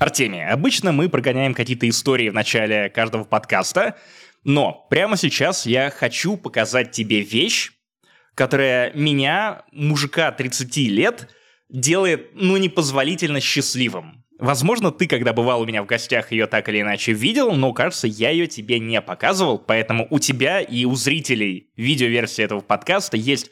Артемий, обычно мы прогоняем какие-то истории в начале каждого подкаста, но прямо сейчас я хочу показать тебе вещь, которая меня, мужика 30 лет, делает, ну, непозволительно счастливым. Возможно, ты, когда бывал у меня в гостях, ее так или иначе видел, но, кажется, я ее тебе не показывал, поэтому у тебя и у зрителей видеоверсии этого подкаста есть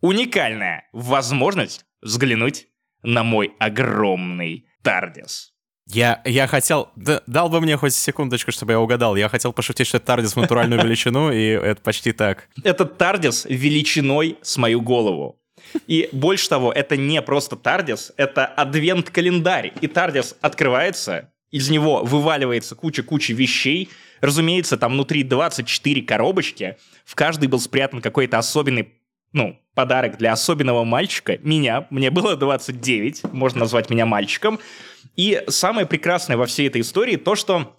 уникальная возможность взглянуть на мой огромный Тардис. Я, я хотел... Да, дал бы мне хоть секундочку, чтобы я угадал. Я хотел пошутить, что это Тардис в натуральную величину, и это почти так. Это Тардис величиной с мою голову. И больше того, это не просто Тардис, это адвент-календарь. И Тардис открывается, из него вываливается куча-куча вещей. Разумеется, там внутри 24 коробочки. В каждой был спрятан какой-то особенный ну, подарок для особенного мальчика. Меня, мне было 29, можно назвать меня мальчиком. И самое прекрасное во всей этой истории то, что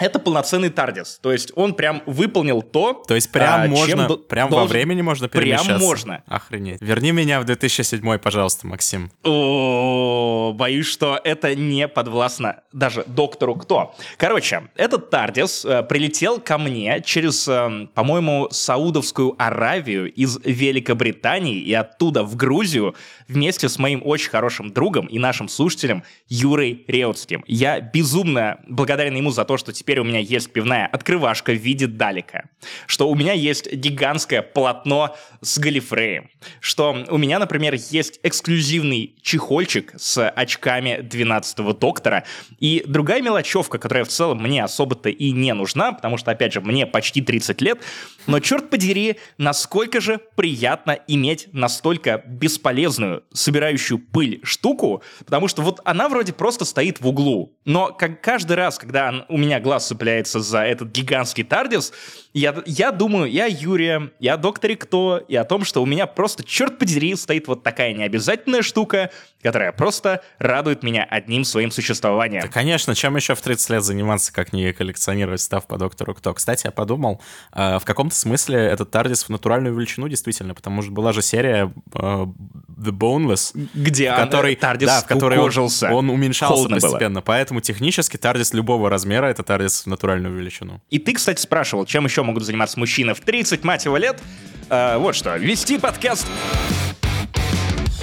это полноценный Тардис. То есть он прям выполнил то, То есть прям а, можно, чем прям должен... во времени можно перемещаться? Прям можно. Охренеть. Верни меня в 2007, пожалуйста, Максим. О, боюсь, что это не подвластно даже доктору кто. Короче, этот Тардис э, прилетел ко мне через, э, по-моему, Саудовскую Аравию из Великобритании и оттуда в Грузию вместе с моим очень хорошим другом и нашим слушателем Юрой Реутским. Я безумно благодарен ему за то, что теперь у меня есть пивная открывашка в виде далика, что у меня есть гигантское полотно с галифреем, что у меня, например, есть эксклюзивный чехольчик с очками 12-го доктора. И другая мелочевка, которая в целом мне особо-то и не нужна, потому что, опять же, мне почти 30 лет, но черт подери, насколько же приятно иметь настолько бесполезную, собирающую пыль штуку, потому что вот она вроде просто стоит в углу, но как каждый раз, когда у меня глаз цепляется за этот гигантский Тардис, я, я думаю, я Юрия, я докторе Кто, и о том, что у меня просто, черт подери, стоит вот такая необязательная штука, которая просто радует меня одним своим существованием. Да, конечно, чем еще в 30 лет заниматься, как не коллекционировать став по доктору Кто. Кстати, я подумал, э, в каком-то смысле этот Тардис в натуральную величину действительно, потому что была же серия э, The Boneless, где в которой, Тардис да, в которой он, он уменьшался Холодно постепенно, было. поэтому технически Тардис любого размера — это Тардис в натуральную величину. И ты, кстати, спрашивал, чем еще могут заниматься мужчины в 30, мать его, лет? Э, вот что, вести подкаст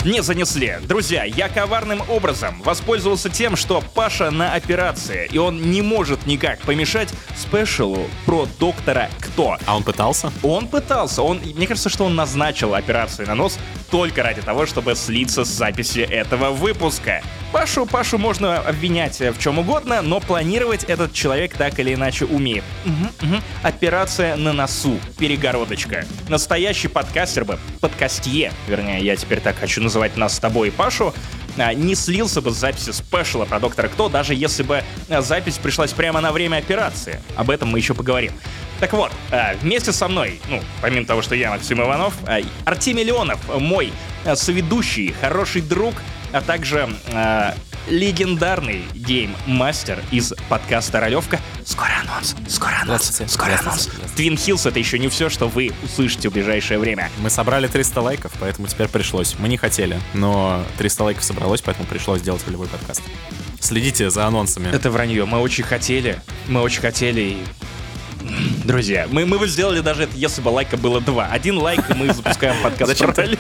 не занесли. Друзья, я коварным образом воспользовался тем, что Паша на операции, и он не может никак помешать спешалу про доктора Кто. А он пытался? Он пытался. Он, мне кажется, что он назначил операцию на нос только ради того, чтобы слиться с записи этого выпуска. Пашу, Пашу можно обвинять в чем угодно, но планировать этот человек так или иначе умеет. Угу, угу. Операция на носу. Перегородочка. Настоящий подкастер бы, подкастье, вернее, я теперь так хочу называть нас с тобой и Пашу, а, не слился бы с записи спешала про Доктора Кто, даже если бы а, запись пришлась прямо на время операции. Об этом мы еще поговорим. Так вот, а, вместе со мной, ну, помимо того, что я Максим Иванов, Артемий Леонов, мой соведущий, хороший друг, а также э, легендарный гейм-мастер из подкаста «Ролевка». Скоро анонс, скоро анонс, скоро анонс. Твин Хиллс — это еще не все, что вы услышите в ближайшее время. Мы собрали 300 лайков, поэтому теперь пришлось. Мы не хотели, но 300 лайков собралось, поэтому пришлось сделать волевой подкаст. Следите за анонсами. Это вранье. Мы очень хотели. Мы очень хотели, и Друзья, мы, мы бы сделали даже это, если бы лайка было два. Один лайк, и мы запускаем подкаст Зачем ты?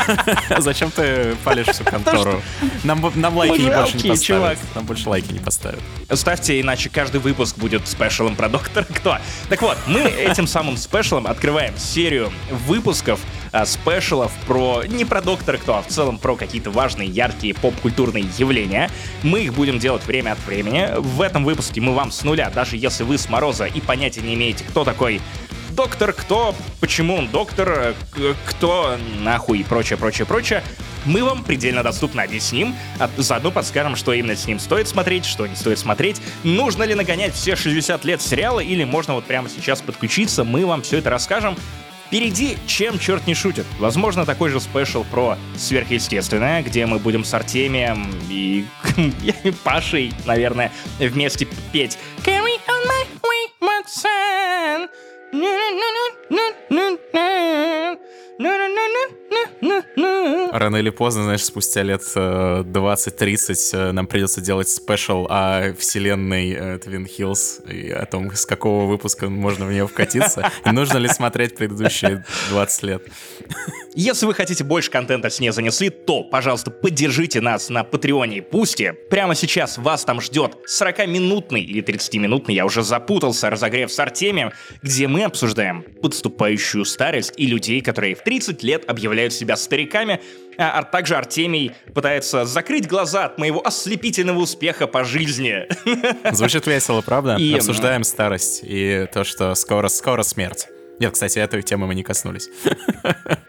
Зачем ты палишь всю контору? Нам, нам лайки не больше не поставят. Нам больше лайки не поставят. Ставьте, иначе каждый выпуск будет спешалом про доктора Кто. Так вот, мы этим самым спешалом открываем серию выпусков а, спешалов про не про доктора Кто, а в целом про какие-то важные, яркие поп-культурные явления. Мы их будем делать время от времени. В этом выпуске мы вам с нуля, даже если вы с Мороза и понятия не имеете, кто такой доктор, кто, почему он доктор, кто нахуй и прочее, прочее, прочее, мы вам предельно доступно объясним, а заодно подскажем, что именно с ним стоит смотреть, что не стоит смотреть, нужно ли нагонять все 60 лет сериала или можно вот прямо сейчас подключиться, мы вам все это расскажем. Впереди чем черт не шутит. Возможно, такой же спешл про сверхъестественное, где мы будем с Артемием и, Пашей, наверное, вместе петь Carry on my wayward son. Рано или поздно, знаешь, спустя лет 20-30 э, нам придется делать спешл о вселенной Твин Хиллз и о том, с какого выпуска можно в нее вкатиться, и нужно ли смотреть предыдущие 20 лет. Если вы хотите больше контента с ней занесли, то, пожалуйста, поддержите нас на Патреоне и Пусте. Прямо сейчас вас там ждет 40-минутный или 30-минутный, я уже запутался, разогрев с Артемием, где мы обсуждаем подступающую старость и людей, которые в 30 лет объявляют себя стариками, а, а также Артемий пытается закрыть глаза от моего ослепительного успеха по жизни. Звучит весело, правда? И, Обсуждаем старость и то, что скоро-скоро смерть. Нет, кстати, этой темы мы не коснулись.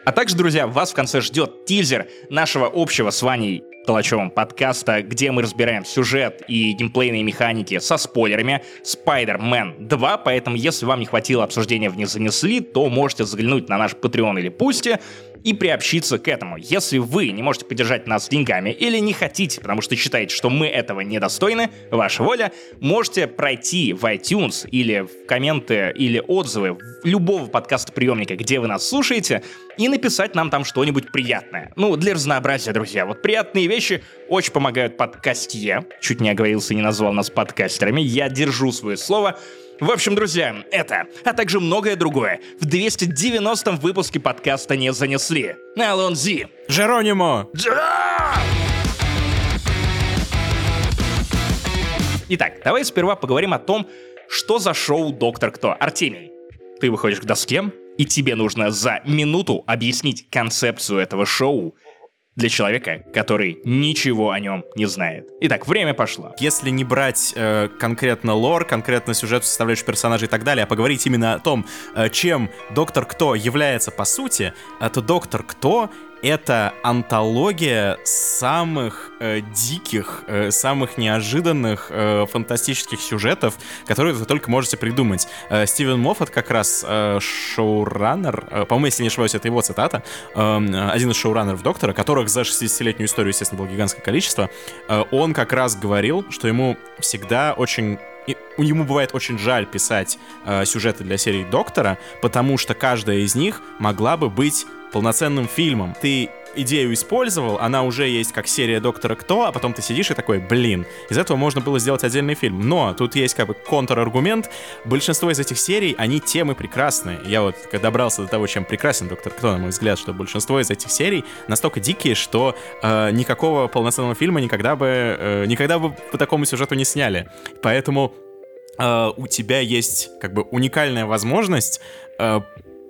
А также, друзья, вас в конце ждет тизер нашего общего с Ваней Толочевым подкаста, где мы разбираем сюжет и геймплейные механики со спойлерами. Spider-Man 2, поэтому если вам не хватило обсуждения в «Не занесли», то можете заглянуть на наш Patreon или Пусти, и приобщиться к этому. Если вы не можете поддержать нас деньгами или не хотите, потому что считаете, что мы этого недостойны, ваша воля, можете пройти в iTunes или в комменты или отзывы любого подкаста приемника, где вы нас слушаете, и написать нам там что-нибудь приятное. Ну, для разнообразия, друзья. Вот приятные вещи очень помогают подкастье. Чуть не оговорился и не назвал нас подкастерами. Я держу свое слово. В общем, друзья, это, а также многое другое в 290-м выпуске подкаста не занесли. Алон Зи. Жеронимо. Итак, давай сперва поговорим о том, что за шоу «Доктор Кто». Артемий, ты выходишь к доске, и тебе нужно за минуту объяснить концепцию этого шоу для человека, который ничего о нем не знает. Итак, время пошло. Если не брать э, конкретно лор, конкретно сюжет, составляющий персонажей и так далее, а поговорить именно о том, э, чем Доктор Кто является по сути, э, то Доктор Кто это антология самых э, диких, э, самых неожиданных э, фантастических сюжетов, которые вы только можете придумать. Э, Стивен Моффат как раз э, шоураннер, э, по-моему, если не ошибаюсь, это его цитата, э, один из шоураннеров Доктора, которых за 60-летнюю историю, естественно, было гигантское количество, э, он как раз говорил, что ему всегда очень и ему бывает очень жаль писать э, сюжеты для серии Доктора, потому что каждая из них могла бы быть полноценным фильмом. Ты идею использовал, она уже есть как серия Доктора Кто, а потом ты сидишь и такой, блин, из этого можно было сделать отдельный фильм. Но тут есть как бы контраргумент. Большинство из этих серий, они темы прекрасные. Я вот добрался до того, чем прекрасен Доктор Кто, на мой взгляд, что большинство из этих серий настолько дикие, что э, никакого полноценного фильма никогда бы, э, никогда бы по такому сюжету не сняли. Поэтому э, у тебя есть как бы уникальная возможность э,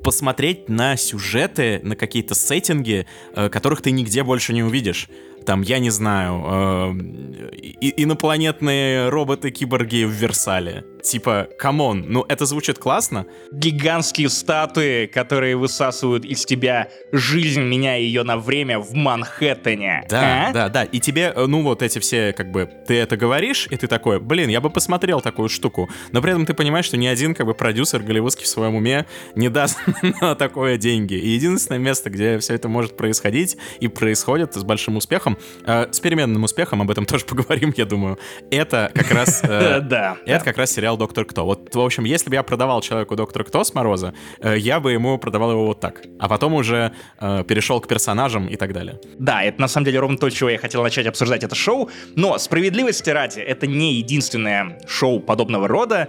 посмотреть на сюжеты, на какие-то сеттинги, э, которых ты нигде больше не увидишь там, я не знаю, э, инопланетные роботы-киборги в Версале. Типа, come on, ну это звучит классно. Гигантские статуи, которые высасывают из тебя жизнь, меняя ее на время в Манхэттене. Да, а? да, да. И тебе, э, ну вот эти все, как бы, ты это говоришь, и ты такой, блин, я бы посмотрел такую штуку. Но при этом ты понимаешь, что ни один, как бы, продюсер голливудский в своем уме не даст на такое деньги. И единственное место, где все это может происходить и происходит с большим успехом, э, с переменным успехом, об этом тоже поговорим, я думаю, это как раз... Э, да. Это как раз сериал «Доктор Кто». Вот, в общем, если бы я продавал человеку «Доктор Кто» с Мороза, э, я бы ему продавал его вот так. А потом уже перешел к персонажам и так далее. Да, это на самом деле ровно то, чего я хотел начать обсуждать это шоу. Но справедливости ради, это не единственное шоу подобного рода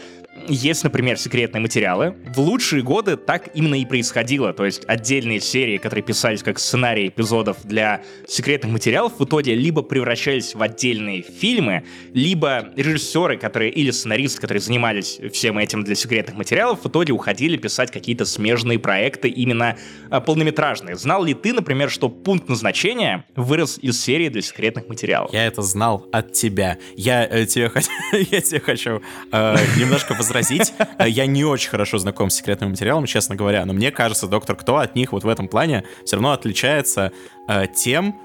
есть, например, секретные материалы. В лучшие годы так именно и происходило. То есть отдельные серии, которые писались как сценарии эпизодов для секретных материалов, в итоге либо превращались в отдельные фильмы, либо режиссеры, которые или сценаристы, которые занимались всем этим для секретных материалов, в итоге уходили писать какие-то смежные проекты, именно а, полнометражные. Знал ли ты, например, что пункт назначения вырос из серии для секретных материалов? Я это знал от тебя. Я э, тебе, я тебе хочу э, немножко возразить. Э, я не очень хорошо знаком с секретными материалами, честно говоря, но мне кажется, Доктор Кто от них вот в этом плане все равно отличается э, тем,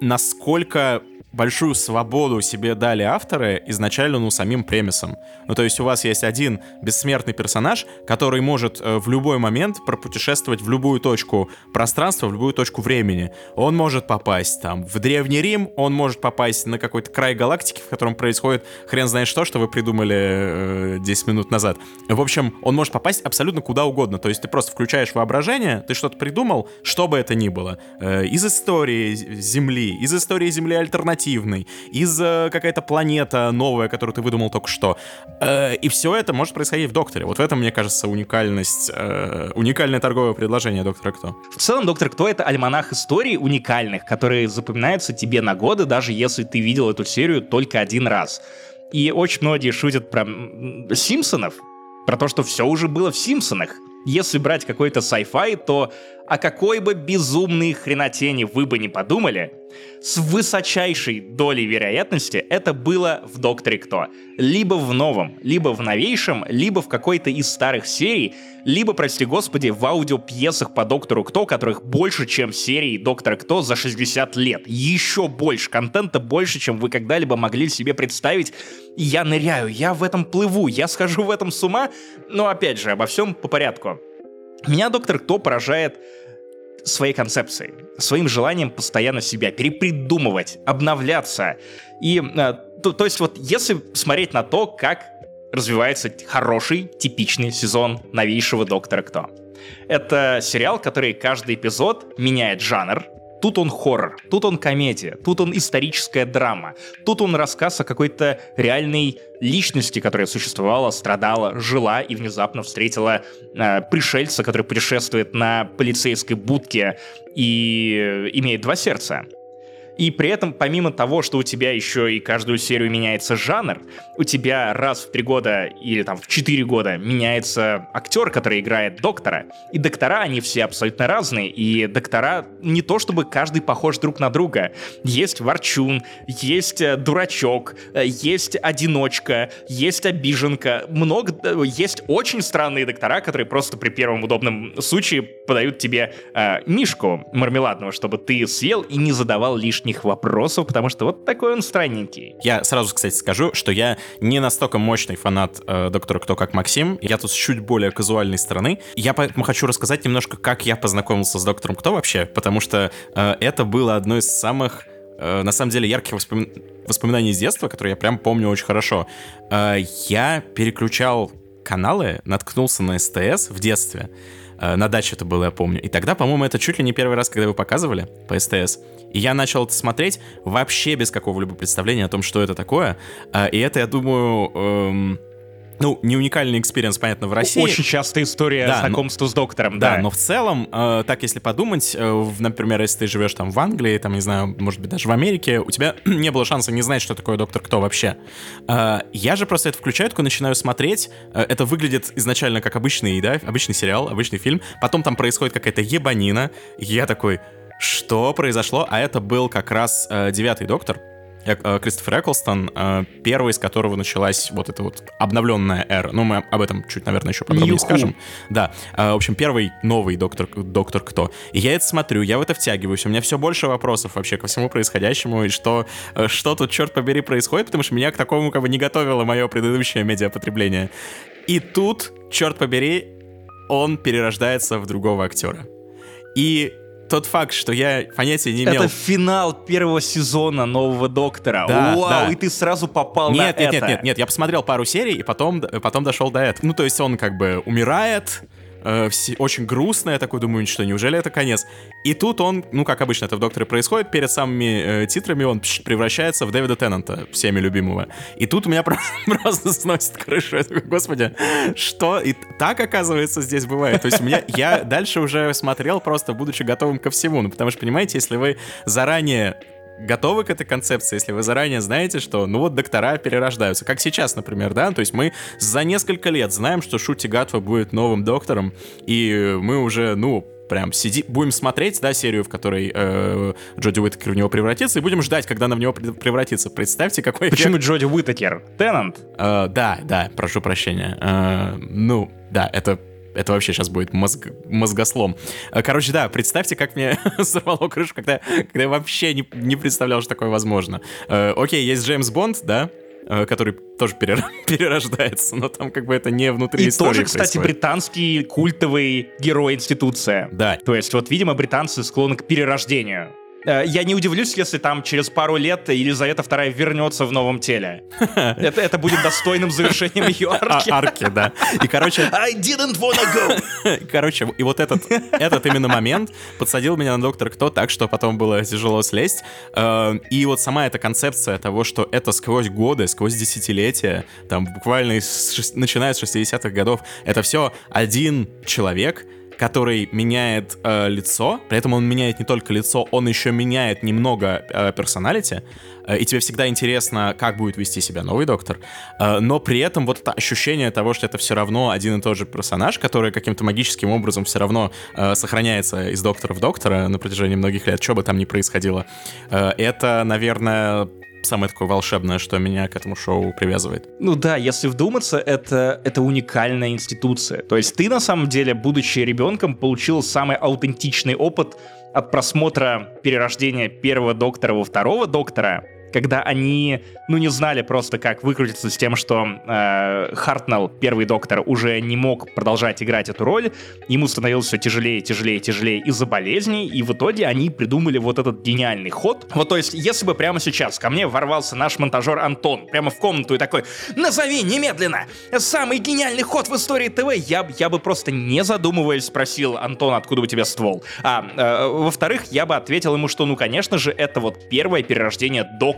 насколько большую свободу себе дали авторы изначально, ну, самим премисом. Ну, то есть у вас есть один бессмертный персонаж, который может э, в любой момент пропутешествовать в любую точку пространства, в любую точку времени. Он может попасть там в Древний Рим, он может попасть на какой-то край галактики, в котором происходит хрен знает что, что вы придумали э, 10 минут назад. В общем, он может попасть абсолютно куда угодно. То есть ты просто включаешь воображение, ты что-то придумал, что бы это ни было. Э, из истории Земли, из истории Земли альтернативной, из э, какая-то планета новая, которую ты выдумал только что. Э, и все это может происходить в Докторе. Вот в этом, мне кажется, уникальность, э, уникальное торговое предложение Доктора Кто. В целом, Доктор Кто — это альманах историй уникальных, которые запоминаются тебе на годы, даже если ты видел эту серию только один раз. И очень многие шутят про Симпсонов, про то, что все уже было в Симпсонах. Если брать какой-то sci-fi, то о какой бы безумной хренотени вы бы не подумали, с высочайшей долей вероятности это было в Докторе Кто. Либо в новом, либо в новейшем, либо в какой-то из старых серий, либо, прости господи, в аудиопьесах по Доктору Кто, которых больше, чем серии Доктора Кто за 60 лет. Еще больше контента, больше, чем вы когда-либо могли себе представить. Я ныряю, я в этом плыву, я схожу в этом с ума, но опять же, обо всем по порядку. Меня Доктор Кто поражает своей концепцией, своим желанием постоянно себя перепридумывать, обновляться. И э, то, то есть вот если смотреть на то, как развивается хороший, типичный сезон новейшего Доктора Кто. Это сериал, который каждый эпизод меняет жанр, Тут он хоррор, тут он комедия, тут он историческая драма, тут он рассказ о какой-то реальной личности, которая существовала, страдала, жила и внезапно встретила э, пришельца, который путешествует на полицейской будке и имеет два сердца. И при этом, помимо того, что у тебя еще и каждую серию меняется жанр, у тебя раз в три года или там в четыре года меняется актер, который играет доктора. И доктора, они все абсолютно разные. И доктора не то чтобы каждый похож друг на друга. Есть ворчун, есть э, дурачок, э, есть одиночка, есть обиженка. Много, э, есть очень странные доктора, которые просто при первом удобном случае подают тебе э, мишку мармеладного, чтобы ты съел и не задавал лишних вопросов, потому что вот такой он странненький. Я сразу, кстати, скажу, что я не настолько мощный фанат э, Доктора Кто, как Максим. Я тут с чуть более казуальной стороны. Я поэтому хочу рассказать немножко, как я познакомился с Доктором Кто вообще, потому что э, это было одно из самых э, на самом деле ярких воспомин... воспоминаний из детства, которые я прям помню очень хорошо. Э, я переключал каналы, наткнулся на СТС в детстве. Э, на даче это было, я помню. И тогда, по-моему, это чуть ли не первый раз, когда вы показывали по СТС. И я начал это смотреть вообще без какого-либо представления о том, что это такое. Э, и это, я думаю... Эм ну, не уникальный experience, понятно, в России. Очень частая история да, знакомства но, с доктором, да. Да, но в целом, э, так если подумать, э, например, если ты живешь там в Англии, там, не знаю, может быть, даже в Америке, у тебя не было шанса не знать, что такое доктор кто вообще. Э, я же просто это включаю, такой начинаю смотреть. Э, это выглядит изначально как обычный, да, обычный сериал, обычный фильм. Потом там происходит какая-то ебанина. Я такой, что произошло? А это был как раз э, девятый доктор. Э, Кристофер Эклстон, э, первый, из которого началась вот эта вот обновленная эра. Ну, мы об этом чуть, наверное, еще подробнее Юху. скажем. Да. Э, в общем, первый новый доктор, доктор кто. И я это смотрю, я в это втягиваюсь, у меня все больше вопросов вообще ко всему происходящему, и что, что тут, черт побери, происходит, потому что меня к такому как бы не готовило мое предыдущее медиапотребление. И тут, черт побери, он перерождается в другого актера. И тот факт, что я понятия не имел... Это финал первого сезона нового Доктора. Да, Вау, да. и ты сразу попал нет, на нет, это. Нет, нет, нет, я посмотрел пару серий, и потом, потом дошел до этого. Ну, то есть он как бы умирает, э, очень грустно, я такой думаю, что неужели это конец? И тут он, ну, как обычно это в Докторе происходит, перед самыми э, титрами он пш, превращается в Дэвида Теннанта, всеми любимого. И тут у меня просто, просто сносит крышу. Я такой, господи, что? И так, оказывается, здесь бывает. То есть у меня, я дальше уже смотрел просто, будучи готовым ко всему. Ну, потому что, понимаете, если вы заранее готовы к этой концепции, если вы заранее знаете, что, ну вот, доктора перерождаются. Как сейчас, например, да? То есть мы за несколько лет знаем, что Шути Гатва будет новым доктором, и мы уже, ну, прям сиди, будем смотреть, да, серию, в которой э, Джоди Уитакер в него превратится, и будем ждать, когда она в него превратится. Представьте, какой Почему эффект... Джоди Уитакер? Теннант? Э, да, да, прошу прощения. Э, ну, да, это это вообще сейчас будет мозг, мозгослом. Э, короче, да, представьте, как мне сорвало крышу, когда, когда я вообще не, не представлял, что такое возможно. Э, окей, есть Джеймс Бонд, да, э, который тоже перерождается, но там как бы это не внутри И истории тоже, кстати, происходит. британский культовый герой институция. Да. То есть вот, видимо, британцы склонны к перерождению. Э, Я не удивлюсь, если там через пару лет Елизавета II вернется в новом теле. Это, это будет достойным завершением ее А, арки. арки, да. И, короче, I didn't wanna go. Короче, и вот этот, этот именно момент подсадил меня на Доктор Кто так, что потом было тяжело слезть. Э, И вот сама эта концепция того, что это сквозь годы, сквозь десятилетия, там буквально из начиная с 60-х годов, это все один человек, который меняет э, лицо, при этом он меняет не только лицо, он еще меняет немного э, персоналити, э, и тебе всегда интересно, как будет вести себя новый доктор, Э, но при этом вот это ощущение того, что это все равно один и тот же персонаж, который каким-то магическим образом все равно э, сохраняется из доктора в доктора на протяжении многих лет, что бы там ни происходило, э, это, наверное, самое такое волшебное, что меня к этому шоу привязывает. Ну да, если вдуматься, это, это уникальная институция. То есть ты, на самом деле, будучи ребенком, получил самый аутентичный опыт от просмотра перерождения первого доктора во второго доктора, когда они, ну, не знали просто, как выкрутиться с тем, что э, Хартнелл, первый доктор, уже не мог продолжать играть эту роль, ему становилось все тяжелее, тяжелее, тяжелее из-за болезней, и в итоге они придумали вот этот гениальный ход. Вот, то есть, если бы прямо сейчас ко мне ворвался наш монтажер Антон, прямо в комнату и такой, назови немедленно самый гениальный ход в истории ТВ, я, я бы просто не задумываясь спросил, Антон, откуда у тебя ствол? А, э, во-вторых, я бы ответил ему, что, ну, конечно же, это вот первое перерождение доктора.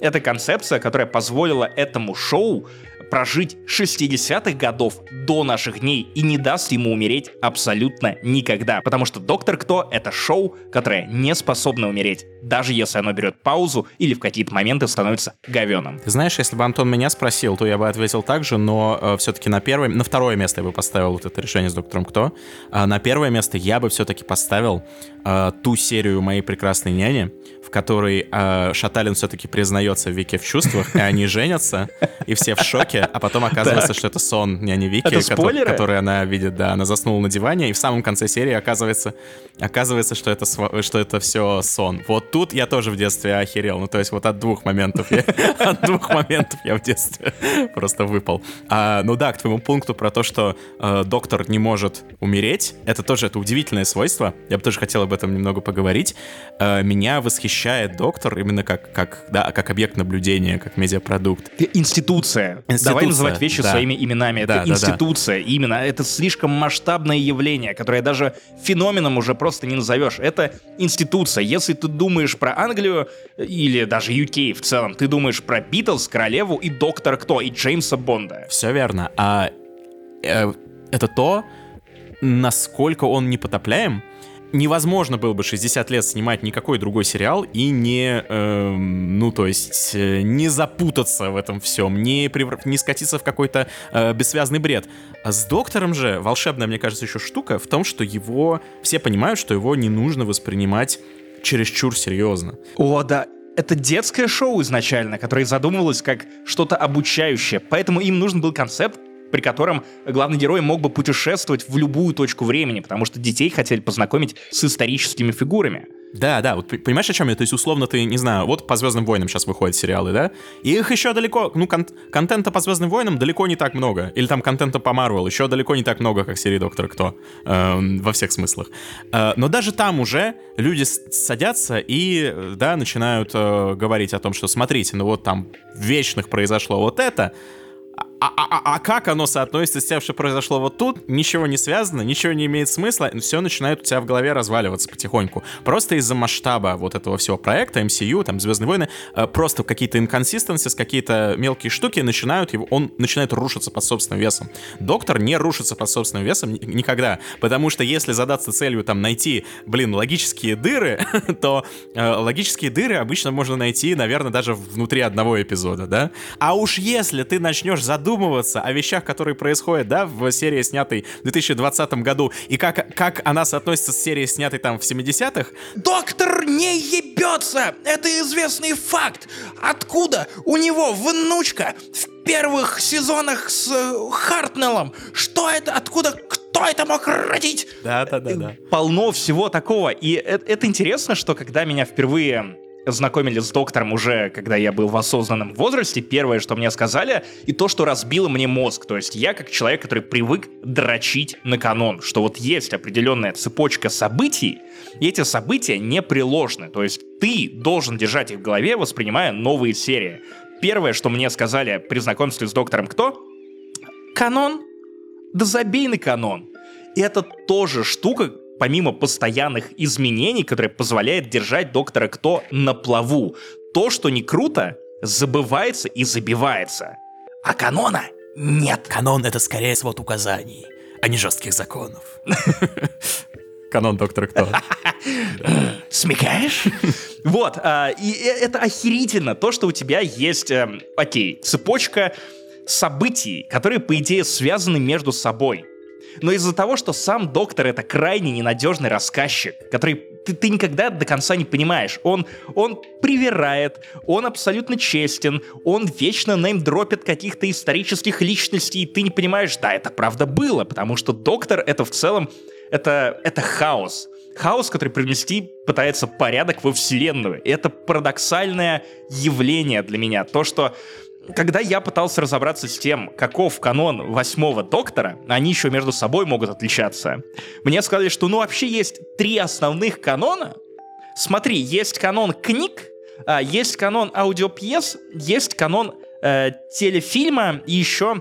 Это концепция, которая позволила этому шоу прожить 60-х годов до наших дней и не даст ему умереть абсолютно никогда. Потому что «Доктор Кто» — это шоу, которое не способно умереть, даже если оно берет паузу или в какие-то моменты становится говеным. Ты знаешь, если бы Антон меня спросил, то я бы ответил так же, но все-таки на первое, на второе место я бы поставил вот это решение с Доктором Кто. А на первое место я бы все-таки поставил э, ту серию «Моей прекрасной няни», в которой э, Шаталин все-таки признается Вике в чувствах, и они женятся, и все в шоке, а потом оказывается, что это сон няни Вики, Это кото- спойлеры? который она видит, да, она заснула на диване, и в самом конце серии оказывается, оказывается, что это, что это все сон. Вот тут я тоже в детстве охерел, ну то есть вот от двух моментов я, от двух моментов я в детстве просто выпал. А, ну да, к твоему пункту про то, что э, доктор не может умереть, это тоже это удивительное свойство. Я бы тоже хотел об этом немного поговорить. Э, меня восхищает доктор именно как, как, да, как объект наблюдения, как медиапродукт. Институция. Давай Институция, называть вещи да. своими именами. Это Да, да, да. институция. Именно. Это слишком масштабное явление, которое даже феноменом уже просто не назовешь. Это институция. Если ты думаешь про Англию или даже UK в целом, ты думаешь про Битлз, Королеву и Доктора Кто, и Джеймса Бонда. Все верно. А э, это то, насколько он непотопляем. Невозможно было бы 60 лет снимать никакой другой сериал и не, эм, ну, то есть, э, не запутаться в этом всем, не, превр- не скатиться в какой-то э, бессвязный бред. А с Доктором же волшебная, мне кажется, еще штука в том, что его... Все понимают, что его не нужно воспринимать чересчур серьезно. О, да. Это детское шоу изначально, которое задумывалось как что-то обучающее. Поэтому им нужен был концепт, при котором главный герой мог бы путешествовать в любую точку времени, потому что детей хотели познакомить с историческими фигурами. Да, да, вот понимаешь, о чем я? То есть, условно, ты, не знаю, вот по Звездным войнам сейчас выходят сериалы, да? И их еще далеко, ну, кон- контента по Звездным войнам далеко не так много. Или там контента по Марвел еще далеко не так много, как серии Доктора Кто. Эм, во всех смыслах. Э, но даже там уже люди садятся и, э, да, начинают э, говорить о том, что смотрите, ну вот там в Вечных произошло вот это, а, а- а- а как оно соотносится с тем, что произошло вот тут? Ничего не связано, ничего не имеет смысла, все начинает у тебя в голове разваливаться потихоньку. Просто из-за масштаба вот этого всего проекта, MCU, там, Звездные войны, э, просто какие-то инконсистенции, какие-то мелкие штуки начинают его, он начинает рушиться под собственным весом. Доктор не рушится под собственным весом ни- никогда, потому что если задаться целью там найти, блин, логические дыры, то э, логические дыры обычно можно найти, наверное, даже внутри одного эпизода, да? А уж если ты начнешь задумываться о вещах, которые происходят, да, в серии, снятой в 2020 году, и как, как она соотносится с серией, снятой там в 70-х, Доктор не ебется! Это известный факт! Откуда у него внучка в первых сезонах с э, Хартнеллом? Что это? Откуда? Кто это мог родить? Да-да-да. Полно всего такого. И это, это интересно, что когда меня впервые знакомили с доктором уже, когда я был в осознанном возрасте, первое, что мне сказали, и то, что разбило мне мозг. То есть я, как человек, который привык дрочить на канон, что вот есть определенная цепочка событий, и эти события непреложны. То есть ты должен держать их в голове, воспринимая новые серии. Первое, что мне сказали при знакомстве с доктором кто? Канон? Да забей на канон. И это тоже штука, помимо постоянных изменений, которые позволяет держать доктора Кто на плаву. То, что не круто, забывается и забивается. А канона нет. Канон — это скорее свод указаний, а не жестких законов. Канон доктора Кто. Смекаешь? Вот, а, и э, это охерительно, то, что у тебя есть, эм, окей, цепочка событий, которые, по идее, связаны между собой но из-за того, что сам доктор это крайне ненадежный рассказчик, который ты, ты никогда до конца не понимаешь. Он, он привирает, он абсолютно честен, он вечно неймдропит каких-то исторических личностей, и ты не понимаешь, да, это правда было, потому что доктор это в целом, это, это хаос. Хаос, который привнести пытается порядок во вселенную. И это парадоксальное явление для меня. То, что когда я пытался разобраться с тем, каков канон восьмого доктора, они еще между собой могут отличаться. Мне сказали, что ну вообще есть три основных канона. Смотри, есть канон книг, а, есть канон аудиопьес, есть канон э, телефильма и еще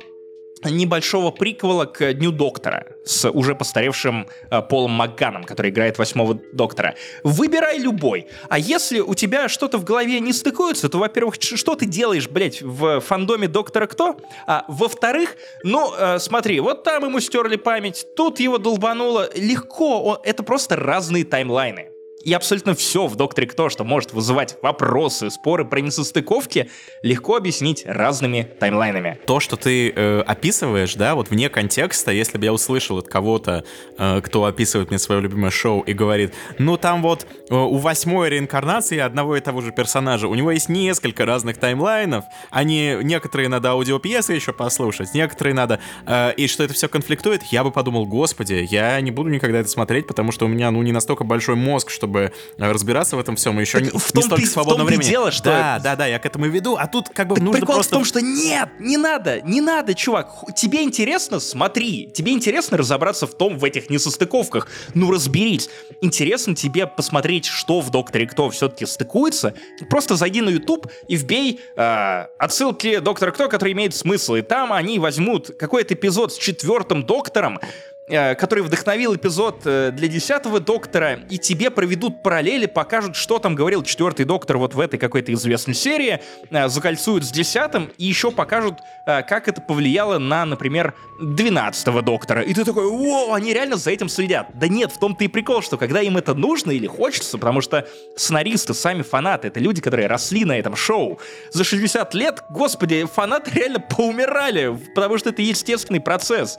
небольшого приквела к Дню Доктора с уже постаревшим э, Полом Макганом, который играет восьмого Доктора. Выбирай любой. А если у тебя что-то в голове не стыкуется, то, во-первых, что ты делаешь, блядь, в фандоме Доктора Кто? А во-вторых, ну, э, смотри, вот там ему стерли память, тут его долбануло. Легко, он, это просто разные таймлайны и абсолютно все в «Докторе Кто», что может вызывать вопросы, споры про несостыковки, легко объяснить разными таймлайнами. То, что ты э, описываешь, да, вот вне контекста, если бы я услышал от кого-то, э, кто описывает мне свое любимое шоу и говорит, ну там вот э, у восьмой реинкарнации одного и того же персонажа, у него есть несколько разных таймлайнов, они, некоторые надо аудиопьесы еще послушать, некоторые надо, э, и что это все конфликтует, я бы подумал, господи, я не буду никогда это смотреть, потому что у меня, ну, не настолько большой мозг, чтобы э, разбираться в этом всем, еще не, в том не столько ты, свободного в том времени. Дело, что да, да, да, я к этому и веду, а тут как бы так нужно прикол просто... в том, что нет, не надо, не надо, чувак, тебе интересно, смотри, тебе интересно разобраться в том, в этих несостыковках, ну разберись, интересно тебе посмотреть, что в Докторе Кто все-таки стыкуется, просто зайди на YouTube и вбей э, отсылки Доктора Кто, которые имеют смысл, и там они возьмут какой-то эпизод с четвертым Доктором, который вдохновил эпизод э, для десятого доктора, и тебе проведут параллели, покажут, что там говорил четвертый доктор вот в этой какой-то известной серии, э, закольцуют с десятым, и еще покажут, как это повлияло на, например, двенадцатого доктора. И ты такой, о, они реально за этим следят. Да нет, в том-то и прикол, что когда им это нужно или хочется, потому что сценаристы, сами фанаты, это люди, которые росли на этом шоу. За 60 лет, господи, фанаты реально поумирали, потому что это естественный процесс.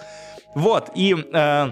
Вот, и э,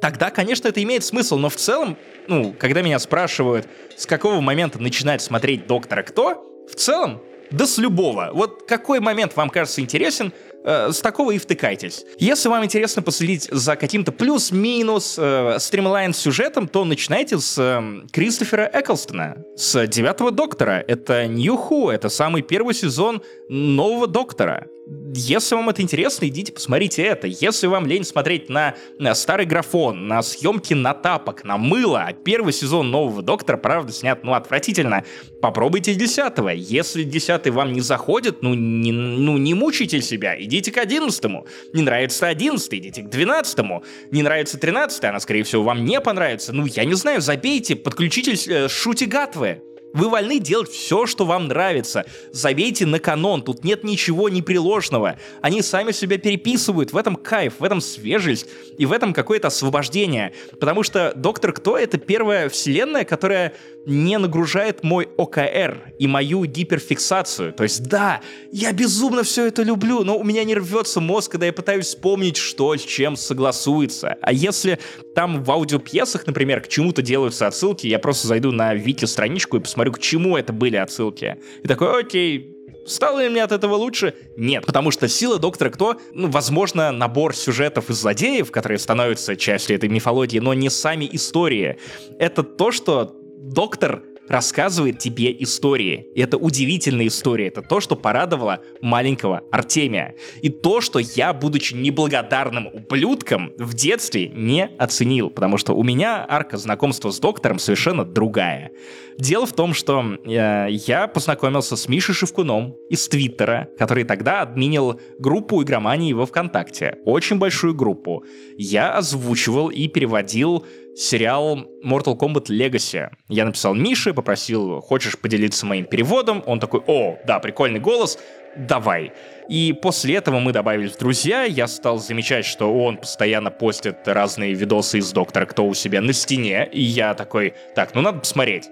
тогда, конечно, это имеет смысл, но в целом, ну, когда меня спрашивают, с какого момента начинать смотреть «Доктора Кто», в целом, да с любого. Вот какой момент вам кажется интересен, э, с такого и втыкайтесь. Если вам интересно последить за каким-то плюс-минус э, стримлайн сюжетом, то начинайте с э, Кристофера Эклстона, с девятого Доктора. Это Нью Ху, это самый первый сезон нового Доктора. Если вам это интересно, идите посмотрите это. Если вам лень смотреть на, на старый графон, на съемки на тапок, на мыло, а первый сезон нового Доктора, правда, снят, ну, отвратительно, попробуйте десятого. Если десятый вам не заходит, ну не, ну, не мучайте себя, идите к одиннадцатому. Не нравится одиннадцатый, идите к двенадцатому. Не нравится тринадцатый, она, скорее всего, вам не понравится. Ну, я не знаю, забейте, подключитесь, э, шути гатвы. Вы вольны делать все, что вам нравится. Забейте на канон, тут нет ничего непреложного. Они сами себя переписывают, в этом кайф, в этом свежесть и в этом какое-то освобождение. Потому что Доктор Кто — это первая вселенная, которая не нагружает мой ОКР и мою гиперфиксацию. То есть да, я безумно все это люблю, но у меня не рвется мозг, когда я пытаюсь вспомнить, что с чем согласуется. А если там в аудиопьесах, например, к чему-то делаются отсылки, я просто зайду на Вики страничку и посмотрю, к чему это были отсылки. И такой, окей, Стало ли мне от этого лучше? Нет, потому что сила Доктора Кто, ну, возможно, набор сюжетов и злодеев, которые становятся частью этой мифологии, но не сами истории. Это то, что Доктор рассказывает тебе истории. И это удивительная история. Это то, что порадовало маленького Артемия. И то, что я, будучи неблагодарным ублюдком, в детстве не оценил. Потому что у меня арка знакомства с доктором совершенно другая. Дело в том, что э, я познакомился с Мишей Шевкуном из Твиттера, который тогда админил группу игромании во ВКонтакте. Очень большую группу. Я озвучивал и переводил сериал Mortal Kombat Legacy. Я написал Мише, попросил, хочешь поделиться моим переводом? Он такой, о, да, прикольный голос, давай. И после этого мы добавились в друзья, я стал замечать, что он постоянно постит разные видосы из Доктора Кто у себя на стене, и я такой, так, ну надо посмотреть.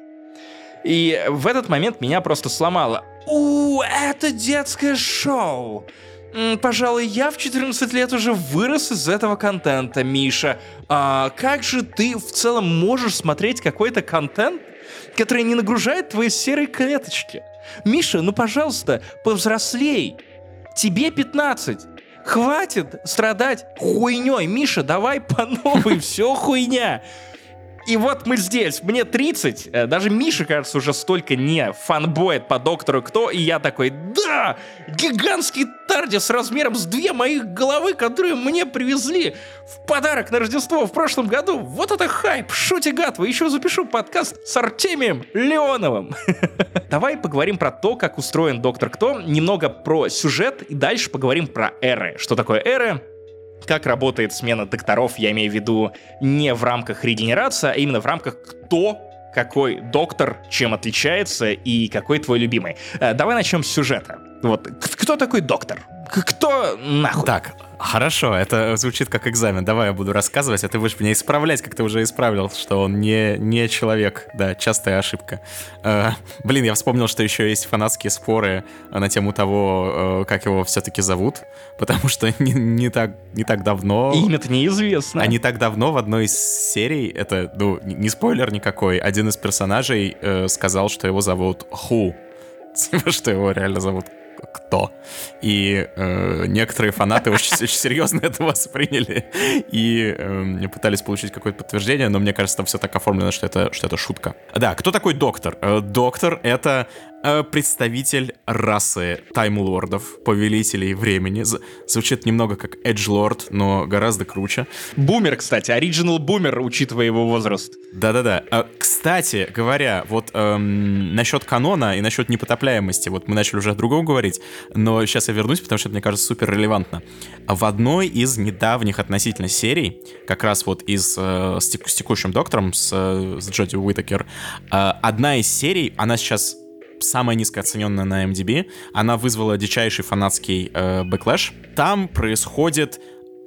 И в этот момент меня просто сломало. У, это детское шоу. Пожалуй, я в 14 лет уже вырос из этого контента, Миша. А как же ты в целом можешь смотреть какой-то контент, который не нагружает твои серые клеточки? Миша, ну пожалуйста, повзрослей. Тебе 15. Хватит страдать хуйней. Миша, давай по новой, все хуйня. И вот мы здесь, мне 30, э, даже Миша, кажется, уже столько не фанбоет по Доктору Кто, и я такой, да, гигантский Тардис размером с две моих головы, которые мне привезли в подарок на Рождество в прошлом году. Вот это хайп, шути гатва, еще запишу подкаст с Артемием Леоновым. Давай поговорим про то, как устроен Доктор Кто, немного про сюжет, и дальше поговорим про эры. Что такое эры? Как работает смена докторов, я имею в виду не в рамках регенерации, а именно в рамках кто какой доктор чем отличается и какой твой любимый. Э, давай начнем с сюжета. Вот, кто такой доктор? Кто нахуй? Так, Хорошо, это звучит как экзамен. Давай я буду рассказывать, а ты будешь меня исправлять, как ты уже исправил, что он не, не человек. Да, частая ошибка. Э, блин, я вспомнил, что еще есть фанатские споры на тему того, э, как его все-таки зовут, потому что не, не, так, не так давно... Имя-то неизвестно. А не так давно в одной из серий, это, ну, не спойлер никакой, один из персонажей э, сказал, что его зовут Ху. Типа, что его реально зовут кто. И э, некоторые фанаты очень, очень серьезно это восприняли и э, пытались получить какое-то подтверждение, но мне кажется, там все так оформлено, что это, что это шутка. Да, кто такой доктор? Э, доктор — это представитель расы таймлордов, повелителей времени. Звучит немного как Эджлорд, но гораздо круче. Бумер, кстати, оригинал бумер, учитывая его возраст. Да-да-да. А, кстати говоря, вот эм, насчет канона и насчет непотопляемости, вот мы начали уже о другом говорить, но сейчас я вернусь, потому что это, мне кажется, супер релевантно. В одной из недавних относительно серий, как раз вот из э, с текущим доктором, с, э, с Джоди Уитакер, э, одна из серий, она сейчас самая низкооцененная на IMDb. Она вызвала дичайший фанатский э, backlash. Там происходит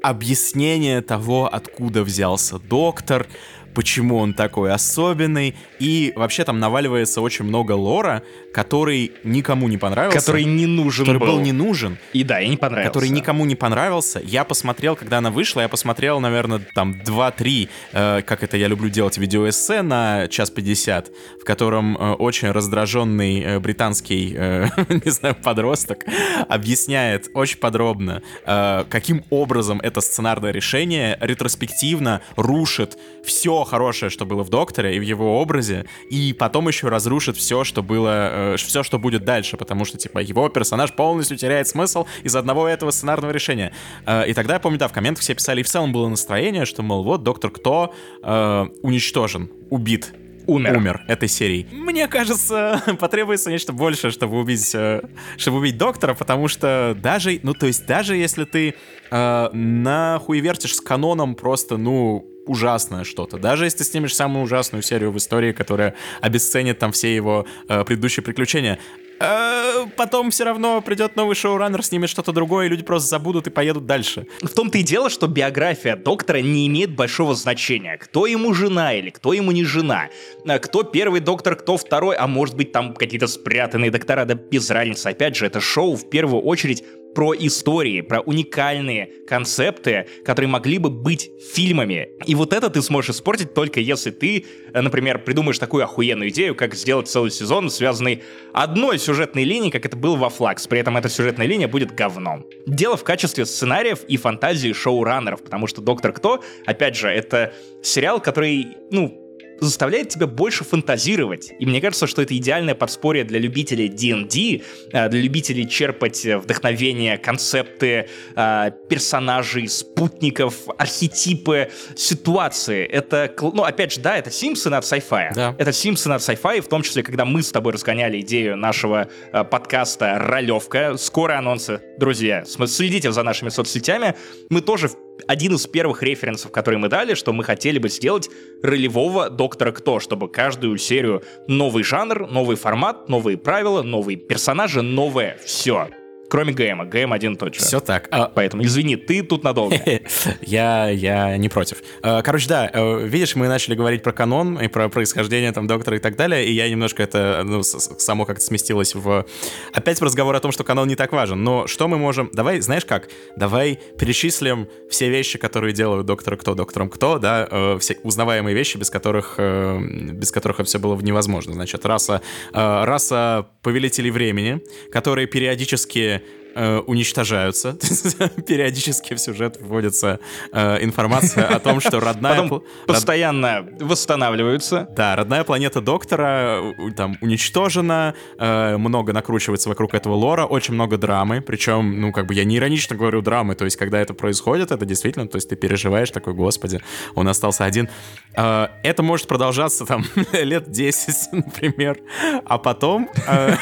объяснение того, откуда взялся доктор, почему он такой особенный, и вообще там наваливается очень много лора, который никому не понравился. Который не нужен который был. был не нужен. И да, и не понравился. Который никому не понравился. Я посмотрел, когда она вышла, я посмотрел, наверное, там 2-3, э, как это я люблю делать, видеоэссе на час 50, в котором э, очень раздраженный э, британский, э, не знаю, подросток объясняет очень подробно, э, каким образом это сценарное решение ретроспективно рушит все хорошее, что было в Докторе и в его образе, и потом еще разрушит все, что было, э, все, что будет дальше, потому что, типа, его персонаж полностью теряет смысл из одного этого сценарного решения. Э, и тогда, я помню, да, в комментах все писали, и в целом было настроение, что, мол, вот, Доктор Кто э, уничтожен, убит, умер. умер этой серии. Мне кажется, потребуется нечто большее, чтобы убить, э, чтобы убить доктора, потому что даже, ну то есть даже если ты э, нахуй вертишь с каноном просто, ну ужасное что-то. Даже если ты снимешь самую ужасную серию в истории, которая обесценит там все его э, предыдущие приключения, э, потом все равно придет новый шоураннер, снимет что-то другое, и люди просто забудут и поедут дальше. В том-то и дело, что биография доктора не имеет большого значения. Кто ему жена или кто ему не жена. Э, кто первый доктор, кто второй, а может быть там какие-то спрятанные доктора, да без разницы. Опять же, это шоу в первую очередь про истории, про уникальные концепты, которые могли бы быть фильмами. И вот это ты сможешь испортить только если ты, например, придумаешь такую охуенную идею, как сделать целый сезон, связанный одной сюжетной линией, как это было во Флакс. При этом эта сюжетная линия будет говном. Дело в качестве сценариев и фантазии шоураннеров, потому что «Доктор Кто», опять же, это сериал, который, ну, заставляет тебя больше фантазировать. И мне кажется, что это идеальное подспорье для любителей D&D, э, для любителей черпать вдохновение, концепты э, персонажей, спутников, архетипы, ситуации. Это, ну, опять же, да, это Симпсоны от sci-fi. Да. Это Симпсоны от sci-fi, в том числе, когда мы с тобой разгоняли идею нашего э, подкаста «Ролевка». Скоро анонсы, друзья. Следите за нашими соцсетями. Мы тоже один из первых референсов, которые мы дали, что мы хотели бы сделать ролевого Доктора Кто, чтобы каждую серию новый жанр, новый формат, новые правила, новые персонажи, новое все кроме ГМа. ГМ один же. Все так. А... Поэтому, извини, ты тут надолго. я, я не против. А, короче, да, э, видишь, мы начали говорить про канон и про происхождение там доктора и так далее, и я немножко это, ну, само как-то сместилось в... Опять в разговор о том, что канон не так важен. Но что мы можем... Давай, знаешь как? Давай перечислим все вещи, которые делают доктора кто, доктором кто, да, э, все узнаваемые вещи, без которых, э, без которых все было невозможно. Значит, раса, раса повелителей времени, которые периодически э, уничтожаются. Периодически в сюжет вводится э, информация о том, что родная... Потом постоянно восстанавливаются. Да, родная планета Доктора там уничтожена, э, много накручивается вокруг этого лора, очень много драмы, причем, ну, как бы я не иронично говорю драмы, то есть когда это происходит, это действительно, то есть ты переживаешь такой, господи, он остался один. Э, это может продолжаться там лет 10, например, а потом... Э,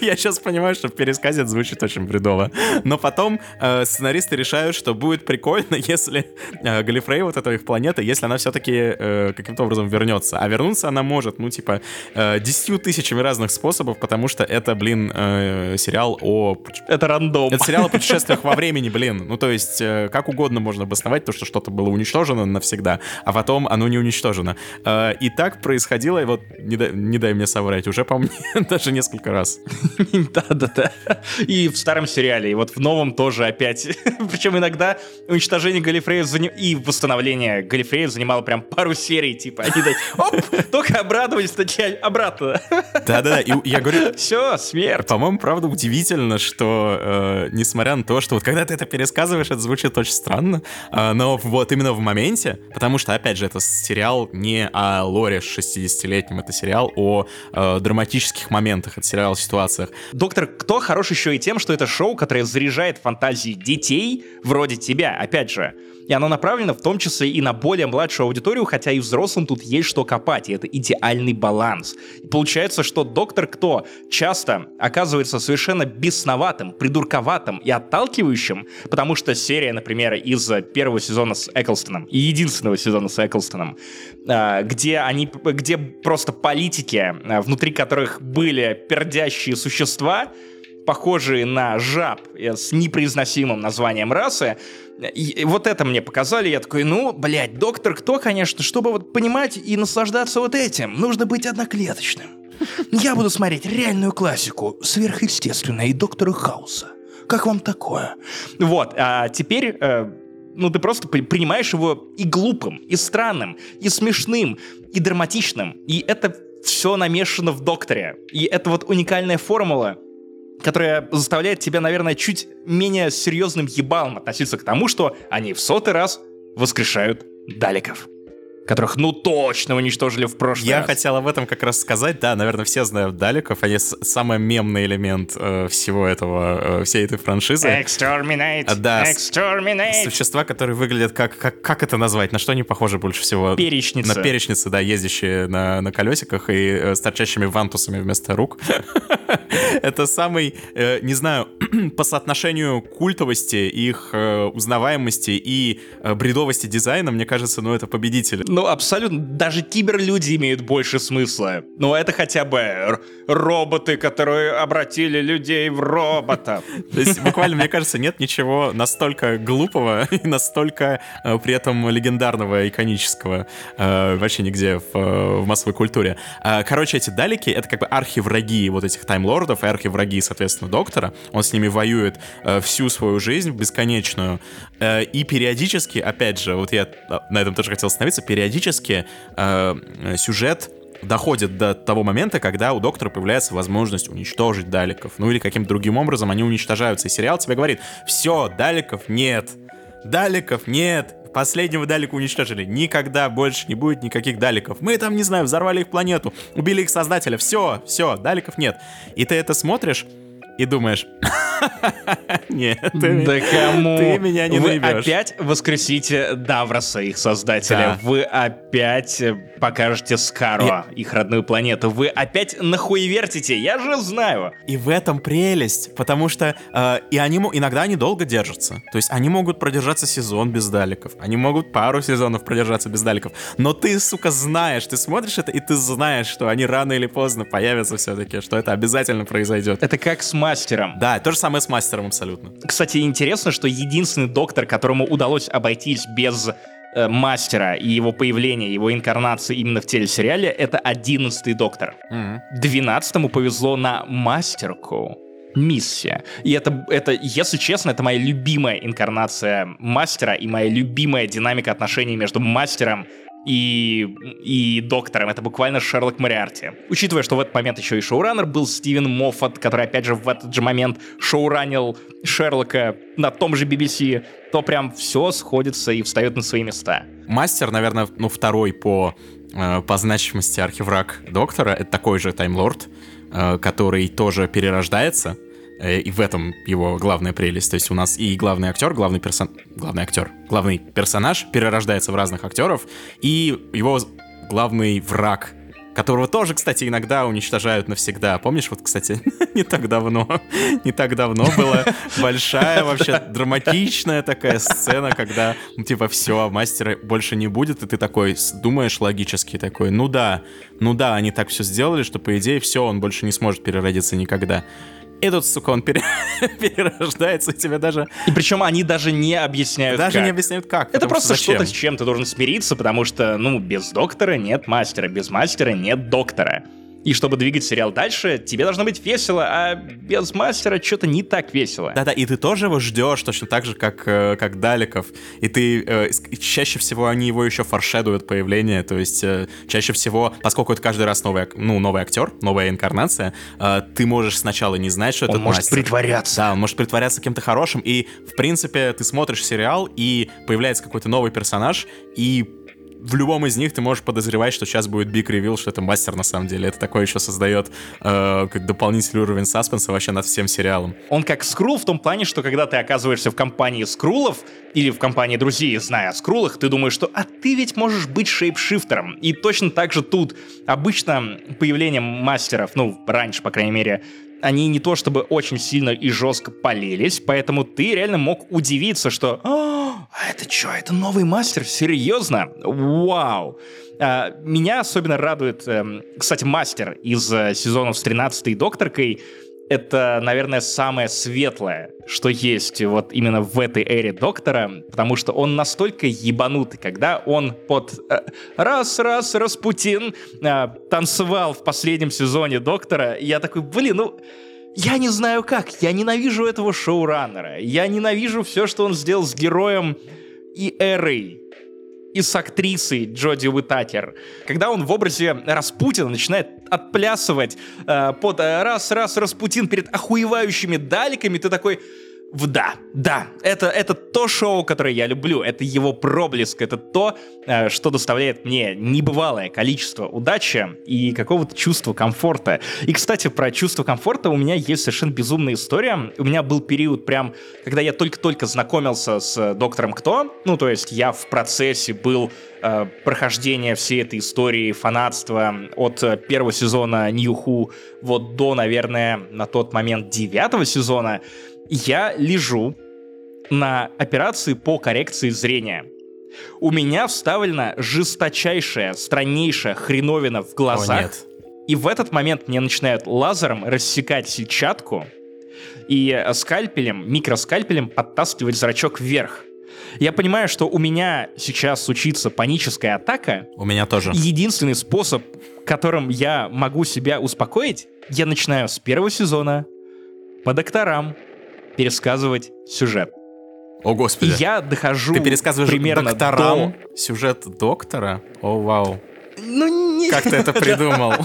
я сейчас понимаю, что пересказе это звучит очень бредово. Но потом э, сценаристы решают, что будет прикольно, если э, Галифрей, вот эта их планета, если она все-таки э, каким-то образом вернется. А вернуться она может, ну, типа, э, тысячами разных способов, потому что это, блин, э, сериал о... Это рандом. Это сериал о путешествиях во времени, блин. Ну, то есть, э, как угодно можно обосновать то, что что-то было уничтожено навсегда, а потом оно не уничтожено. Э, и так происходило, и вот, не дай, не дай мне соврать, уже, по мне, даже несколько раз. Да-да-да. И в старом сериале, и вот в новом тоже опять. Причем иногда уничтожение Галифреев заним... и восстановление Галифреев занимало прям пару серий, типа, они так, оп, только обрадовались, такие обратно. Да-да-да, и я говорю... Все, смерть. По-моему, правда, удивительно, что, э, несмотря на то, что вот когда ты это пересказываешь, это звучит очень странно, э, но вот именно в моменте, потому что, опять же, это сериал не о лоре 60-летнем, это сериал о э, драматических моментах, это сериал о ситуациях. Доктор Кто хорош еще и тем, что это шоу, которое заряжает фантазии детей вроде тебя, опять же. И оно направлено в том числе и на более младшую аудиторию, хотя и взрослым тут есть что копать, и это идеальный баланс. И получается, что Доктор Кто часто оказывается совершенно бесноватым, придурковатым и отталкивающим, потому что серия, например, из первого сезона с Эклстоном и единственного сезона с Эклстоном, а, где они, где просто политики, а, внутри которых были пердящие существа, похожие на жаб с непроизносимым названием расы. И вот это мне показали, я такой, ну, блядь, доктор кто, конечно, чтобы вот понимать и наслаждаться вот этим, нужно быть одноклеточным. Я буду смотреть реальную классику, сверхъестественное и доктора Хауса. Как вам такое? Вот, а теперь э, ну, ты просто принимаешь его и глупым, и странным, и смешным, и драматичным. И это все намешано в докторе. И это вот уникальная формула, которая заставляет тебя, наверное, чуть менее серьезным ебалом относиться к тому, что они в сотый раз воскрешают далеков которых, ну, точно уничтожили в прошлый Я раз. хотел об этом как раз сказать. Да, наверное, все знают Далеков. Они самый мемный элемент э, всего этого, э, всей этой франшизы. Exterminate! А, да. Exterminate! Существа, которые выглядят как, как... Как это назвать? На что они похожи больше всего? Перечницы. На перечницы, да, ездящие на, на колесиках и э, с торчащими вантусами вместо рук. Это самый, э, не знаю, по соотношению культовости, их э, узнаваемости и э, бредовости дизайна, мне кажется, ну, это победитель. Ну, абсолютно. Даже киберлюди имеют больше смысла. Ну, это хотя бы роботы, которые обратили людей в роботов. То есть, буквально, мне кажется, нет ничего настолько глупого и настолько э, при этом легендарного, иконического э, вообще нигде в, в массовой культуре. Э, короче, эти далеки — это как бы архивраги вот этих таймлордов и архивраги, соответственно, Доктора. Он с ними воюет всю свою жизнь бесконечную. И периодически, опять же, вот я на этом тоже хотел остановиться, периодически сюжет доходит до того момента, когда у доктора появляется возможность уничтожить даликов. Ну или каким-то другим образом они уничтожаются. И сериал тебе говорит, все, даликов нет. Даликов нет. Последнего далика уничтожили. Никогда больше не будет никаких даликов. Мы там, не знаю, взорвали их планету, убили их создателя. Все, все, даликов нет. И ты это смотришь и думаешь, нет, ты, да кому? ты меня не Вы наебешь. опять воскресите Давроса, их создателя. Да. Вы опять покажете Скаро, их родную планету. Вы опять нахуевертите, я же знаю. И в этом прелесть, потому что э, и они иногда они долго держатся. То есть они могут продержаться сезон без даликов, они могут пару сезонов продержаться без даликов. Но ты, сука, знаешь, ты смотришь это и ты знаешь, что они рано или поздно появятся все-таки, что это обязательно произойдет. Это как с мастером. Да, то же самое с мастером абсолютно. Кстати, интересно, что единственный доктор, которому удалось обойтись без э, мастера и его появления, его инкарнации именно в телесериале, это одиннадцатый доктор. Двенадцатому повезло на мастерку. Миссия. И это, это, если честно, это моя любимая инкарнация мастера и моя любимая динамика отношений между мастером и, и доктором. Это буквально Шерлок Мориарти. Учитывая, что в этот момент еще и шоураннер был Стивен Моффат, который, опять же, в этот же момент шоуранил Шерлока на том же BBC, то прям все сходится и встает на свои места. Мастер, наверное, ну, второй по, э, по значимости архивраг доктора, это такой же таймлорд, э, который тоже перерождается, и в этом его главная прелесть. То есть у нас и главный актер, главный персон... Главный актер, главный персонаж перерождается в разных актеров, и его главный враг которого тоже, кстати, иногда уничтожают навсегда. Помнишь, вот, кстати, не так давно, не так давно была большая вообще драматичная такая сцена, когда, ну, типа, все, мастера больше не будет, и ты такой думаешь логически такой, ну да, ну да, они так все сделали, что, по идее, все, он больше не сможет переродиться никогда. И тут, сука, он пере- перерождается, и тебе даже, И причем они даже не объясняют, даже как. не объясняют, как. Это просто зачем. что-то, с чем ты должен смириться, потому что, ну, без доктора нет мастера, без мастера нет доктора. И чтобы двигать сериал дальше, тебе должно быть весело, а без мастера что-то не так весело. Да-да, и ты тоже его ждешь точно так же, как, э, как Далеков. И ты э, чаще всего они его еще форшедуют появление. То есть э, чаще всего, поскольку это каждый раз новый, ну, новый актер, новая инкарнация, э, ты можешь сначала не знать, что Он это может мастер. притворяться. Да, он может притворяться кем-то хорошим, и, в принципе, ты смотришь сериал, и появляется какой-то новый персонаж, и в любом из них ты можешь подозревать, что сейчас будет биг ревил, что это мастер на самом деле. Это такое еще создает э, как дополнительный уровень саспенса вообще над всем сериалом. Он как скрул в том плане, что когда ты оказываешься в компании скрулов или в компании друзей, зная о скрулах, ты думаешь, что «а ты ведь можешь быть шейпшифтером». И точно так же тут. Обычно появление мастеров, ну, раньше, по крайней мере, они не то чтобы очень сильно и жестко полились, поэтому ты реально мог удивиться, что «А, а это что, это новый мастер? Серьезно? Вау!» А, Меня особенно радует, эм, кстати, мастер из э, сезонов с 13 докторкой, это, наверное, самое светлое, что есть вот именно в этой эре Доктора, потому что он настолько ебанутый, когда он под э, раз-раз Распутин э, танцевал в последнем сезоне Доктора, я такой, блин, ну... Я не знаю как, я ненавижу этого шоураннера, я ненавижу все, что он сделал с героем и эрой, и с актрисой Джоди Уитакер. Когда он в образе Распутина начинает отплясывать э, под э, раз-раз Распутин перед охуевающими даликами, ты такой... В да, да, это, это то шоу, которое я люблю, это его проблеск, это то, э, что доставляет мне небывалое количество удачи и какого-то чувства комфорта. И, кстати, про чувство комфорта у меня есть совершенно безумная история. У меня был период прям, когда я только-только знакомился с Доктором Кто, ну, то есть я в процессе был э, прохождения всей этой истории фанатства от э, первого сезона Who вот до, наверное, на тот момент девятого сезона, я лежу на операции по коррекции зрения. у меня вставлена жесточайшая, страннейшая хреновина в глазах. О, нет. И в этот момент мне начинают лазером рассекать сетчатку и скальпелем, микроскальпелем подтаскивать зрачок вверх. Я понимаю, что у меня сейчас случится паническая атака. У меня тоже. Единственный способ, которым я могу себя успокоить, я начинаю с первого сезона по докторам пересказывать сюжет. О, господи. И я дохожу Ты пересказываешь примерно докторам до... сюжет доктора? О, вау. Ну, не... Как ты это придумал?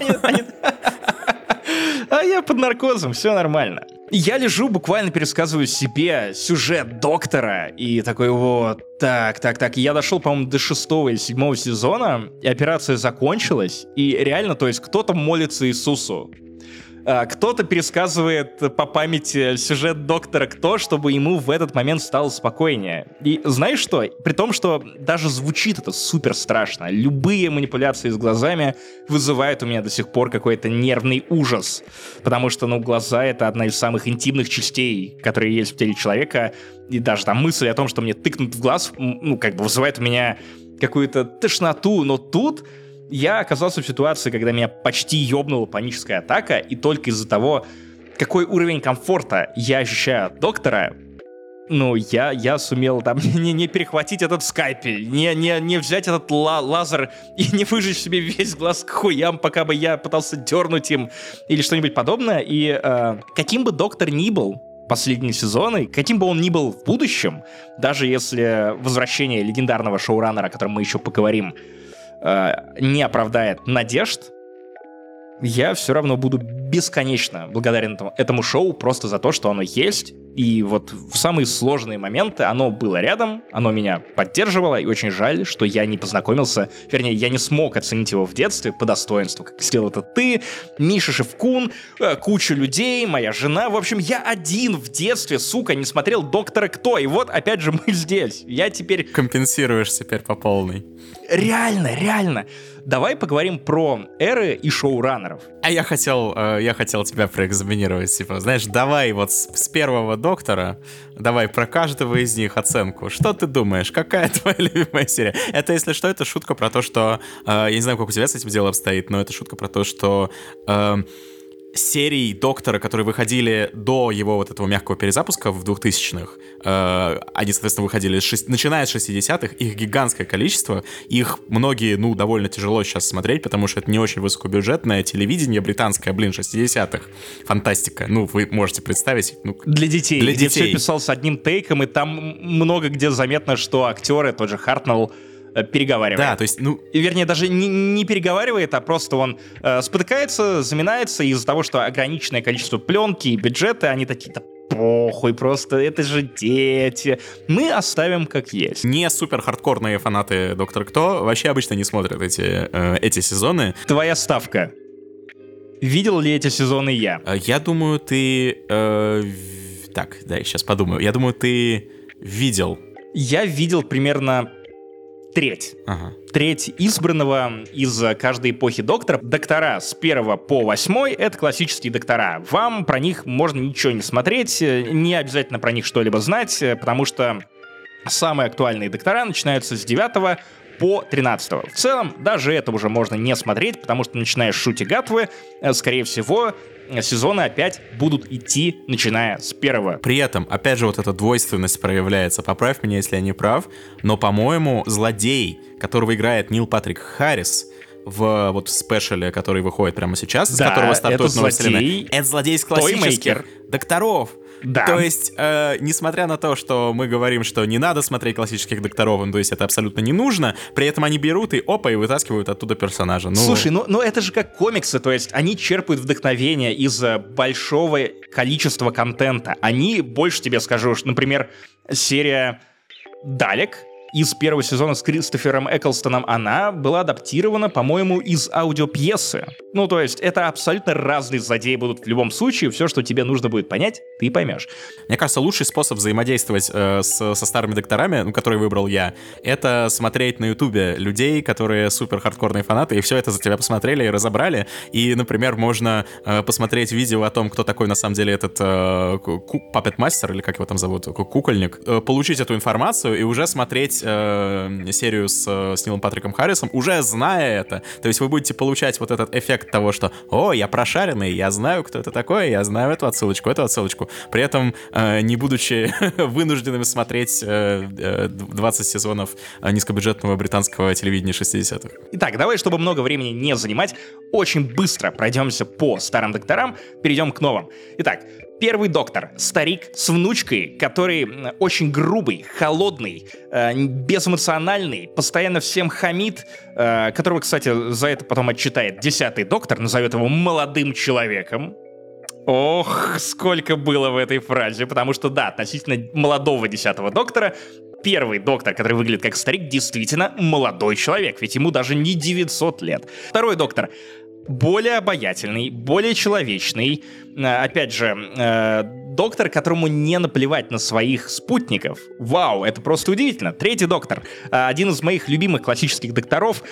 А я под наркозом, все нормально. Я лежу, буквально пересказываю себе сюжет доктора, и такой вот, так, так, так. Я дошел, по-моему, до шестого или седьмого сезона, и операция закончилась, и реально, то есть кто-то молится Иисусу, кто-то пересказывает по памяти сюжет доктора Кто, чтобы ему в этот момент стало спокойнее. И знаешь что? При том, что даже звучит это супер страшно. Любые манипуляции с глазами вызывают у меня до сих пор какой-то нервный ужас. Потому что, ну, глаза — это одна из самых интимных частей, которые есть в теле человека. И даже там мысль о том, что мне тыкнут в глаз, ну, как бы вызывает у меня какую-то тошноту. Но тут я оказался в ситуации, когда меня почти ёбнула паническая атака, и только из-за того, какой уровень комфорта я ощущаю от доктора, ну, я, я сумел там не, не перехватить этот скайпель, не, не, не взять этот ла лазер и не выжечь себе весь глаз к хуям, пока бы я пытался дернуть им или что-нибудь подобное. И э, каким бы доктор ни был, последние сезоны, каким бы он ни был в будущем, даже если возвращение легендарного шоураннера, о котором мы еще поговорим, не оправдает надежд, я все равно буду бесконечно благодарен этому шоу просто за то, что оно есть. И вот в самые сложные моменты оно было рядом, оно меня поддерживало, и очень жаль, что я не познакомился, вернее, я не смог оценить его в детстве по достоинству, как сделал это ты, Миша Шевкун, э, куча людей, моя жена. В общем, я один в детстве, сука, не смотрел «Доктора Кто», и вот опять же мы здесь. Я теперь... Компенсируешь теперь по полной. Реально, реально. Давай поговорим про эры и шоураннеров. А я хотел, э, я хотел тебя проэкзаминировать, типа, знаешь, давай вот с, с первого доктора, давай про каждого из них оценку. Что ты думаешь, какая твоя любимая серия? Это, если что, это шутка про то, что, э, я не знаю, как у тебя с этим делом обстоит, но это шутка про то, что... Э, серий Доктора, которые выходили до его вот этого мягкого перезапуска в 2000-х, э, они, соответственно, выходили, с начиная с 60-х, их гигантское количество, их многие, ну, довольно тяжело сейчас смотреть, потому что это не очень высокобюджетное телевидение британское, блин, 60-х. Фантастика. Ну, вы можете представить. Ну, для детей. Для детей. Все писал с одним тейком, и там много где заметно, что актеры, тот же Хартнелл, переговаривает. Да, то есть, ну... И, вернее, даже не, не переговаривает, а просто он э, спотыкается, заминается из-за того, что ограниченное количество пленки и бюджеты, они такие-то похуй, просто это же дети. Мы оставим как есть. Не супер хардкорные фанаты Доктор Кто вообще обычно не смотрят эти, э, эти сезоны. Твоя ставка. Видел ли эти сезоны я? Э, я думаю, ты... Э, так, да, сейчас подумаю. Я думаю, ты видел. Я видел примерно треть. Ага. Треть избранного из каждой эпохи доктора. Доктора с первого по восьмой — это классические доктора. Вам про них можно ничего не смотреть, не обязательно про них что-либо знать, потому что самые актуальные доктора начинаются с девятого по 13. В целом, даже это уже можно не смотреть, потому что начинаешь шути гатвы, э, скорее всего, сезоны опять будут идти, начиная с первого. При этом, опять же, вот эта двойственность проявляется. Поправь меня, если я не прав, но, по-моему, злодей, которого играет Нил Патрик Харрис, в вот спешале, который выходит прямо сейчас, да, с которого стартует новая вселенная. Это злодей из классических докторов. Да. То есть, э, несмотря на то, что мы говорим, что не надо смотреть классических докторов, ну, то есть это абсолютно не нужно, при этом они берут и опа, и вытаскивают оттуда персонажа. Ну... Слушай, ну, ну это же как комиксы, то есть они черпают вдохновение из э, большого количества контента. Они, больше тебе скажу, что, например, серия Далек, из первого сезона с Кристофером Эклстоном, она была адаптирована, по-моему, из аудиопьесы. Ну, то есть, это абсолютно разные злодеи будут в любом случае. Все, что тебе нужно будет понять, ты поймешь. Мне кажется, лучший способ взаимодействовать э, с, со старыми докторами, ну, которые выбрал я, это смотреть на Ютубе людей, которые супер хардкорные фанаты, и все это за тебя посмотрели и разобрали. И, например, можно э, посмотреть видео о том, кто такой на самом деле этот э, папет-мастер, или как его там зовут, кукольник, э, получить эту информацию и уже смотреть э, серию с, с Нилом Патриком Харрисом, уже зная это. То есть вы будете получать вот этот эффект того, что «О, я прошаренный, я знаю, кто это такой, я знаю эту отсылочку, эту отсылочку». При этом э, не будучи вынужденными смотреть э, 20 э, сезонов низкобюджетного британского телевидения 60-х. Итак, давай, чтобы много времени не занимать, очень быстро пройдемся по старым докторам, перейдем к новым. Итак, Первый доктор, старик с внучкой, который очень грубый, холодный, э, безэмоциональный, постоянно всем хамит, э, которого, кстати, за это потом отчитает десятый доктор, назовет его молодым человеком. Ох, сколько было в этой фразе, потому что, да, относительно молодого десятого доктора, первый доктор, который выглядит как старик, действительно молодой человек, ведь ему даже не 900 лет. Второй доктор более обаятельный, более человечный. Э, опять же, э, доктор, которому не наплевать на своих спутников. Вау, это просто удивительно. Третий доктор. Э, один из моих любимых классических докторов.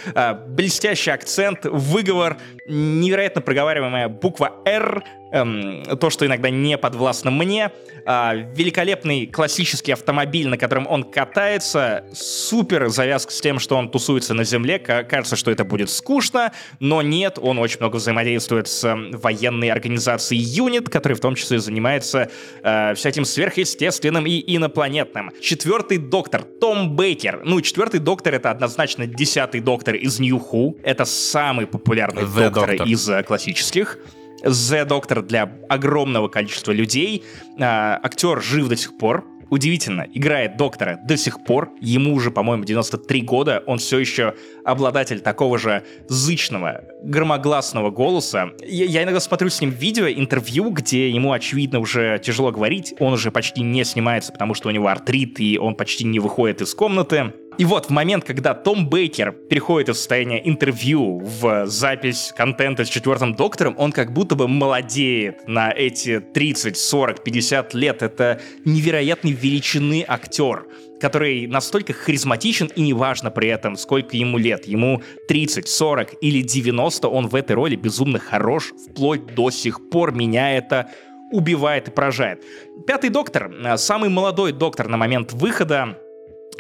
Блестящий акцент, выговор, невероятно проговариваемая буква «Р», эм, то, что иногда не подвластно мне. Э, великолепный классический автомобиль, на котором он катается. Супер завязка с тем, что он тусуется на земле. Кажется, что это будет скучно, но нет, он очень много взаимодействует с э, военной организацией Юнит, которая в том числе занимается э, всяким сверхъестественным и инопланетным. Четвертый доктор, Том Бейкер. Ну, четвертый доктор — это однозначно десятый доктор из Нью Ху. Это самый популярный The доктор Doctor. из э, классических. The Doctor для огромного количества людей. А, актер жив до сих пор. Удивительно, играет доктора до сих пор, ему уже, по-моему, 93 года, он все еще обладатель такого же зычного, громогласного голоса. Я, я иногда смотрю с ним видео, интервью, где ему, очевидно, уже тяжело говорить, он уже почти не снимается, потому что у него артрит, и он почти не выходит из комнаты. И вот в момент, когда Том Бейкер переходит из состояния интервью в запись контента с четвертым доктором, он как будто бы молодеет на эти 30, 40, 50 лет. Это невероятной величины актер который настолько харизматичен и неважно при этом, сколько ему лет. Ему 30, 40 или 90, он в этой роли безумно хорош, вплоть до сих пор меня это убивает и поражает. Пятый доктор, э, самый молодой доктор на момент выхода,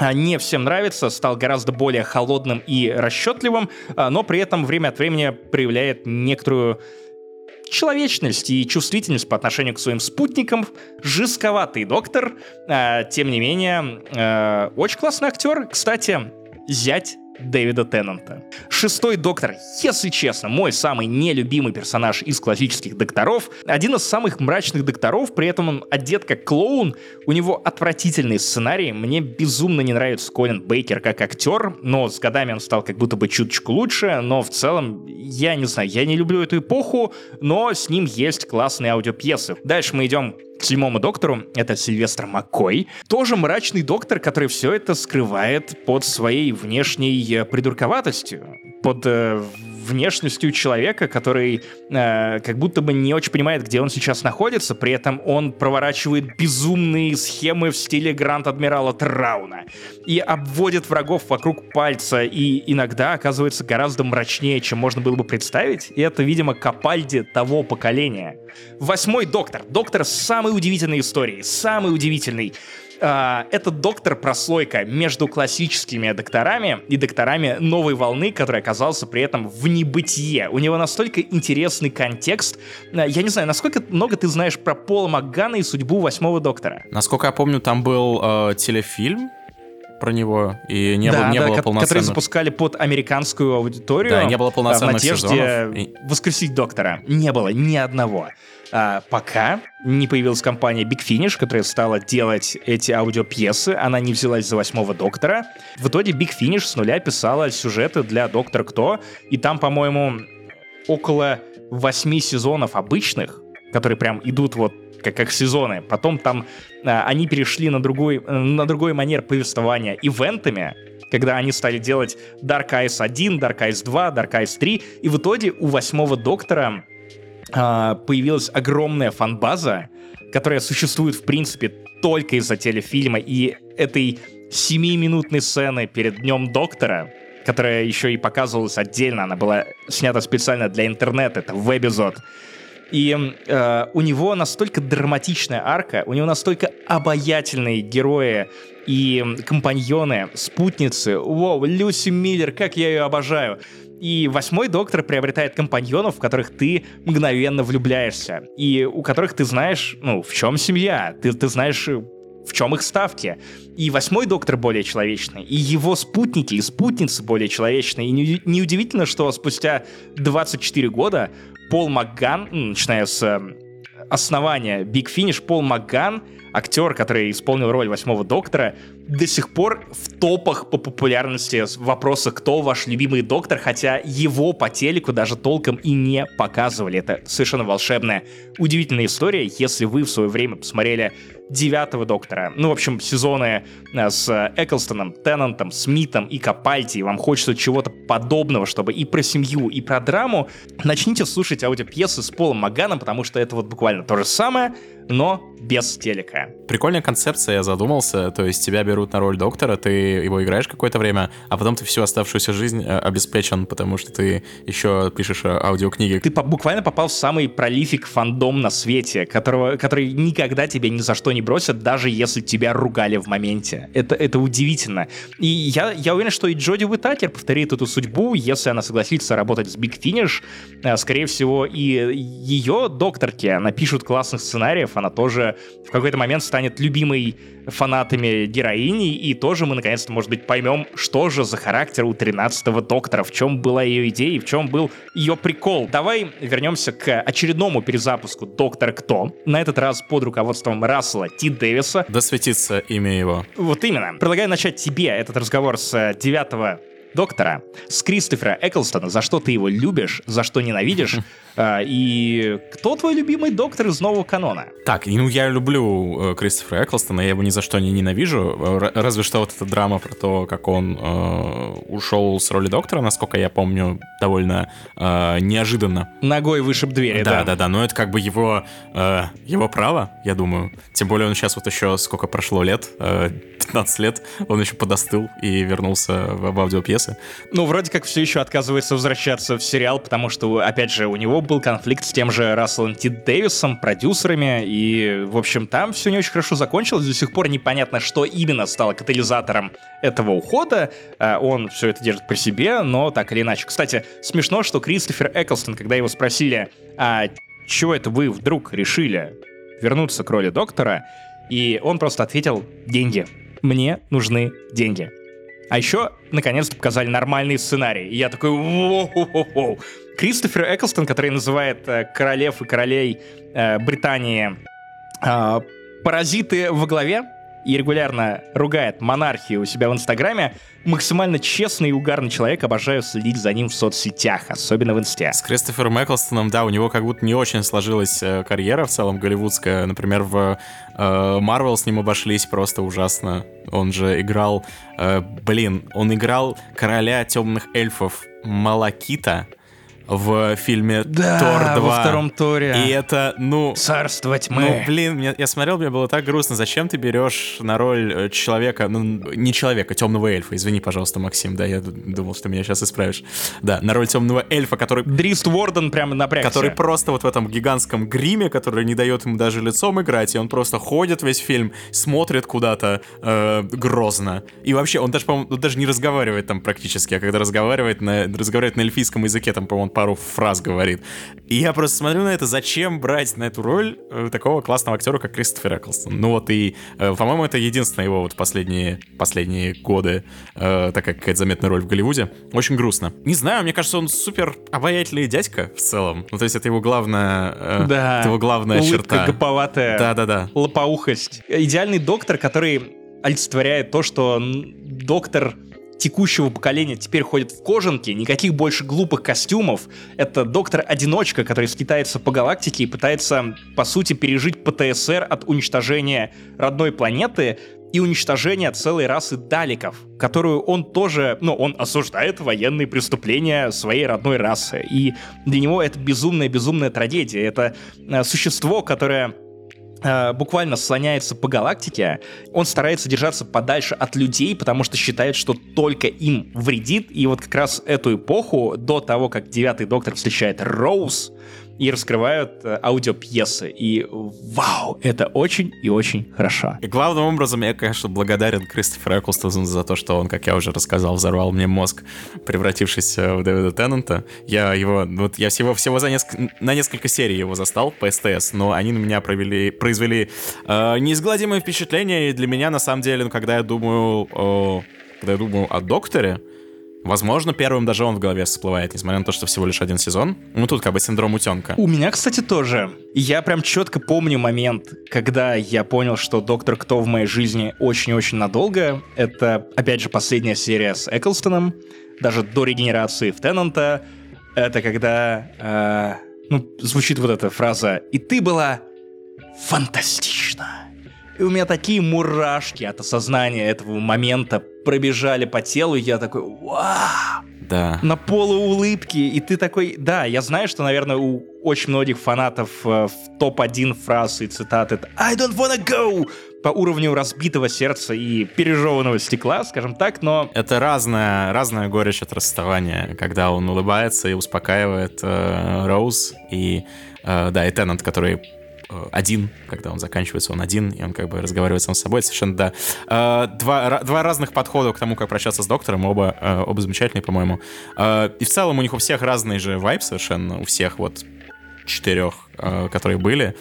не всем нравится, стал гораздо более холодным и расчетливым, а, но при этом время от времени проявляет некоторую человечность и чувствительность по отношению к своим спутникам. Жестковатый доктор, а, тем не менее, очень классный актер. Кстати, зять Дэвида Теннанта. Шестой доктор, если честно, мой самый нелюбимый персонаж из классических докторов. Один из самых мрачных докторов, при этом он одет как клоун. У него отвратительный сценарий. Мне безумно не нравится Колин Бейкер как актер, но с годами он стал как будто бы чуточку лучше. Но в целом, я не знаю, я не люблю эту эпоху, но с ним есть классные аудиопьесы. Дальше мы идем седьмому доктору, это Сильвестр Маккой, тоже мрачный доктор, который все это скрывает под своей внешней э, придурковатостью, под э, внешностью человека, который э, как будто бы не очень понимает, где он сейчас находится, при этом он проворачивает безумные схемы в стиле Гранд-Адмирала Трауна и обводит врагов вокруг пальца, и иногда оказывается гораздо мрачнее, чем можно было бы представить, и это, видимо, Капальди того поколения. Восьмой доктор. Доктор с самой удивительной историей, самый удивительный. Uh, это доктор-прослойка между классическими докторами и докторами новой волны, который оказался при этом в небытие. У него настолько интересный контекст. Uh, я не знаю, насколько много ты знаешь про Пола Макгана и судьбу восьмого доктора? Насколько я помню, там был э, телефильм, про него, и не, да, было, не да, было полноценного... которые запускали под американскую аудиторию. Да, не было полноценных в надежде сезонов. воскресить доктора. Не было ни одного. А, пока не появилась компания Big Finish, которая стала делать эти аудиопьесы. Она не взялась за восьмого доктора. В итоге Big Finish с нуля писала сюжеты для Доктора Кто. И там, по-моему, около восьми сезонов обычных, которые прям идут вот как, как сезоны. Потом там а, они перешли на другой, на другой манер повествования ивентами, когда они стали делать Dark Eyes 1, Dark Eyes 2, Dark Eyes 3, и в итоге у восьмого доктора появилась огромная фанбаза, которая существует в принципе только из-за телефильма и этой семиминутной сцены перед Днем Доктора, которая еще и показывалась отдельно, она была снята специально для интернета, это веб-эпизод. И э, у него настолько драматичная арка, у него настолько обаятельные герои и компаньоны, спутницы. Воу, Люси Миллер, как я ее обожаю. И восьмой доктор приобретает компаньонов, в которых ты мгновенно влюбляешься. И у которых ты знаешь, ну, в чем семья. Ты, ты знаешь, в чем их ставки. И восьмой доктор более человечный, и его спутники и спутницы более человечные. И неудивительно, что спустя 24 года Пол Макган, начиная с э, основания Big Finish, Пол Макган актер, который исполнил роль восьмого доктора, до сих пор в топах по популярности вопроса, кто ваш любимый доктор, хотя его по телеку даже толком и не показывали. Это совершенно волшебная, удивительная история. Если вы в свое время посмотрели девятого доктора, ну, в общем, сезоны э, с Эклстоном, Теннантом, Смитом и Капальти, и вам хочется чего-то подобного, чтобы и про семью, и про драму, начните слушать аудиопьесы с Полом Маганом, потому что это вот буквально то же самое, но без телека. Прикольная концепция, я задумался. То есть тебя берут на роль доктора, ты его играешь какое-то время, а потом ты всю оставшуюся жизнь э, обеспечен, потому что ты еще пишешь э, аудиокниги. Ты буквально попал в самый пролифик фандом на свете, которого, который никогда тебе ни за что не бросят, даже если тебя ругали в моменте. Это, это удивительно. И я, я уверен, что и Джоди Уитакер повторит эту судьбу, если она согласится работать с Big Finish. Э, скорее всего, и ее докторки напишут классных сценариев, она тоже в какой-то момент станет любимой фанатами героини, и тоже мы наконец-то, может быть, поймем, что же за характер у 13-го доктора, в чем была ее идея и в чем был ее прикол. Давай вернемся к очередному перезапуску Доктора Кто, на этот раз под руководством Рассела Ти Дэвиса. Да светится имя его. Вот именно. Предлагаю начать тебе этот разговор с девятого доктора, с Кристофера Эклстона, за что ты его любишь, за что ненавидишь, и кто твой любимый доктор из нового канона? Так, ну я люблю э, Кристофера Эклстона, я его ни за что не ненавижу, разве что вот эта драма про то, как он э, ушел с роли доктора, насколько я помню, довольно э, неожиданно. Ногой вышиб двери, да. Да, да, да, но это как бы его, э, его право, я думаю. Тем более он сейчас вот еще сколько прошло лет, э, 15 лет, он еще подостыл и вернулся в, в аудиопьесы. Ну, вроде как все еще отказывается возвращаться в сериал, потому что, опять же, у него был конфликт с тем же Расселом Ти Дэвисом, продюсерами, и, в общем, там все не очень хорошо закончилось, до сих пор непонятно, что именно стало катализатором этого ухода, а, он все это держит при себе, но так или иначе. Кстати, смешно, что Кристофер Эклстон, когда его спросили, а чего это вы вдруг решили вернуться к роли доктора, и он просто ответил «деньги». Мне нужны деньги. А еще, наконец-то, показали нормальный сценарий. И я такой, воу-воу-воу. Кристофер Эклстон, который называет э, королев и королей э, Британии э, паразиты во главе, и регулярно ругает монархию у себя в Инстаграме, максимально честный и угарный человек, обожаю следить за ним в соцсетях, особенно в Инсте. С Кристофером Эклстоном, да, у него как будто не очень сложилась э, карьера в целом голливудская. Например, в Марвел э, с ним обошлись просто ужасно. Он же играл, э, блин, он играл короля темных эльфов Малакита, в фильме да, Тор 2. во втором Торе. И это, ну... Царство тьмы. Ну, блин, я, я смотрел, мне было так грустно. Зачем ты берешь на роль э, человека, ну, не человека, темного эльфа, извини, пожалуйста, Максим, да, я думал, что меня сейчас исправишь. Да, на роль темного эльфа, который... Дрист Ворден прямо напрягся. Который просто вот в этом гигантском гриме, который не дает ему даже лицом играть, и он просто ходит весь фильм, смотрит куда-то э, грозно. И вообще, он даже, по-моему, даже не разговаривает там практически, а когда разговаривает на, разговаривает на эльфийском языке, там, по-моему, пару фраз говорит. И я просто смотрю на это, зачем брать на эту роль э, такого классного актера, как Кристофер Эклстон. Ну вот и, э, по-моему, это единственная его вот последние, последние годы э, такая какая-то заметная роль в Голливуде. Очень грустно. Не знаю, мне кажется, он супер обаятельный дядька в целом. Ну то есть это его главная, э, да. это его главная Улыбка черта. гоповатая. Да-да-да. Лопоухость. Идеальный доктор, который олицетворяет то, что доктор текущего поколения теперь ходит в кожанке, никаких больше глупых костюмов. Это доктор-одиночка, который скитается по галактике и пытается, по сути, пережить ПТСР от уничтожения родной планеты и уничтожения целой расы даликов, которую он тоже, ну, он осуждает военные преступления своей родной расы. И для него это безумная-безумная трагедия. Это э, существо, которое буквально слоняется по галактике. Он старается держаться подальше от людей, потому что считает, что только им вредит. И вот как раз эту эпоху, до того, как Девятый Доктор встречает Роуз, и раскрывают э, аудиопьесы. И вау, это очень и очень хорошо. И главным образом я, конечно, благодарен Кристоферу Эклстону за то, что он, как я уже рассказал, взорвал мне мозг, превратившись э, в Дэвида Теннанта. Я его, вот я всего, всего за несколько, на несколько серий его застал по СТС, но они на меня провели, произвели э, неизгладимое впечатление, и для меня, на самом деле, ну, когда я думаю о, когда я думаю о докторе, Возможно, первым даже он в голове всплывает, несмотря на то, что всего лишь один сезон. Ну, тут как бы синдром утенка. У меня, кстати, тоже. Я прям четко помню момент, когда я понял, что Доктор Кто в моей жизни очень-очень надолго. Это, опять же, последняя серия с Эклстоном, даже до регенерации в Теннанта. Это когда, э, ну, звучит вот эта фраза «И ты была фантастична». И у меня такие мурашки от осознания этого момента пробежали по телу, и я такой, вау! Да. На полуулыбки, и ты такой, да, я знаю, что, наверное, у очень многих фанатов э, в топ-1 фраз и цитат это «I don't wanna go!» по уровню разбитого сердца и пережеванного стекла, скажем так, но... Это разная, разная горечь от расставания, когда он улыбается и успокаивает э, Роуз, и, э, да, и Теннант, который один, когда он заканчивается, он один, и он как бы разговаривает сам с собой. Совершенно, да. Э, два, два разных подхода к тому, как прощаться с доктором, оба, э, оба замечательные, по-моему. И в целом у них у всех разный же вайб совершенно, у всех вот четырех, которые были.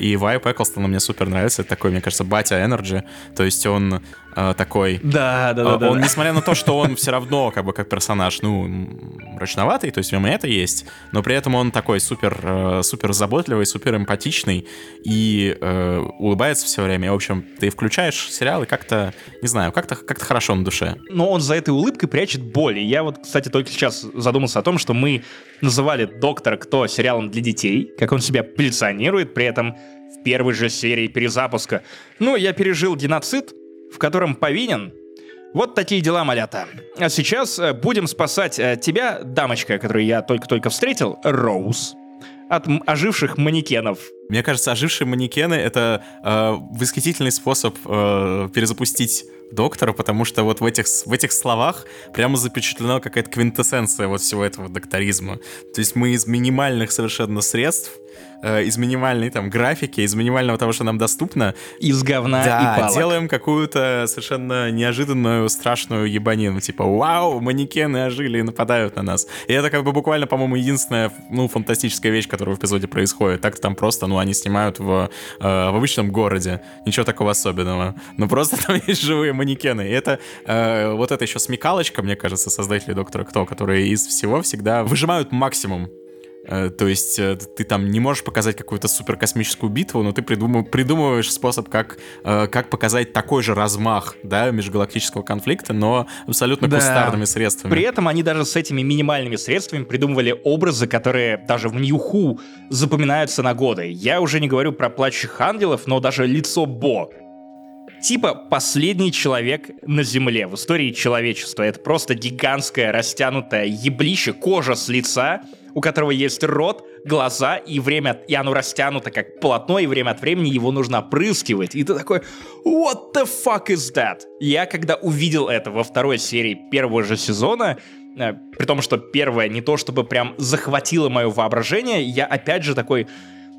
И вайб Экклстона мне супер нравится. Это такой, мне кажется, батя energy. То есть он э, такой... Да, да, да. Э, он, да. несмотря на то, что он все равно, как бы, как персонаж, ну, мрачноватый, то есть в нем и это есть, но при этом он такой супер, э, супер заботливый, супер эмпатичный и э, улыбается все время. И, в общем, ты включаешь сериал и как-то, не знаю, как-то как хорошо на душе. Но он за этой улыбкой прячет боль. И я вот, кстати, только сейчас задумался о том, что мы называли «Доктора Кто» сериалом для детей, как он себя позиционирует, при этом в первой же серии перезапуска. Ну, я пережил геноцид, в котором повинен. Вот такие дела, малята. А сейчас э, будем спасать э, тебя, дамочка, которую я только-только встретил, Роуз, от оживших манекенов. Мне кажется, ожившие манекены — это э, восхитительный способ э, перезапустить доктора, потому что вот в этих, в этих словах прямо запечатлена какая-то квинтэссенция вот всего этого докторизма. То есть мы из минимальных совершенно средств Э, из минимальной там графики, из минимального того, что нам доступно. Из говна да, и палок. делаем какую-то совершенно неожиданную, страшную ебанину. Типа, вау, манекены ожили и нападают на нас. И это как бы буквально, по-моему, единственная, ну, фантастическая вещь, которая в эпизоде происходит. Так-то там просто, ну, они снимают в, э, в обычном городе. Ничего такого особенного. Но просто там есть живые манекены. И это, э, вот это еще смекалочка, мне кажется, создатели Доктора Кто, которые из всего всегда выжимают максимум то есть э, ты там не можешь показать какую-то суперкосмическую битву, но ты придумав, придумываешь способ, как, э, как показать такой же размах да, межгалактического конфликта, но абсолютно да. кустарными средствами. При этом они даже с этими минимальными средствами придумывали образы, которые даже в Ньюху запоминаются на годы. Я уже не говорю про плачущих ангелов, но даже лицо Бо типа последний человек на Земле в истории человечества. Это просто гигантское растянутое еблище, кожа с лица, у которого есть рот, глаза, и время, и оно растянуто как полотно, и время от времени его нужно опрыскивать. И ты такой, what the fuck is that? Я когда увидел это во второй серии первого же сезона, э, при том, что первая не то чтобы прям захватила мое воображение, я опять же такой,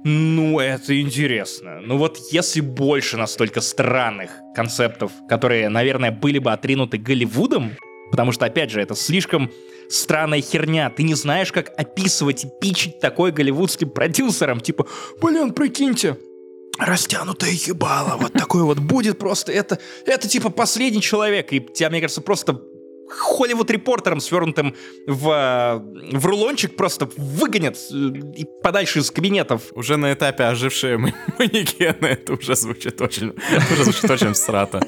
ну, это интересно. Ну вот если больше настолько странных концептов, которые, наверное, были бы отринуты Голливудом, потому что, опять же, это слишком странная херня. Ты не знаешь, как описывать и пичить такой голливудским продюсером. Типа, блин, прикиньте, растянутое ебало, вот такой вот будет просто. Это, это типа последний человек. И тебя, мне кажется, просто Холливуд-репортером, свернутым в, в рулончик, просто выгонят э, и подальше из кабинетов. Уже на этапе ожившие манекены, это уже звучит очень, уже звучит очень срато.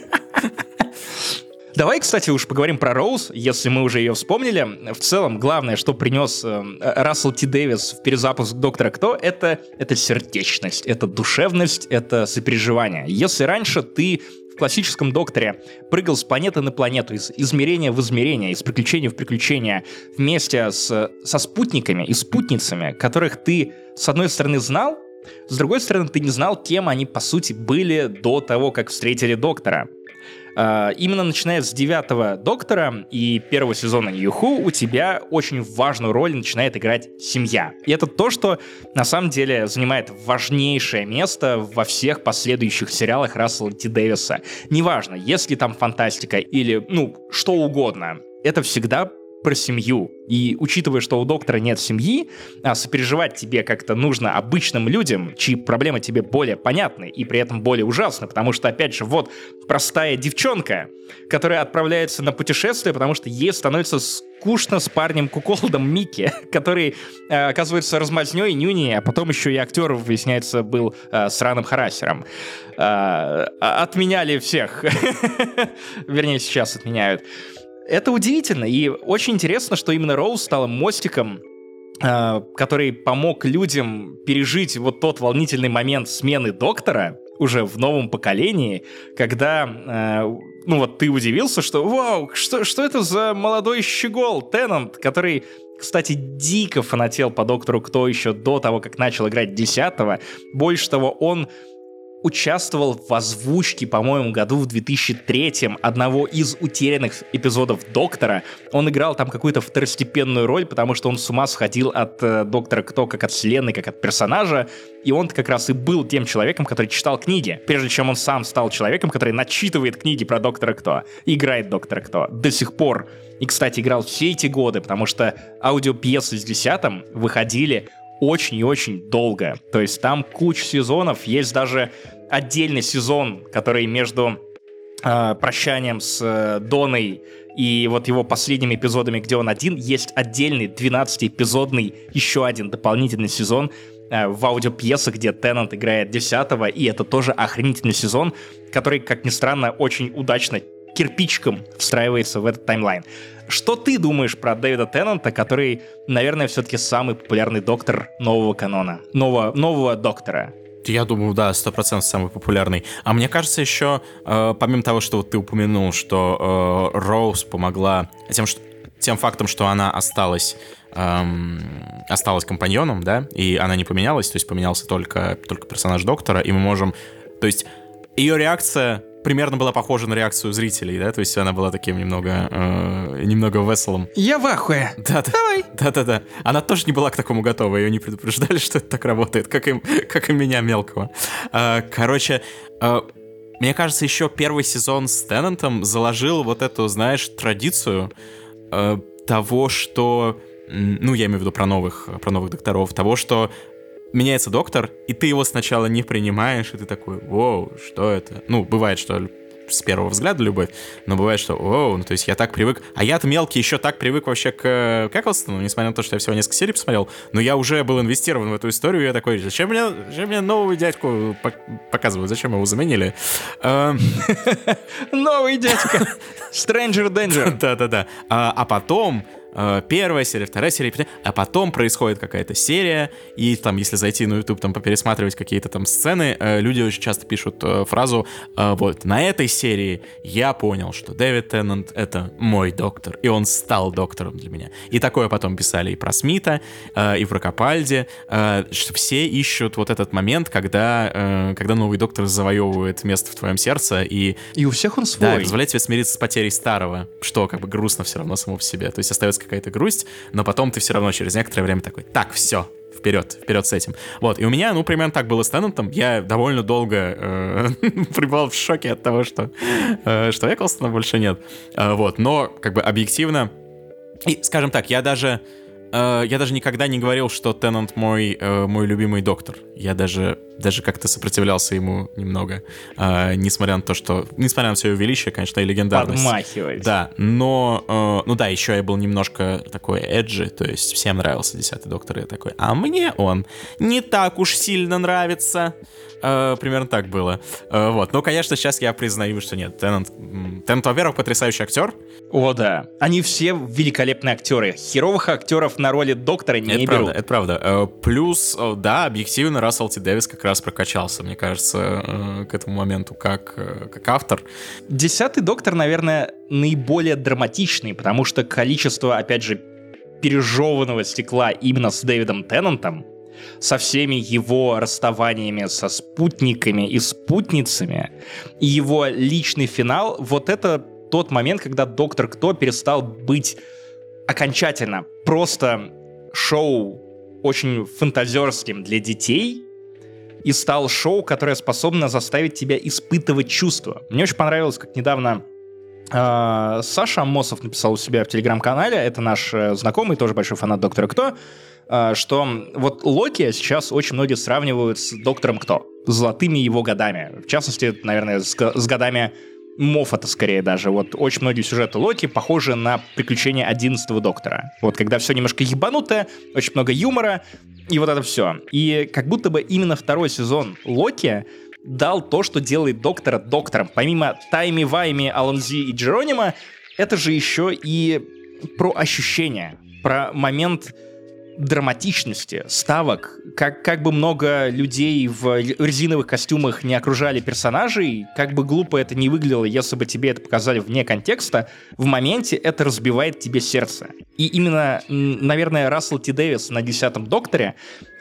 Давай, кстати, уж поговорим про Роуз, если мы уже ее вспомнили. В целом, главное, что принес э, Рассел Ти Дэвис в перезапуск Доктора Кто, это, это сердечность, это душевность, это сопереживание. Если раньше ты классическом Докторе прыгал с планеты на планету, из измерения в измерение, из приключения в приключения, вместе с, со спутниками и спутницами, которых ты, с одной стороны, знал, с другой стороны, ты не знал, кем они, по сути, были до того, как встретили Доктора. Э, именно начиная с девятого Доктора и первого сезона Ньюху у тебя очень важную роль начинает играть семья. И это то, что на самом деле занимает важнейшее место во всех последующих сериалах Рассела Т. Дэвиса. Неважно, если там фантастика или, ну, что угодно, это всегда про семью. И учитывая, что у доктора нет семьи, а сопереживать тебе как-то нужно обычным людям, чьи проблемы тебе более понятны и при этом более ужасны, потому что, опять же, вот простая девчонка, которая отправляется на путешествие, потому что ей становится скучно с парнем Куколдом Микки, который, э, оказывается, размазнёй нюни, а потом еще и актер, выясняется, был э, сраным харасером. Э, отменяли всех. Вернее, сейчас отменяют. Это удивительно, и очень интересно, что именно Роуз стала мостиком э, который помог людям пережить вот тот волнительный момент смены доктора уже в новом поколении, когда, э, ну вот ты удивился, что вау, что, что это за молодой щегол, Теннант, который кстати, дико фанател по доктору Кто еще до того, как начал играть десятого. Больше того, он участвовал в озвучке, по-моему, году в 2003 одного из утерянных эпизодов Доктора. Он играл там какую-то второстепенную роль, потому что он с ума сходил от э, Доктора Кто как от вселенной, как от персонажа. И он как раз и был тем человеком, который читал книги, прежде чем он сам стал человеком, который начитывает книги про Доктора Кто, играет Доктора Кто до сих пор. И, кстати, играл все эти годы, потому что аудиопьесы с десятым выходили очень и очень долго. То есть там куча сезонов, есть даже отдельный сезон, который между э, прощанием с э, Доной и вот его последними эпизодами, где он один, есть отдельный 12-эпизодный еще один дополнительный сезон э, в аудиопьесах, где Теннант играет 10 и это тоже охренительный сезон, который, как ни странно, очень удачно кирпичиком встраивается в этот таймлайн. Что ты думаешь про Дэвида Теннанта, который, наверное, все-таки самый популярный доктор нового канона, нового, нового доктора? Я думаю, да, сто процентов самый популярный. А мне кажется, еще, э, помимо того, что вот ты упомянул, что э, Роуз помогла тем, что, тем фактом, что она осталась эм, осталась компаньоном, да, и она не поменялась, то есть поменялся только, только персонаж доктора, и мы можем... То есть ее реакция примерно была похожа на реакцию зрителей, да, то есть она была таким немного, э, немного веселым. Я в ахуе. Да, да. Давай. Да-да-да. Она тоже не была к такому готова, ее не предупреждали, что это так работает, как и, как и меня мелкого. Э, короче, э, мне кажется, еще первый сезон с Теннантом заложил вот эту, знаешь, традицию э, того, что ну, я имею в виду про новых, про новых докторов, того, что меняется доктор, и ты его сначала не принимаешь, и ты такой, воу, что это? Ну, бывает, что с первого взгляда любовь, но бывает, что, оу, ну, то есть я так привык, а я-то мелкий еще так привык вообще к Кэклстону, несмотря на то, что я всего несколько серий посмотрел, но я уже был инвестирован в эту историю, и я такой, зачем мне, зачем мне нового дядьку показывают, зачем его заменили? Эм. Новый дядька, Stranger Danger. Да-да-да. А, а потом Э, первая серия, вторая серия, а потом происходит какая-то серия, и там, если зайти на YouTube, там, пересматривать какие-то там сцены, э, люди очень часто пишут э, фразу, вот, на этой серии я понял, что Дэвид Теннант — это мой доктор, и он стал доктором для меня. И такое потом писали и про Смита, и про Капальди, что все ищут вот этот момент, когда, когда новый доктор завоевывает место в твоем сердце, и... И у всех он свой. Да, позволяет тебе смириться с потерей старого, что как бы грустно все равно само по себе. То есть остается какая-то грусть, но потом ты все равно через некоторое время такой, так, все, вперед, вперед с этим. Вот, и у меня, ну, примерно так было с Теннантом. Я довольно долго э, пребывал в шоке от того, что, э, что Эклстона больше нет. Э, вот, но, как бы, объективно, и, скажем так, я даже Э, я даже никогда не говорил, что Теннант мой, э, мой любимый доктор. Я даже, даже как-то сопротивлялся ему немного. Э, несмотря на то, что... Несмотря на все его величие, конечно, и легендарность. Подмахивать. Да, но... ну да, еще я был немножко такой эджи, то есть всем нравился Десятый Доктор, и я такой, а мне он не так уж сильно нравится. Э, примерно так было. Э, вот. Но, конечно, сейчас я признаю, что нет. Теннант, Теннант во-первых, потрясающий актер. О, да. Они все великолепные актеры. Херовых актеров на роли доктора не это берут. Правда, это правда. Э, плюс, да, объективно, Рассел Ти Дэвис как раз прокачался, мне кажется, к этому моменту как, как автор. Десятый доктор, наверное, наиболее драматичный, потому что количество, опять же, пережеванного стекла именно с Дэвидом Теннантом со всеми его расставаниями со спутниками и спутницами, и его личный финал, вот это тот момент, когда Доктор Кто перестал быть окончательно просто шоу очень фантазерским для детей и стал шоу, которое способно заставить тебя испытывать чувства. Мне очень понравилось, как недавно э, Саша Амосов написал у себя в телеграм-канале, это наш э, знакомый, тоже большой фанат Доктора Кто, э, что вот Локи сейчас очень многие сравнивают с Доктором Кто, золотыми его годами. В частности, наверное, с, с годами Моффата скорее даже. Вот очень многие сюжеты Локи похожи на приключения 11 Доктора. Вот когда все немножко ебанутое, очень много юмора, и вот это все. И как будто бы именно второй сезон Локи дал то, что делает Доктора Доктором. Помимо Тайми, Вайми, Алонзи и Джеронима, это же еще и про ощущения, про момент драматичности ставок, как, как бы много людей в резиновых костюмах не окружали персонажей, как бы глупо это не выглядело, если бы тебе это показали вне контекста, в моменте это разбивает тебе сердце. И именно, наверное, Рассел Ти Дэвис на «Десятом докторе»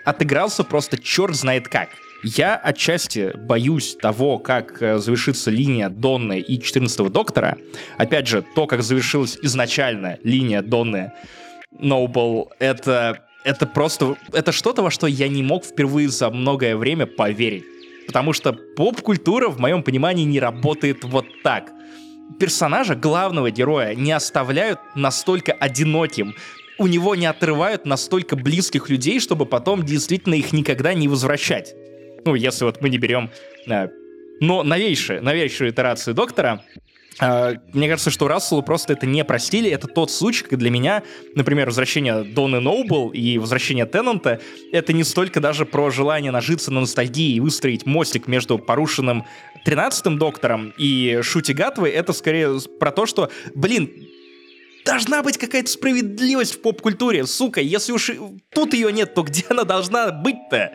отыгрался просто черт знает как. Я отчасти боюсь того, как э, завершится линия Донны и 14 доктора. Опять же, то, как завершилась изначально линия Донны Ноубл, это это просто, это что-то, во что я не мог впервые за многое время поверить. Потому что поп-культура, в моем понимании, не работает вот так. Персонажа, главного героя, не оставляют настолько одиноким, у него не отрывают настолько близких людей, чтобы потом действительно их никогда не возвращать. Ну, если вот мы не берем э, но новейшие, новейшую итерацию Доктора, мне кажется, что Расселу просто это не простили. Это тот случай, как для меня, например, возвращение Донны Ноубл и возвращение Теннанта, это не столько даже про желание нажиться на ностальгии и выстроить мостик между порушенным 13-м Доктором и Шути Гатвой, это скорее про то, что, блин, должна быть какая-то справедливость в поп-культуре, сука, если уж тут ее нет, то где она должна быть-то?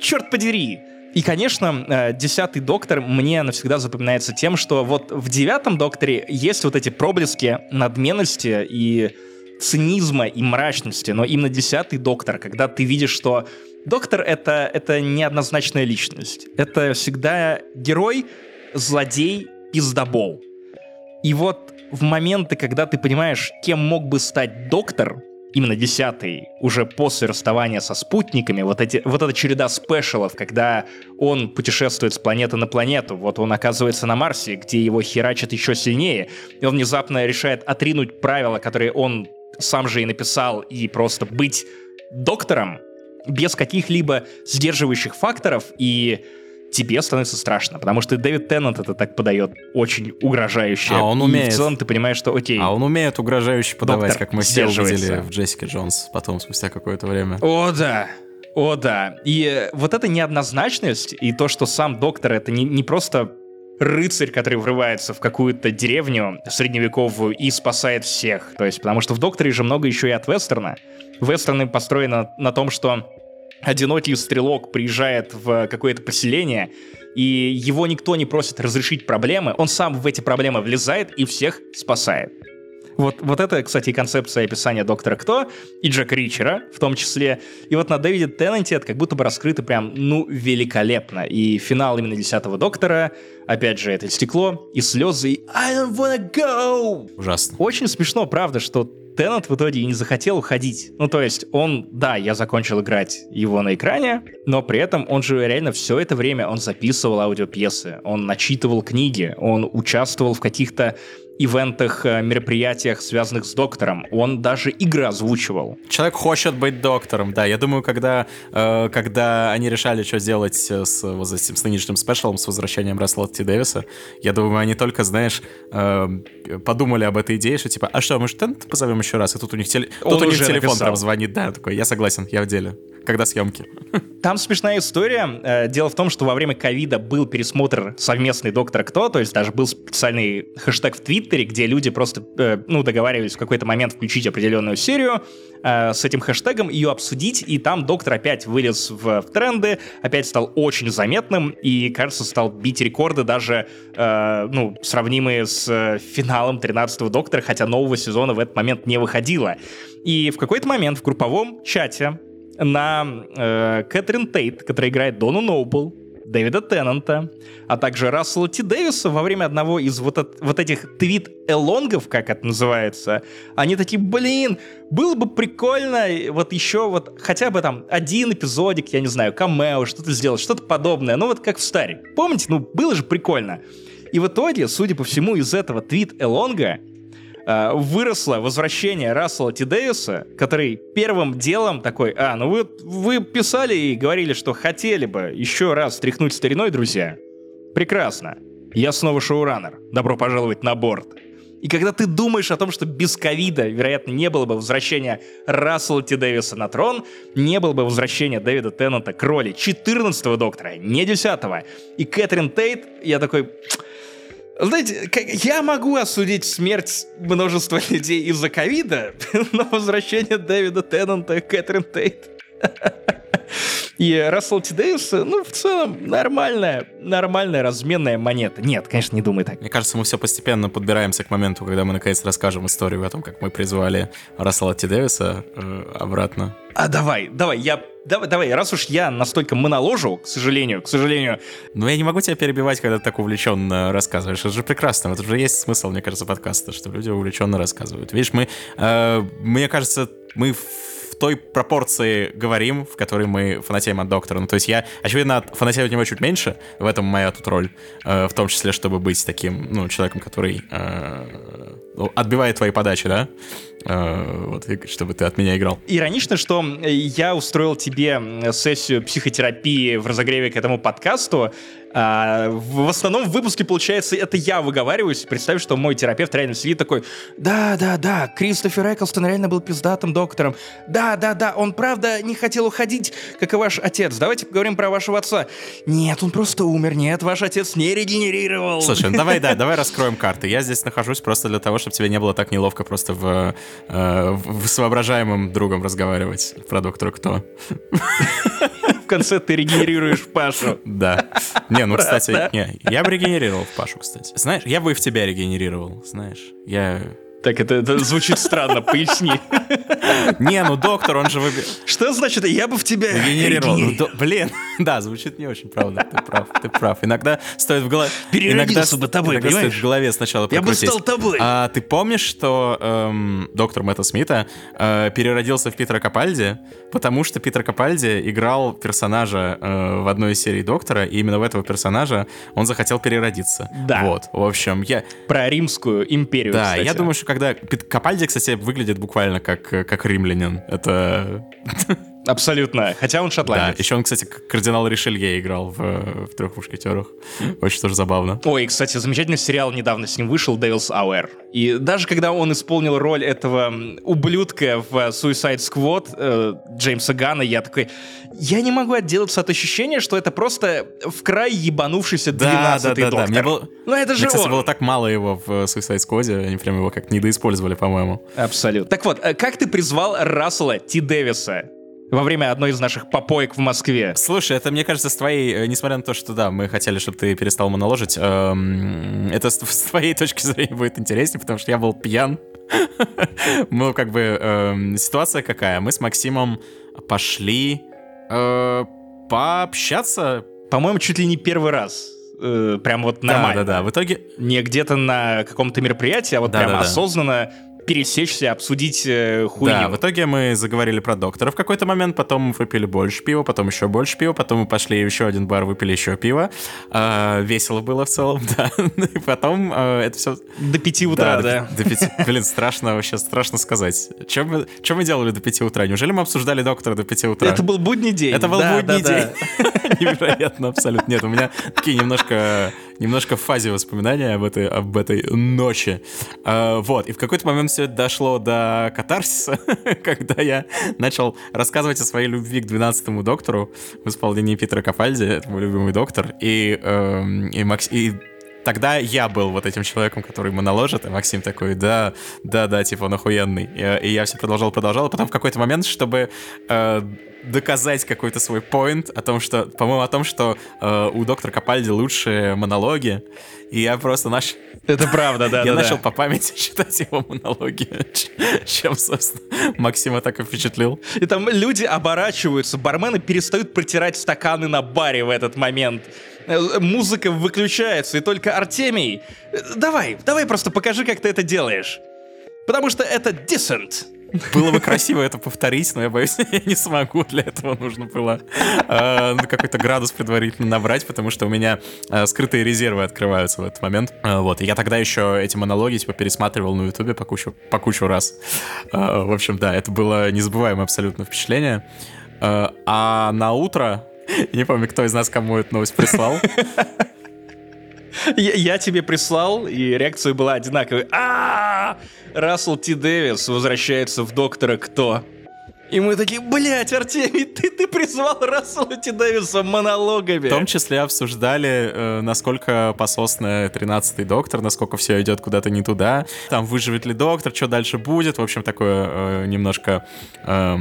Черт подери! И, конечно, э, десятый доктор мне навсегда запоминается тем, что вот в девятом докторе есть вот эти проблески надменности и цинизма и мрачности, но именно десятый доктор, когда ты видишь, что доктор это, это неоднозначная личность. Это всегда герой, злодей, пиздобол. И вот в моменты, когда ты понимаешь, кем мог бы стать доктор, именно десятый, уже после расставания со спутниками, вот, эти, вот эта череда спешалов, когда он путешествует с планеты на планету, вот он оказывается на Марсе, где его херачат еще сильнее, и он внезапно решает отринуть правила, которые он сам же и написал, и просто быть доктором без каких-либо сдерживающих факторов, и тебе становится страшно, потому что Дэвид Теннант это так подает очень угрожающе. А он и умеет. в целом ты понимаешь, что окей. А он умеет угрожающе подавать, как мы все увидели в Джессике Джонс потом, спустя какое-то время. О, да. О, да. И э, вот эта неоднозначность, и то, что сам доктор это не, не просто рыцарь, который врывается в какую-то деревню средневековую и спасает всех. То есть, потому что в докторе же много еще и от вестерна. Вестерны построены на том, что одинокий стрелок приезжает в какое-то поселение, и его никто не просит разрешить проблемы, он сам в эти проблемы влезает и всех спасает. Вот, вот это, кстати, и концепция описания Доктора Кто и Джека Ричера в том числе. И вот на Дэвиде Теннанте это как будто бы раскрыто прям, ну, великолепно. И финал именно Десятого Доктора, опять же, это стекло и слезы, и I don't wanna go! Ужасно. Очень смешно, правда, что Теннант в итоге и не захотел уходить. Ну, то есть он, да, я закончил играть его на экране, но при этом он же реально все это время он записывал аудиопьесы, он начитывал книги, он участвовал в каких-то ивентах, э, мероприятиях, связанных с доктором. Он даже игры озвучивал. Человек хочет быть доктором, да. Я думаю, когда, э, когда они решали, что сделать с, вот этим с нынешним спешалом, с возвращением Рассела Ти Дэвиса, я думаю, они только, знаешь, э, подумали об этой идее, что типа, а что, может, Тент позовем еще раз? И тут у них, теле... Он тут у них телефон написал. прям звонит, да, такой, я согласен, я в деле. Когда съемки? Там смешная история. Э, Дело в том, что во время ковида был пересмотр совместный «Доктор Кто», то есть даже был специальный хэштег в Твиттере, где люди просто, э, ну, договаривались в какой-то момент включить определенную серию э, с этим хэштегом, ее обсудить, и там доктор опять вылез в, в тренды, опять стал очень заметным, и, кажется, стал бить рекорды даже, э, ну, сравнимые с э, финалом 13-го доктора, хотя нового сезона в этот момент не выходило. И в какой-то момент в групповом чате на э, Кэтрин Тейт, которая играет Дону Ноубл, Дэвида Теннанта, а также Рассела Ти Дэвиса во время одного из вот, от, вот этих твит-элонгов, как это называется, они такие, блин, было бы прикольно вот еще вот хотя бы там один эпизодик, я не знаю, камео, что-то сделать, что-то подобное, ну вот как в Старе. Помните, ну было же прикольно. И в итоге, судя по всему, из этого твит-элонга э, выросло возвращение Рассела Ти Дэвиса, который первым делом такой, а, ну вы, вы писали и говорили, что хотели бы еще раз стряхнуть стариной, друзья. Прекрасно. Я снова шоураннер. Добро пожаловать на борт. И когда ты думаешь о том, что без ковида, вероятно, не было бы возвращения Рассела Ти Дэвиса на трон, не было бы возвращения Дэвида Теннанта к роли 14-го доктора, не 10-го, и Кэтрин Тейт, я такой... Знаете, я могу осудить смерть множества людей из-за ковида, но возвращение Дэвида Теннанта и Кэтрин Тейт... И Рассел Дэвис, ну, в целом, нормальная, нормальная разменная монета. Нет, конечно, не думай так. Мне кажется, мы все постепенно подбираемся к моменту, когда мы наконец расскажем историю о том, как мы призвали Рассела Ти Дэвиса э, обратно. А давай, давай, я Давай, давай, раз уж я настолько моноложу, к сожалению, к сожалению. Но я не могу тебя перебивать, когда ты так увлеченно рассказываешь. Это же прекрасно. Это же есть смысл, мне кажется, подкаста, что люди увлеченно рассказывают. Видишь, мы, э, мне кажется, мы той пропорции говорим, в которой мы фанатеем от доктора. Ну, то есть я, очевидно, фанатею от него чуть меньше, в этом моя тут роль, э, в том числе, чтобы быть таким, ну, человеком, который э, ну, отбивает твои подачи, да? Э, вот, чтобы ты от меня играл. Иронично, что я устроил тебе сессию психотерапии в разогреве к этому подкасту, а, в основном в выпуске, получается, это я выговариваюсь. Представь, что мой терапевт реально сидит такой, да, да, да, Кристофер Эклстон реально был пиздатым доктором. Да, да, да, он правда не хотел уходить, как и ваш отец. Давайте поговорим про вашего отца. Нет, он просто умер. Нет, ваш отец не регенерировал. Слушай, ну давай, да, давай раскроем карты. Я здесь нахожусь просто для того, чтобы тебе не было так неловко просто в, э, в, с воображаемым другом разговаривать про доктора Кто конце ты регенерируешь Пашу. Да. Не, ну, кстати, не, я бы регенерировал Пашу, кстати. Знаешь, я бы и в тебя регенерировал, знаешь. Я так это, это звучит странно, поясни. Не, ну доктор, он же выбирает. Что значит, я бы в тебя генерировал? Ну. Блин, да, звучит не очень, правда, ты прав, ты прав. Иногда стоит в голове... Переродился бы тобой, иногда стоит в голове сначала Я бы стал тобой. А ты помнишь, что эм, доктор Мэтта Смита э, переродился в Питера Капальди, потому что Питер Капальди играл персонажа э, в одной из серий Доктора, и именно в этого персонажа он захотел переродиться. Да. Вот, в общем, я... Про Римскую империю, Да, я думаю, что когда... Капальди, кстати, выглядит буквально как, как римлянин. Это... Абсолютно. Хотя он шотландец. Да, еще он, кстати, кардинал Ришелье играл в, в «Трех мушкетерах». Очень тоже забавно. Ой, кстати, замечательный сериал недавно с ним вышел, «Devil's Hour». И даже когда он исполнил роль этого ублюдка в Suicide Squad э, Джеймса Гана, я такой... Я не могу отделаться от ощущения, что это просто в край ебанувшийся 12-й да, да, да, доктор. Да. Мне было... Ну это же Мне, кстати, он. было так мало его в Suicide Squad, они прям его как недоиспользовали, по-моему. Абсолютно. Так вот, э, как ты призвал Рассела Ти Дэвиса? Во время одной из наших попоек в Москве. Слушай, это, мне кажется, с твоей, э, несмотря на то, что, да, мы хотели, чтобы ты перестал моноложить, эм, это с, с твоей точки зрения будет интереснее, потому что я был пьян. Ну, как бы, эм, ситуация какая? Мы с Максимом пошли э, пообщаться. По-моему, чуть ли не первый раз. Э, прям вот нормально. Да-да-да, в итоге... Не где-то на каком-то мероприятии, а вот Да, прям да, да. Пересечься, обсудить э, хуйню. Да, в итоге мы заговорили про доктора в какой-то момент, потом мы выпили больше пива, потом еще больше пива, потом мы пошли в еще один бар, выпили еще пиво. А, весело было в целом, да. И потом а, это все... До пяти утра, да. До, до пяти. Блин, страшно, вообще страшно сказать. Чем мы, чем мы делали до пяти утра? Неужели мы обсуждали доктора до пяти утра? Это был будний день. Это был Да, будний да, день. да. Невероятно, абсолютно. Нет, у меня такие немножко, немножко в фазе воспоминания об этой, об этой ночи. А, вот, и в какой-то момент все это дошло до катарсиса, когда я начал рассказывать о своей любви к 12-му доктору в исполнении Питера Капальди, это мой любимый доктор, и, эм, и, Макс... и тогда я был вот этим человеком, который ему наложит, а Максим такой, да, да, да, типа он охуенный. И, и я все продолжал, продолжал, и потом в какой-то момент, чтобы э, доказать какой-то свой поинт о том, что, по-моему, о том, что э, у доктора Капальди лучшие монологи, и я просто наш... Это правда, да, Я да, начал да. по памяти читать его монологи, чем, собственно, Максима так и впечатлил. И там люди оборачиваются, бармены перестают протирать стаканы на баре в этот момент. Э, Музыка выключается, и только Артемий... э, Давай, давай просто покажи, как ты это делаешь. Потому что это decent. Было бы красиво это повторить, но я боюсь, я не смогу. Для этого нужно было э, ну, какой-то градус предварительно набрать, потому что у меня э, скрытые резервы открываются в этот момент. Э, вот, и я тогда еще эти монологи типа пересматривал на Ютубе по кучу, по кучу раз. Э, в общем, да, это было незабываемое абсолютно впечатление. Э, а на утро, не помню, кто из нас кому эту новость прислал, Я, я тебе прислал, и реакция была одинаковой. а Рассел Т. Дэвис возвращается в Доктора Кто? И мы такие, блядь, Артемий, ты, ты призвал Рассела Т. Дэвиса монологами. В том числе обсуждали, э, насколько пососный 13-й доктор, насколько все идет куда-то не туда. Там выживет ли доктор, что дальше будет. В общем, такое э, немножко... Э,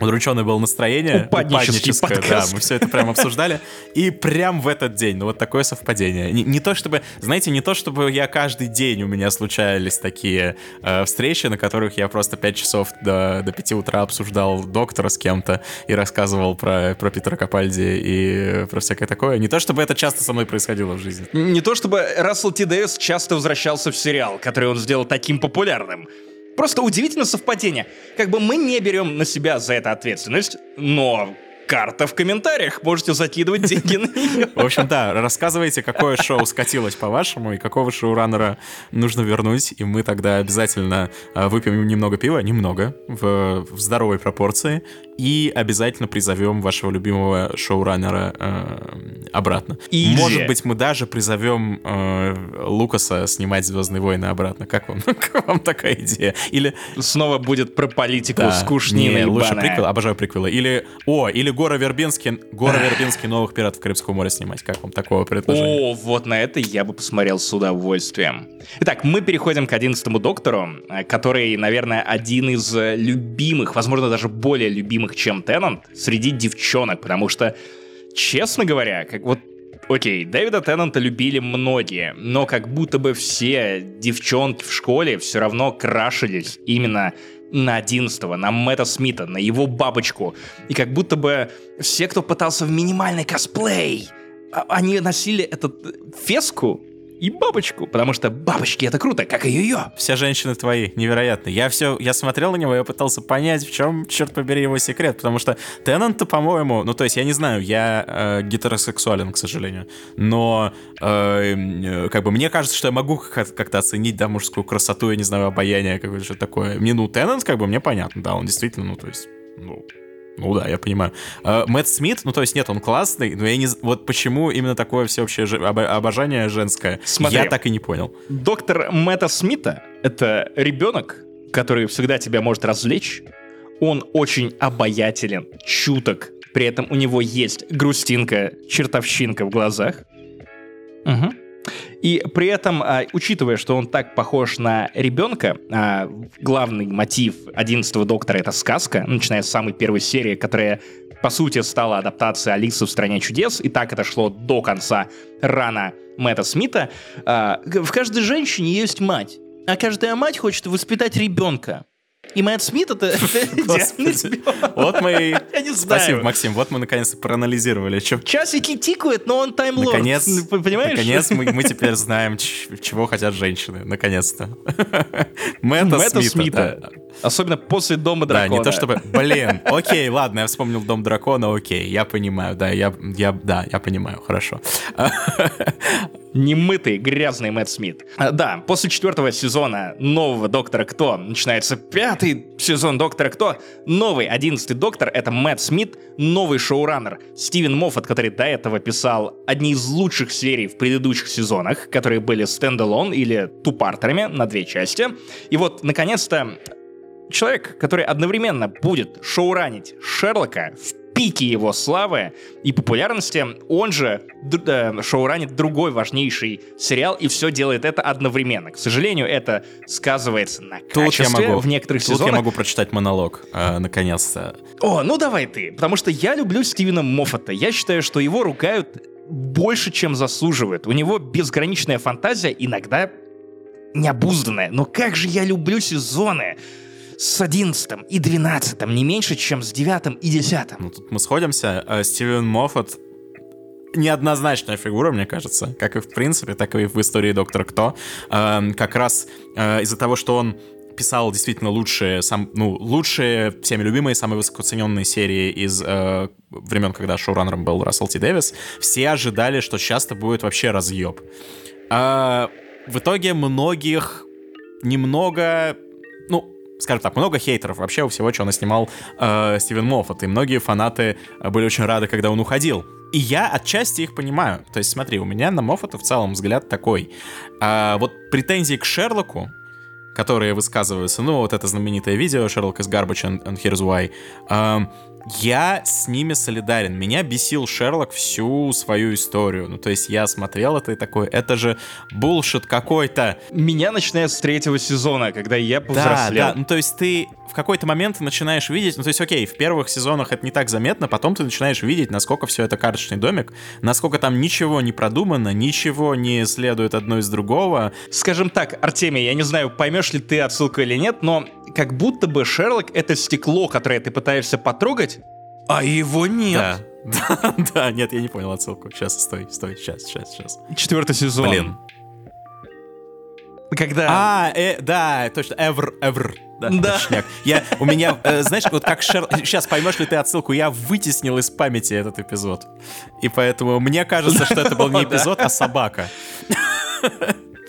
Удрученное было настроение. Упадническое, подкаст. Да, мы все это прям обсуждали. И прям в этот день, ну вот такое совпадение. Не, не то чтобы, знаете, не то чтобы я каждый день у меня случались такие э, встречи, на которых я просто 5 часов до, до 5 утра обсуждал доктора с кем-то и рассказывал про, про Питера Капальди и про всякое такое. Не то чтобы это часто со мной происходило в жизни. Не то чтобы Рассел Т. Дэвис часто возвращался в сериал, который он сделал таким популярным. Просто удивительное совпадение. Как бы мы не берем на себя за это ответственность, но карта в комментариях. Можете закидывать деньги на нее. В общем, да, рассказывайте, какое шоу скатилось по-вашему, и какого шоураннера нужно вернуть, и мы тогда обязательно э, выпьем немного пива, немного, в, в здоровой пропорции, и обязательно призовем вашего любимого шоураннера э, обратно. Или- Может быть, мы даже призовем э, Лукаса снимать «Звездные войны» обратно. Как вам, как вам такая идея? Или Снова будет про политику да, скучнина не, лучше приквел, обожаю приквелы. Или, о, или Гора Вербинский, Гора Вербинский новых пиратов Карибского моря снимать. Как вам такого предложения? О, вот на это я бы посмотрел с удовольствием. Итак, мы переходим к одиннадцатому доктору, э, который, наверное, один из э, любимых, возможно, даже более любимых, чем Теннант, среди девчонок, потому что, честно говоря, как вот Окей, Дэвида Теннанта любили многие, но как будто бы все девчонки в школе все равно крашились именно на 11 на Мэтта Смита, на его бабочку. И как будто бы все, кто пытался в минимальный косплей, а- они носили этот э, феску и бабочку, потому что бабочки это круто, как и ее. Все женщины твои, невероятно. Я все, я смотрел на него, я пытался понять, в чем, черт побери, его секрет, потому что Теннант-то, по-моему, ну, то есть, я не знаю, я э, гетеросексуален, к сожалению, но, э, как бы, мне кажется, что я могу как- как-то оценить, да, мужскую красоту, я не знаю, обаяние какое-то, что такое. Мне, ну, Теннант, как бы, мне понятно, да, он действительно, ну, то есть, ну, ну да, я понимаю. Э, Мэтт Смит, ну то есть нет, он классный, но я не... Вот почему именно такое всеобщее обо- обожание женское, Смотри. я так и не понял. Доктор Мэтта Смита — это ребенок, который всегда тебя может развлечь. Он очень обаятелен, чуток. При этом у него есть грустинка, чертовщинка в глазах. Мгм. И при этом, а, учитывая, что он так похож на ребенка, а, главный мотив 11 доктора — это сказка, начиная с самой первой серии, которая, по сути, стала адаптацией Алисы в «Стране чудес», и так это шло до конца рана Мэтта Смита. А, в каждой женщине есть мать, а каждая мать хочет воспитать ребенка. И Мэтт Смит — это идеальный. Вот мы и... Я не Спасибо. Максим. Вот мы наконец-то проанализировали. Чё- Часики тикают, но он таймлорд. Наконец, Понимаешь? наконец мы, мы теперь знаем, чего хотят женщины. Наконец-то. Мэтта, Мэтта Смита. Смита. да. Особенно после Дома Да, Дракона. не то чтобы... Блин, окей, ладно, я вспомнил Дом Дракона, окей, я понимаю, да, я, я, да, я понимаю, хорошо. Немытый, грязный Мэтт Смит. А, Да, после четвертого сезона нового Доктора Кто начинается пятый сезон Доктора Кто. Новый одиннадцатый Доктор — это Мэтт Смит, новый шоураннер Стивен Моффат, который до этого писал одни из лучших серий в предыдущих сезонах, которые были standalone или two-parter ами на две части. И вот, наконец-то, человек, который одновременно будет шоуранить Шерлока в пике его славы и популярности. Он же э, шоуранит другой важнейший сериал и все делает это одновременно. К сожалению, это сказывается на качестве Тут я могу, в некоторых тут сезонах. я могу прочитать монолог, э, наконец-то. О, ну давай ты, потому что я люблю Стивена Моффата. Я считаю, что его ругают больше, чем заслуживает. У него безграничная фантазия, иногда необузданная. Но как же я люблю сезоны с 11 и 12, не меньше, чем с 9 и 10. Ну, тут мы сходимся. Э, Стивен Моффат неоднозначная фигура, мне кажется, как и в принципе, так и в истории Доктора Кто. Э, как раз э, из-за того, что он писал действительно лучшие, сам, ну, лучшие, всеми любимые, самые высокооцененные серии из э, времен, когда шоураннером был Рассел Ти Дэвис, все ожидали, что часто будет вообще разъеб. А, в итоге многих немного, скажем так, много хейтеров вообще у всего, что он снимал э, Стивен Моффат, и многие фанаты были очень рады, когда он уходил. И я отчасти их понимаю. То есть, смотри, у меня на Моффата в целом взгляд такой. А, вот претензии к Шерлоку, которые высказываются, ну, вот это знаменитое видео «Шерлок из Garbage and, and Here's Why», эм, я с ними солидарен. Меня бесил Шерлок всю свою историю. Ну, то есть я смотрел это и такой, это же булшит какой-то. Меня начинает с третьего сезона, когда я повзрослел. Да, да, ну то есть ты в какой-то момент начинаешь видеть, ну то есть окей, в первых сезонах это не так заметно, потом ты начинаешь видеть, насколько все это карточный домик, насколько там ничего не продумано, ничего не следует одно из другого. Скажем так, Артемий, я не знаю, поймешь ли ты отсылку или нет, но как будто бы Шерлок — это стекло, которое ты пытаешься потрогать, а его нет. Да. Да, да, нет, я не понял отсылку. Сейчас, стой, стой, сейчас, сейчас, сейчас. Четвертый сезон. Блин. Когда... А, э, да, точно, ever, ever. Да, Да. Я, у меня, э, знаешь, вот как Шер... Сейчас поймешь ли ты отсылку, я вытеснил из памяти этот эпизод. И поэтому мне кажется, что это был не эпизод, а собака.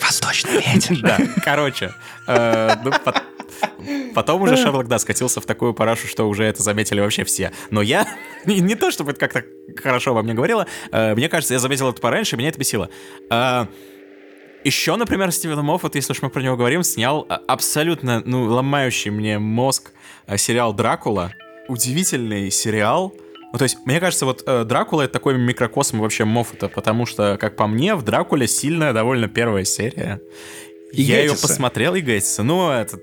Восточный ветер. Да, короче. э, ну, пот- Потом уже Шерлок, да, скатился в такую парашу, что уже это заметили вообще все. Но я, не, то чтобы это как-то хорошо во мне говорило, э, мне кажется, я заметил это пораньше, меня это бесило. Э, еще, например, Стивен Моффат, если уж мы про него говорим, снял а, абсолютно, ну, ломающий мне мозг э, сериал «Дракула». Удивительный сериал. Ну, то есть, мне кажется, вот э, Дракула — это такой микрокосм вообще Моффата, потому что, как по мне, в Дракуле сильная довольно первая серия. И я ее Геттиса. посмотрел, и Геттиса. Ну, это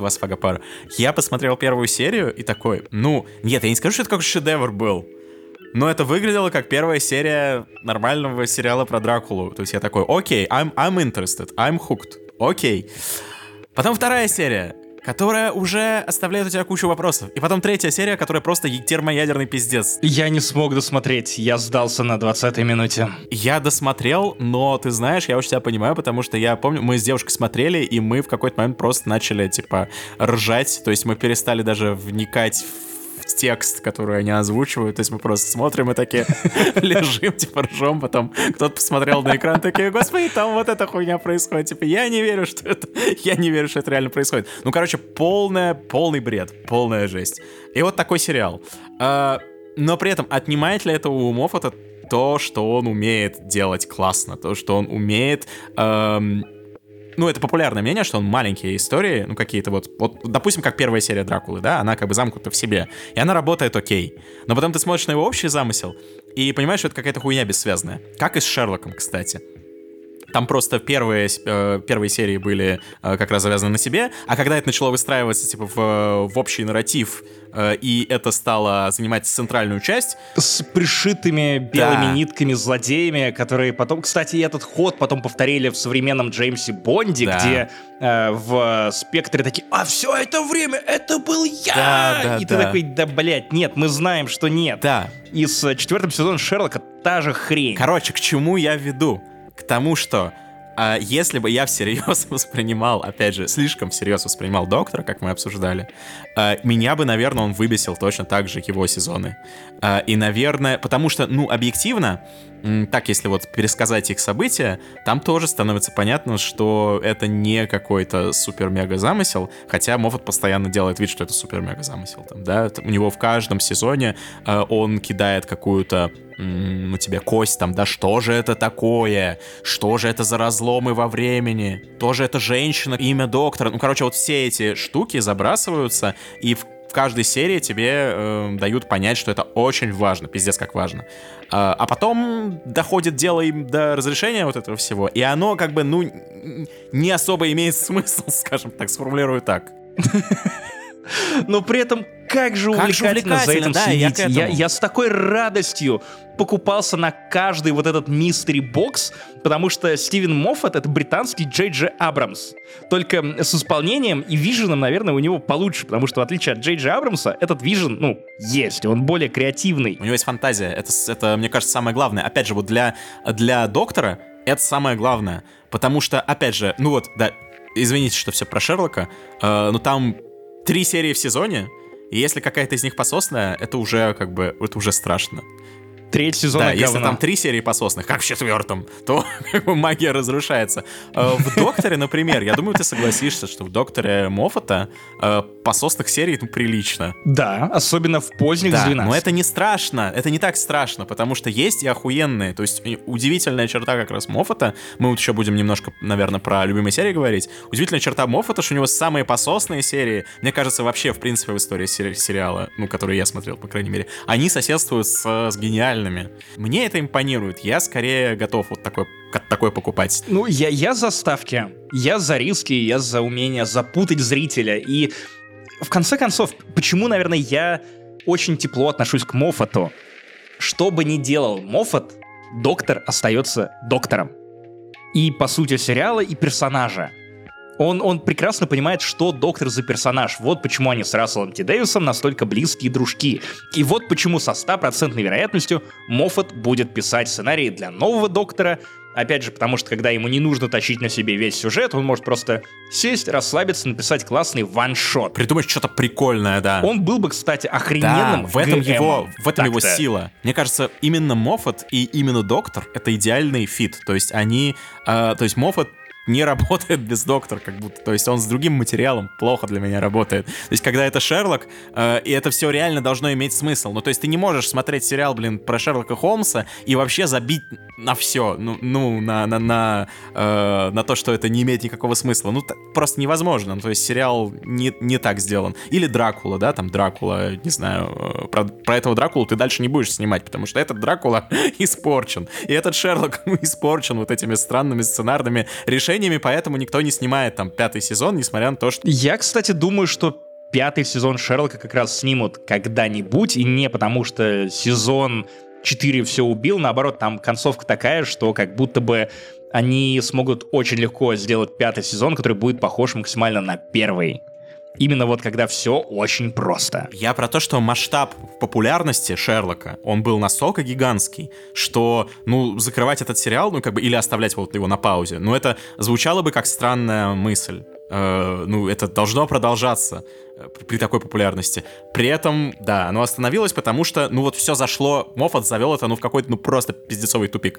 два сфага пара. Я посмотрел первую серию и такой, ну, нет, я не скажу, что это как шедевр был. Но это выглядело как первая серия нормального сериала про Дракулу. То есть я такой, окей, I'm, I'm interested, I'm hooked, окей. Потом вторая серия, которая уже оставляет у тебя кучу вопросов. И потом третья серия, которая просто термоядерный пиздец. Я не смог досмотреть, я сдался на 20-й минуте. Я досмотрел, но ты знаешь, я очень тебя понимаю, потому что я помню, мы с девушкой смотрели, и мы в какой-то момент просто начали, типа, ржать. То есть мы перестали даже вникать в текст, который они озвучивают. То есть мы просто смотрим и такие лежим, типа, ржем. Потом кто-то посмотрел на экран, такие, господи, там вот эта хуйня происходит. Типа, я не верю, что это... Я не верю, что это реально происходит. Ну, короче, полная, полный бред, полная жесть. И вот такой сериал. А, но при этом отнимает ли это у умов это то, что он умеет делать классно, то, что он умеет... эм, ну, это популярное мнение, что он маленькие истории, ну, какие-то вот, вот, допустим, как первая серия Дракулы, да, она как бы замкнута в себе, и она работает окей. Но потом ты смотришь на его общий замысел и понимаешь, что это какая-то хуйня бессвязная. Как и с Шерлоком, кстати. Там просто первые, э, первые серии были э, как раз завязаны на себе, а когда это начало выстраиваться типа в, в общий нарратив, э, и это стало занимать центральную часть, С пришитыми белыми Да. нитками злодеями, которые потом... Кстати, этот ход потом повторили в современном Джеймсе Бонде, Да. где э, в спектре такие, а все это время это был я! Да, да, И ты да. такой, да, блядь, нет, мы знаем, что нет. да, И с четвертым сезоном Шерлока та же хрень. Короче, к чему я веду? К тому, что а, если бы я всерьез воспринимал, опять же, слишком всерьез воспринимал Доктора, как мы обсуждали, а, меня бы, наверное, он выбесил точно так же его сезоны. А, и, наверное, потому что, ну, объективно, так, если вот пересказать их события, там тоже становится понятно, что это не какой-то супер-мега замысел, хотя Моффат постоянно делает вид, что это супер-мега замысел. Там, да? У него в каждом сезоне э, он кидает какую-то м, ну, тебе кость там, да что же это такое? Что же это за разломы во времени? Тоже это женщина, имя доктора. Ну, короче, вот все эти штуки забрасываются, и в в каждой серии тебе э, дают понять, что это очень важно, пиздец как важно. А, а потом доходит дело им до разрешения вот этого всего, и оно как бы, ну, не особо имеет смысл, скажем так, сформулирую так. Но при этом как же увлекательно, как же за этим да, следить. Я, я, я с такой радостью покупался на каждый вот этот мистери бокс, потому что Стивен Моффат — это британский Джей Джей Абрамс. Только с исполнением и виженом, наверное, у него получше, потому что в отличие от Джей Джей Абрамса, этот вижен, ну, есть, он более креативный. У него есть фантазия, это, это мне кажется, самое главное. Опять же, вот для, для доктора это самое главное, потому что, опять же, ну вот, да, извините, что все про Шерлока, э, но там три серии в сезоне, и если какая-то из них пососная, это уже как бы, это уже страшно. Третий сезон Да, если там три серии пососных, как в четвертом, то как бы, магия разрушается. Э, в Докторе, например, я думаю, ты согласишься, что в Докторе Моффата э, пососных серий ну, прилично. Да, особенно в поздних да, 12. но это не страшно, это не так страшно, потому что есть и охуенные. То есть удивительная черта как раз Моффата, мы вот еще будем немножко, наверное, про любимые серии говорить. Удивительная черта Моффата, что у него самые пососные серии, мне кажется, вообще, в принципе, в истории сери- сериала, ну, которые я смотрел, по крайней мере, они соседствуют с, с гениальными реальными. Мне это импонирует. Я скорее готов вот такой, такой покупать. Ну, я, я за ставки. Я за риски, я за умение запутать зрителя. И в конце концов, почему, наверное, я очень тепло отношусь к Моффату? Что бы ни делал Моффат, доктор остается доктором. И по сути сериала, и персонажа. Он, он прекрасно понимает, что доктор за персонаж. Вот почему они с Расселом Т. Дэвисом настолько близкие дружки. И вот почему со стопроцентной вероятностью Моффат будет писать сценарии для нового доктора, Опять же, потому что когда ему не нужно тащить на себе весь сюжет, он может просто сесть, расслабиться, написать классный one-shot. Придумать что-то прикольное, да. Он был бы, кстати, охрененным. Да, в этом его, в этом его сила. Мне кажется, именно Моффат и именно Доктор — это идеальный fit. То есть они, э, то есть Моффат не работает без доктора, как будто. То есть он с другим материалом плохо для меня работает. То есть когда это Шерлок, э, и это все реально должно иметь смысл. Ну, то есть ты не можешь смотреть сериал, блин, про Шерлока Холмса и вообще забить на все, ну, ну на, на, на, э, на то, что это не имеет никакого смысла. Ну, просто невозможно. Ну, то есть сериал не, не так сделан. Или Дракула, да, там Дракула, не знаю, э, про, про этого Дракулу ты дальше не будешь снимать, потому что этот Дракула испорчен. И этот Шерлок испорчен вот этими странными сценарными решениями решениями, поэтому никто не снимает там пятый сезон, несмотря на то, что... Я, кстати, думаю, что пятый сезон Шерлока как раз снимут когда-нибудь, и не потому что сезон 4 все убил, наоборот, там концовка такая, что как будто бы они смогут очень легко сделать пятый сезон, который будет похож максимально на первый. Именно вот когда все очень просто. Я про то, что масштаб популярности Шерлока, он был настолько гигантский, что, ну, закрывать этот сериал, ну, как бы, или оставлять вот его на паузе, ну, это звучало бы как странная мысль. Э, ну, это должно продолжаться э, при такой популярности. При этом, да, оно остановилось, потому что, ну вот все зашло, Моффат завел это, ну, в какой-то, ну, просто пиздецовый тупик.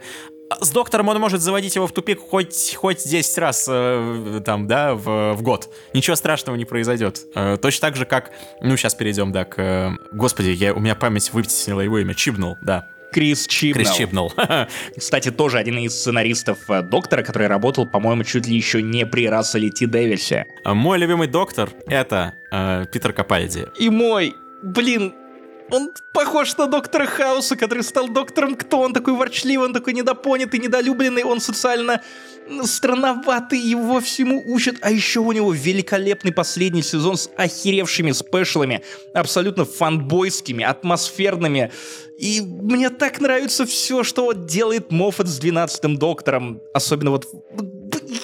А с доктором он может заводить его в тупик хоть, хоть 10 раз, э, там, да, в, в год. Ничего страшного не произойдет. Э, точно так же, как, ну, сейчас перейдем, да, к... Э, господи, я, у меня память вытеснила его имя, Чибнул, да. Крис Чибнал. Крис Чибнал. Кстати, тоже один из сценаристов э, Доктора, который работал, по-моему, чуть ли еще не при Расселе Ти Дэвисе. Мой любимый Доктор — это э, Питер Капальди. И мой, блин, он похож на доктора Хауса, который стал доктором кто? Он такой ворчливый, он такой недопонятый, недолюбленный, он социально странноватый, его всему учат. А еще у него великолепный последний сезон с охеревшими спешлами, абсолютно фанбойскими, атмосферными. И мне так нравится все, что делает Моффат с 12-м доктором. Особенно вот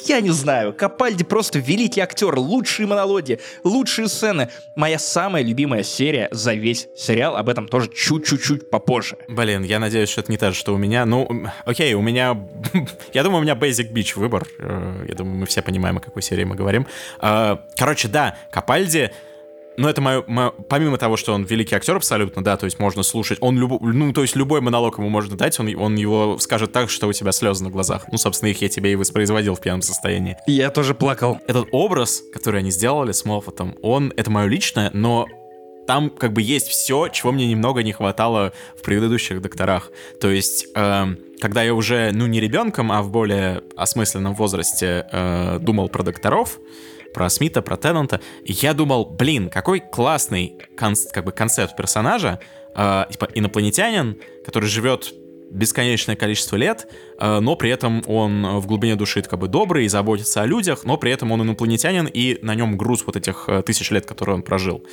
я не знаю, Капальди просто великий актер, лучшие монологи, лучшие сцены. Моя самая любимая серия за весь сериал, об этом тоже чуть-чуть попозже. Блин, я надеюсь, что это не так, что у меня. Ну, окей, у меня... я думаю, у меня Basic Beach выбор. Э, я думаю, мы все понимаем, о какой серии мы говорим. Э, короче, да, Капальди ну, это мое, мое, помимо того, что он великий актер абсолютно, да, то есть можно слушать, он люб, ну, то есть любой монолог ему можно дать, он, он его скажет так, что у тебя слезы на глазах. Ну, собственно, их я тебе и воспроизводил в пьяном состоянии. Я тоже плакал. Этот образ, который они сделали с Моффатом, он, это мое личное, но там как бы есть все, чего мне немного не хватало в предыдущих докторах. То есть, э, когда я уже, ну, не ребенком, а в более осмысленном возрасте э, думал про докторов, про Смита, про Теннанта. И я думал, блин, какой классный кон- как бы концепт персонажа, э, типа инопланетянин, который живет бесконечное количество лет, э, но при этом он в глубине души как бы добрый и заботится о людях, но при этом он инопланетянин, и на нем груз вот этих э, тысяч лет, которые он прожил.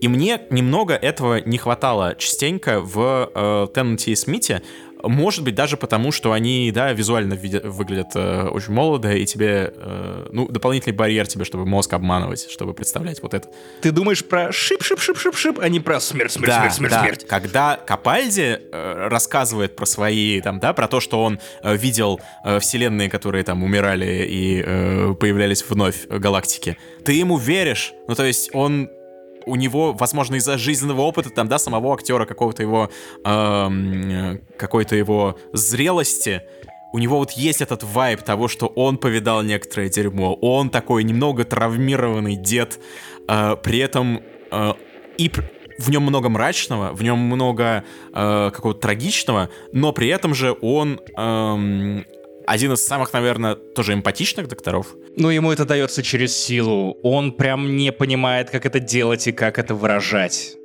И мне немного этого не хватало частенько в э, Теннанте и Смите, может быть, даже потому, что они, да, визуально видят, выглядят э, очень молодо, и тебе, э, ну, дополнительный барьер тебе, чтобы мозг обманывать, чтобы представлять вот это. Ты думаешь про шип-шип-шип-шип-шип, а не про смерть, смерть, да, смерть, смерть, да. смерть. Когда Капальди э, рассказывает про свои, там, да, про то, что он э, видел э, вселенные, которые там умирали и э, появлялись вновь э, галактики, ты ему веришь. Ну, то есть он у него, возможно, из-за жизненного опыта, там, да, самого актера, какого-то его, эм, какой-то его зрелости, у него вот есть этот вайб того, что он повидал некоторое дерьмо, он такой немного травмированный дед, э, при этом э, и в нем много мрачного, в нем много э, какого-то трагичного, но при этом же он эм, один из самых, наверное, тоже эмпатичных докторов. Ну, ему это дается через силу. Он прям не понимает, как это делать и как это выражать.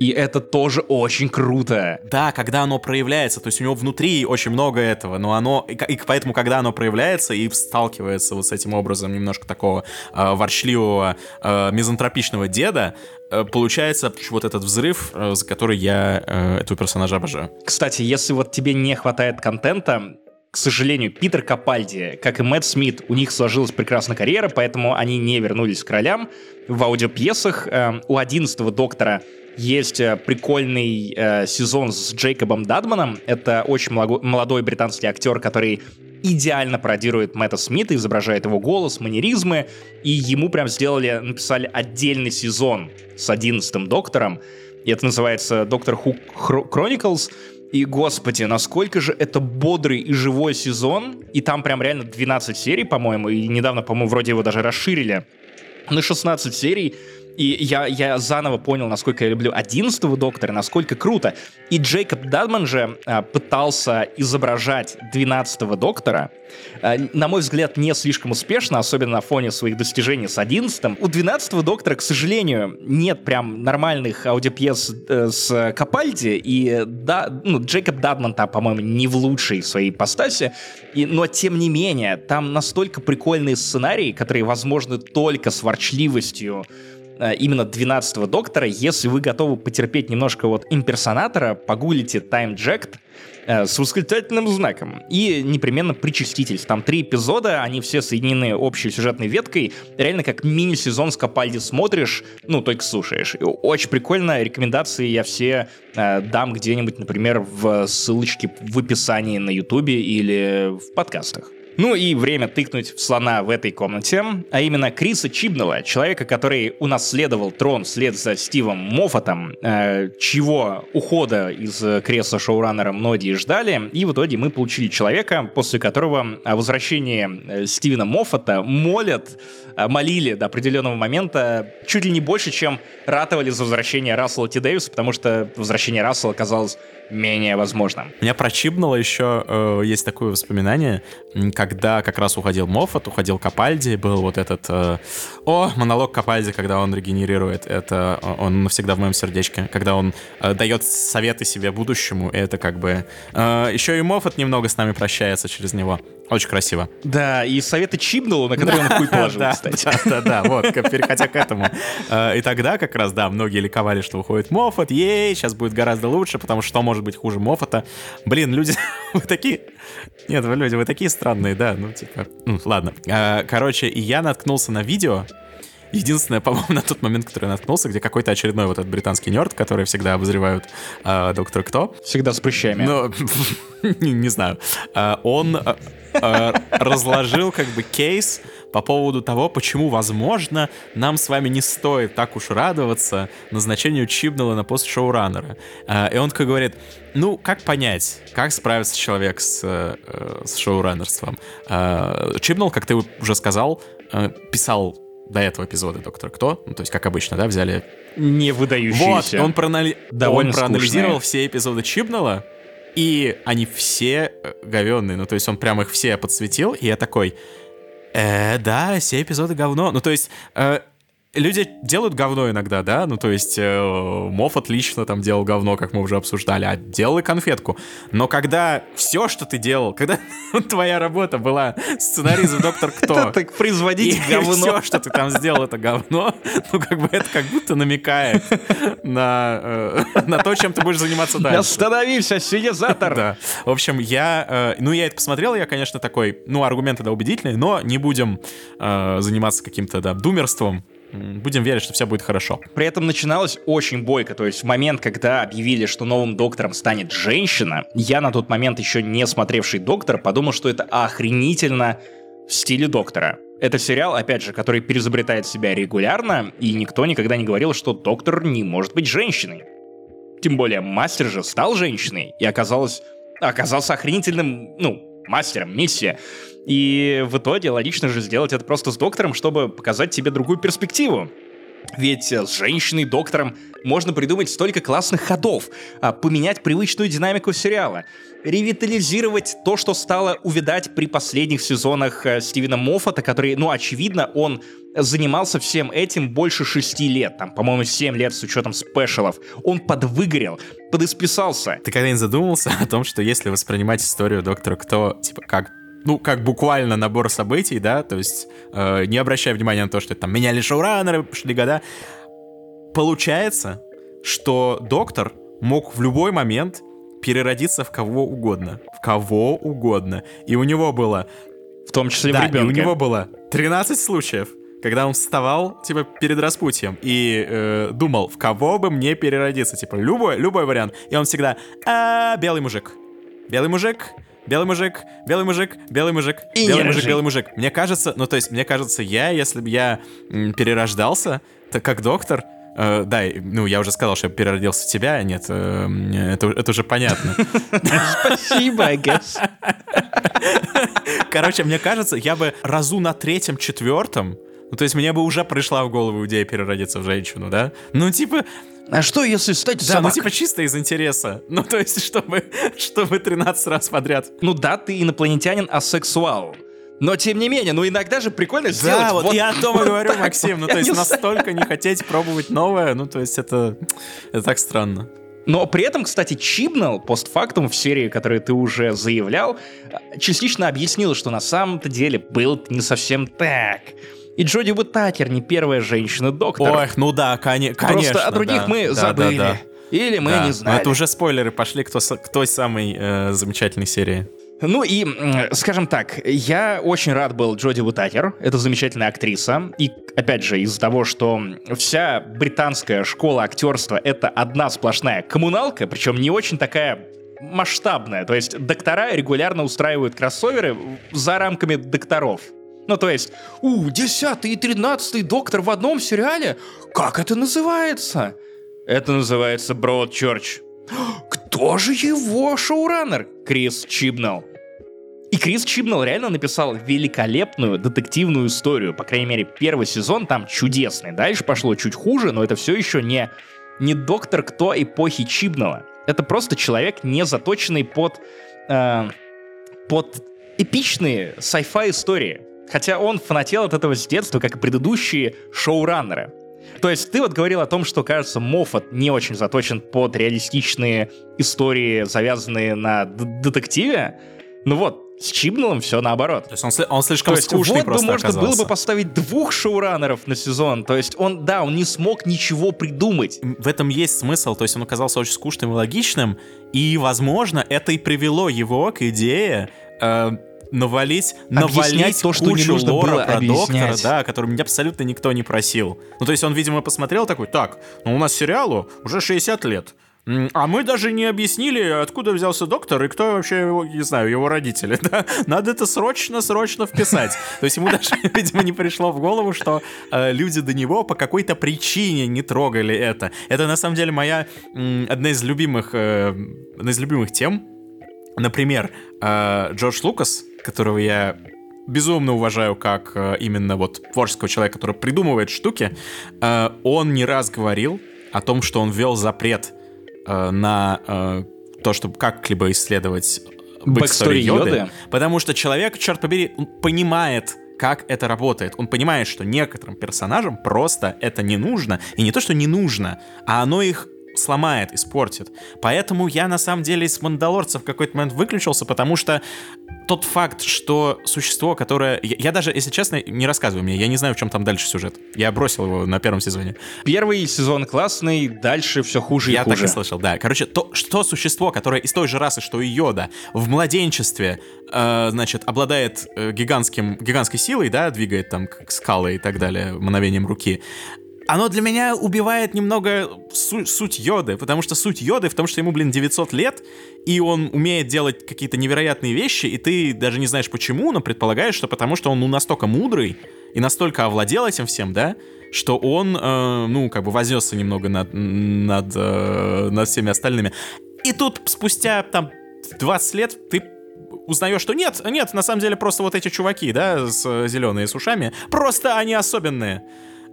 И это тоже очень круто. Да, когда оно проявляется, то есть у него внутри очень много этого, но оно, и, и поэтому, когда оно проявляется и сталкивается вот с этим образом немножко такого э, ворчливого, э, мизантропичного деда, э, получается вот этот взрыв, э, за который я э, этого персонажа обожаю. Кстати, если вот тебе не хватает контента, к сожалению, Питер Капальди, как и Мэтт Смит, у них сложилась прекрасная карьера, поэтому они не вернулись к ролям в аудиопьесах. Э, у одиннадцатого доктора есть э, прикольный э, сезон с Джейкобом Дадманом. Это очень молодой британский актер, который идеально пародирует Мэтта Смита, изображает его голос, манеризмы, и ему прям сделали, написали отдельный сезон с одиннадцатым доктором, и это называется «Доктор Ху Chronicles», и, господи, насколько же это бодрый и живой сезон. И там прям реально 12 серий, по-моему. И недавно, по-моему, вроде его даже расширили на 16 серий. И я, я заново понял, насколько я люблю 11 доктора, насколько круто. И Джейкоб Дадман же а, пытался изображать 12 доктора, а, на мой взгляд, не слишком успешно, особенно на фоне своих достижений с 11 У 12 доктора, к сожалению, нет прям нормальных аудиопьес э, с Капальди, и да, ну, Джейкоб Дадман там, по-моему, не в лучшей своей ипостаси, и, но тем не менее, там настолько прикольные сценарии, которые возможны только с ворчливостью, именно 12-го доктора. Если вы готовы потерпеть немножко вот имперсонатора, погуглите Time Jacked э, с восклицательным знаком и непременно причаститель. Там три эпизода, они все соединены общей сюжетной веткой. Реально как мини-сезон с Капальди смотришь, ну, только слушаешь. Очень прикольно, рекомендации я все э, дам где-нибудь, например, в ссылочке в описании на ютубе или в подкастах. Ну и время тыкнуть в слона в этой комнате, а именно Криса Чибнелла, человека, который унаследовал трон вслед за Стивом Моффатом, э, чего ухода из кресла шоураннера многие ждали, и в итоге мы получили человека, после которого о возвращении э, Стивена Моффата молят, э, молили до определенного момента чуть ли не больше, чем ратовали за возвращение Рассела Ти Дэвиса, потому что возвращение Рассела казалось менее возможным. Меня прочибнуло еще, э, есть такое воспоминание, когда как раз уходил Моффат, уходил Капальди, был вот этот... Э, о, монолог Капальди, когда он регенерирует, это э, он навсегда в моем сердечке, когда он э, дает советы себе будущему, это как бы... Э, еще и Моффат немного с нами прощается через него. Очень красиво. Да, и советы Чибнула, на которые он хуй положил, кстати. Да, да, да, вот, переходя к этому. Э, и тогда как раз, да, многие ликовали, что выходит Моффат, yay, сейчас будет гораздо лучше, потому что что может быть хуже Моффата? Блин, люди, вы такие... Нет, вы люди, вы такие странные, да, ну, типа... Ну, ладно. Э, короче, и я наткнулся на видео, Единственное, по-моему, на тот момент, который я наткнулся, где какой-то очередной вот этот британский нерд, который всегда обозревают э, Доктор Кто. Всегда с прыщами. Ну, не, не знаю. Э, он э, э, разложил как бы кейс по поводу того, почему, возможно, нам с вами не стоит так уж радоваться назначению Чибнелла на пост шоураннера. Э, и он такой говорит, ну, как понять, как справится человек с, э, с шоураннерством? Э, Чибнелл, как ты уже сказал, э, писал до этого эпизода Доктор Кто, ну, то есть, как обычно, да, взяли... Не выдающиеся. Вот, он, проанали... он проанализировал все эпизоды Чибнелла, и они все э, говенные, ну, то есть он прям их все подсветил, и я такой, Э, да, все эпизоды говно. Ну, то есть, э, люди делают говно иногда, да? Ну, то есть, э, Мофф отлично там делал говно, как мы уже обсуждали, а делал и конфетку. Но когда все, что ты делал, когда твоя работа была сценарист Доктор Кто, так производить говно. все, что ты там сделал, это говно, ну, как бы это как будто намекает на, э, на то, чем ты будешь заниматься дальше. Остановился, синизатор! Да. В общем, я... э, ну, я это посмотрел, я, конечно, такой... Ну, аргументы, да, убедительные, но не будем э, заниматься каким-то, да, думерством. Будем верить, что все будет хорошо. При этом начиналось очень бойко, то есть в момент, когда объявили, что новым доктором станет женщина, я на тот момент еще не смотревший доктор подумал, что это охренительно в стиле доктора. Это сериал, опять же, который перезабретает себя регулярно, и никто никогда не говорил, что доктор не может быть женщиной. Тем более, мастер же стал женщиной и оказалось, оказался охренительным, ну, мастером, миссия. И в итоге логично же сделать это просто с доктором, чтобы показать тебе другую перспективу. Ведь с женщиной-доктором можно придумать столько классных ходов, а, поменять привычную динамику сериала, ревитализировать то, что стало увидать при последних сезонах э, Стивена Моффата, который, ну, очевидно, он занимался всем этим больше шести лет, там, по-моему, семь лет с учетом спешалов. Он подвыгорел, подисписался. Ты когда-нибудь задумался о том, что если воспринимать историю Доктора Кто, типа, как ну, как буквально набор событий, да, то есть э, не обращая внимания на то, что там меняли шоураннеры, шли года, получается, что доктор мог в любой момент переродиться в кого угодно. В кого угодно. И у него было... В том числе в Да, и у него было 13 случаев, когда он вставал, типа, перед распутьем и э, думал, в кого бы мне переродиться, типа, любой, любой вариант. И он всегда, а, белый мужик, белый мужик, белый мужик, белый мужик, белый мужик, И белый мужик, рыжий. белый мужик. Мне кажется, ну, то есть, мне кажется, я, если бы я м, перерождался, то как доктор, э, да, ну, я уже сказал, что я переродился в тебя, нет, э, это, это уже понятно. Спасибо, I guess. Короче, мне кажется, я бы разу на третьем, четвертом, ну, то есть мне бы уже пришла в голову идея переродиться в женщину, да? Ну, типа, А что, если стать да, ну, собакой? типа чисто из интереса. Ну, то есть, чтобы, чтобы 13 раз подряд. Ну да, ты инопланетянин асексуал. Но тем не менее, ну иногда же прикольно сделать Да, вот, я о том и вот говорю, так Максим. вот. Ну, то есть не настолько не хотеть пробовать новое, ну, то есть это, это так странно. Но при этом, кстати, Чибнал постфактум в серии, которую ты уже заявлял, частично объяснил, что на самом-то деле был не совсем так. И Джоди Уитакер не первая женщина-доктор. Ой, ну да, коне- конечно. Просто о других да, мы да, забыли. да, да. Или мы Да, не но знали. это уже спойлеры пошли к, то- к той самой э, замечательной серии. Ну и, скажем так, я очень рад был Джоди Уитакер, это замечательная актриса, и, опять же, из-за того, что вся британская школа актерства — это одна сплошная коммуналка, причем не очень такая масштабная, то есть доктора регулярно устраивают кроссоверы за рамками докторов. Ну, то есть, у, 10 и 13 доктор в одном сериале? Как это называется? Это называется Broadchurch. Кто же его шоураннер? Крис Чибнелл. И Крис Чибнелл реально написал великолепную детективную историю. По крайней мере, первый сезон там чудесный. Дальше пошло чуть хуже, но это все еще не, не доктор кто эпохи Чибнелла. Это просто человек, не заточенный под, э, под эпичные sci-fi истории. Хотя он фанател от этого с детства, как и предыдущие шоураннеры. То есть ты вот говорил о том, что, кажется, Моффат не очень заточен под реалистичные истории, завязанные на детективе. Ну вот, с Чибнеллом все наоборот. То есть он, он слишком То есть скучный вот бы просто можно было оказался. бы поставить двух шоураннеров на сезон. То есть он, да, он не смог ничего придумать. в этом есть смысл, то есть он оказался очень скучным и логичным, и, возможно, это и привело его к идее э, навалить, навалить то, что не кучу нужно лора было про доктора, объяснять. да, который меня абсолютно никто не просил. Ну, то есть он, видимо, посмотрел такой, так, ну у нас сериалу уже 60 лет, а мы даже не объяснили, откуда взялся доктор и кто вообще, его, не знаю, его родители. Да? Надо это срочно-срочно вписать. То есть ему даже, видимо, не пришло в голову, что э, люди до него по какой-то причине не трогали это. Это, на самом деле, моя м, одна из любимых, э, одна из любимых тем. Например, э, Джордж Лукас, которого я безумно уважаю как э, именно вот творческого человека, который придумывает штуки, э, он не раз говорил о том, что он ввел запрет э, на то, чтобы как-либо исследовать Бэкстори Йоды, Йоды? потому что человек, черт побери, он понимает, как это работает. Он понимает, что некоторым персонажам просто это не нужно. И не то, что не нужно, а оно их сломает, испортит. Поэтому я на самом деле из Мандалорца в какой-то момент выключился, потому что тот факт, что существо, которое... Я, я даже, если честно, не рассказываю мне, я не знаю, в чем там дальше сюжет. Я бросил его на первом сезоне. Первый сезон классный, дальше все хуже и я хуже. Я так и слышал, да. Короче, то, что существо, которое из той же расы, что и Йода, в младенчестве, э, значит, обладает э, гигантским, гигантской силой, да, двигает там скалы и так далее, мановением руки, оно для меня убивает немного су- суть Йоды, потому что суть Йоды в том, что ему, блин, 900 лет, и он умеет делать какие-то невероятные вещи, и ты даже не знаешь почему, но предполагаешь, что потому что он ну, настолько мудрый и настолько овладел этим всем, да, что он, э, ну, как бы вознесся немного над, над, э, над всеми остальными. И тут спустя там 20 лет ты узнаешь, что нет, нет, на самом деле просто вот эти чуваки, да, с зеленые с ушами, просто они особенные.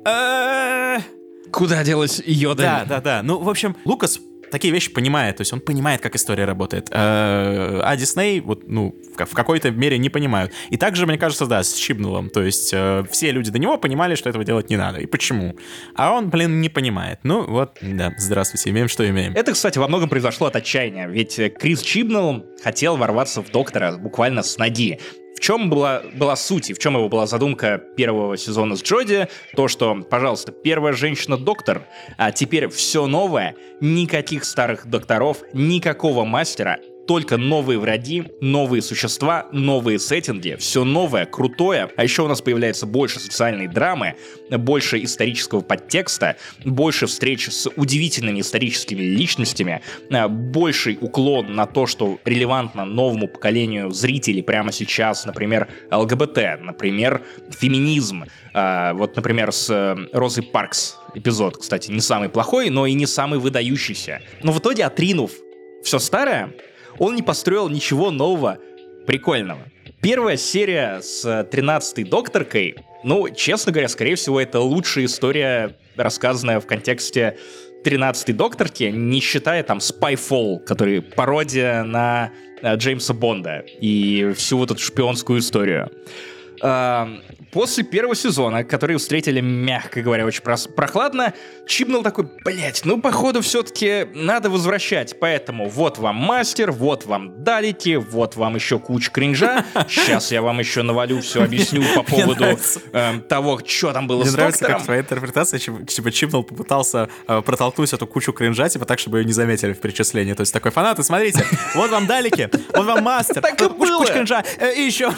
Э, Куда делась Йода? Да, да, да. Ну, в общем, Лукас такие вещи понимает, то есть он понимает, как история работает. Э, а Дисней, вот, ну, в какой-то мере не понимают. И также, мне кажется, да, с Чибнулом, то есть э, все люди до него понимали, что этого делать не надо. И почему? А он, блин, не понимает. Ну, вот, да, здравствуйте, имеем, что имеем. Это, кстати, во многом произошло от отчаяния, ведь Крис Чибнелл хотел ворваться в Доктора буквально с ноги. В чем была, была суть и в чем его была задумка первого сезона с Джоди? То, что, пожалуйста, первая женщина-доктор, а теперь все новое, никаких старых докторов, никакого мастера, только новые враги, новые существа, новые сеттинги, все новое, крутое. А еще у нас появляется больше социальной драмы, больше исторического подтекста, больше встреч с удивительными историческими личностями, а, больший уклон на то, что релевантно новому поколению зрителей прямо сейчас, например, ЛГБТ, например, феминизм. А, вот, например, с э, Розой Паркс эпизод, кстати, не самый плохой, но и не самый выдающийся. Но в итоге, отринув все старое, он не построил ничего нового, прикольного. Первая серия с 13-й докторкой, ну, честно говоря, скорее всего, это лучшая история, рассказанная в контексте 13-й докторки, не считая там Spyfall, который пародия на э, Джеймса Бонда и всю вот эту шпионскую историю. После первого сезона, который встретили, мягко говоря, очень прохладно, Чибнул такой, блять, ну, походу, все-таки надо возвращать. Поэтому вот вам мастер, вот вам далики, вот вам еще куча кринжа. Сейчас я вам еще навалю, все объясню по поводу э, того, что там было Мне с нравится, доктором. как твоя интерпретация, типа Чибнул попытался э, протолкнуть эту кучу кринжа, типа так, чтобы ее не заметили в перечислении. То есть такой, фанаты, смотрите, вот вам далики, вот вам мастер, так и было. куча кринжа, э, и еще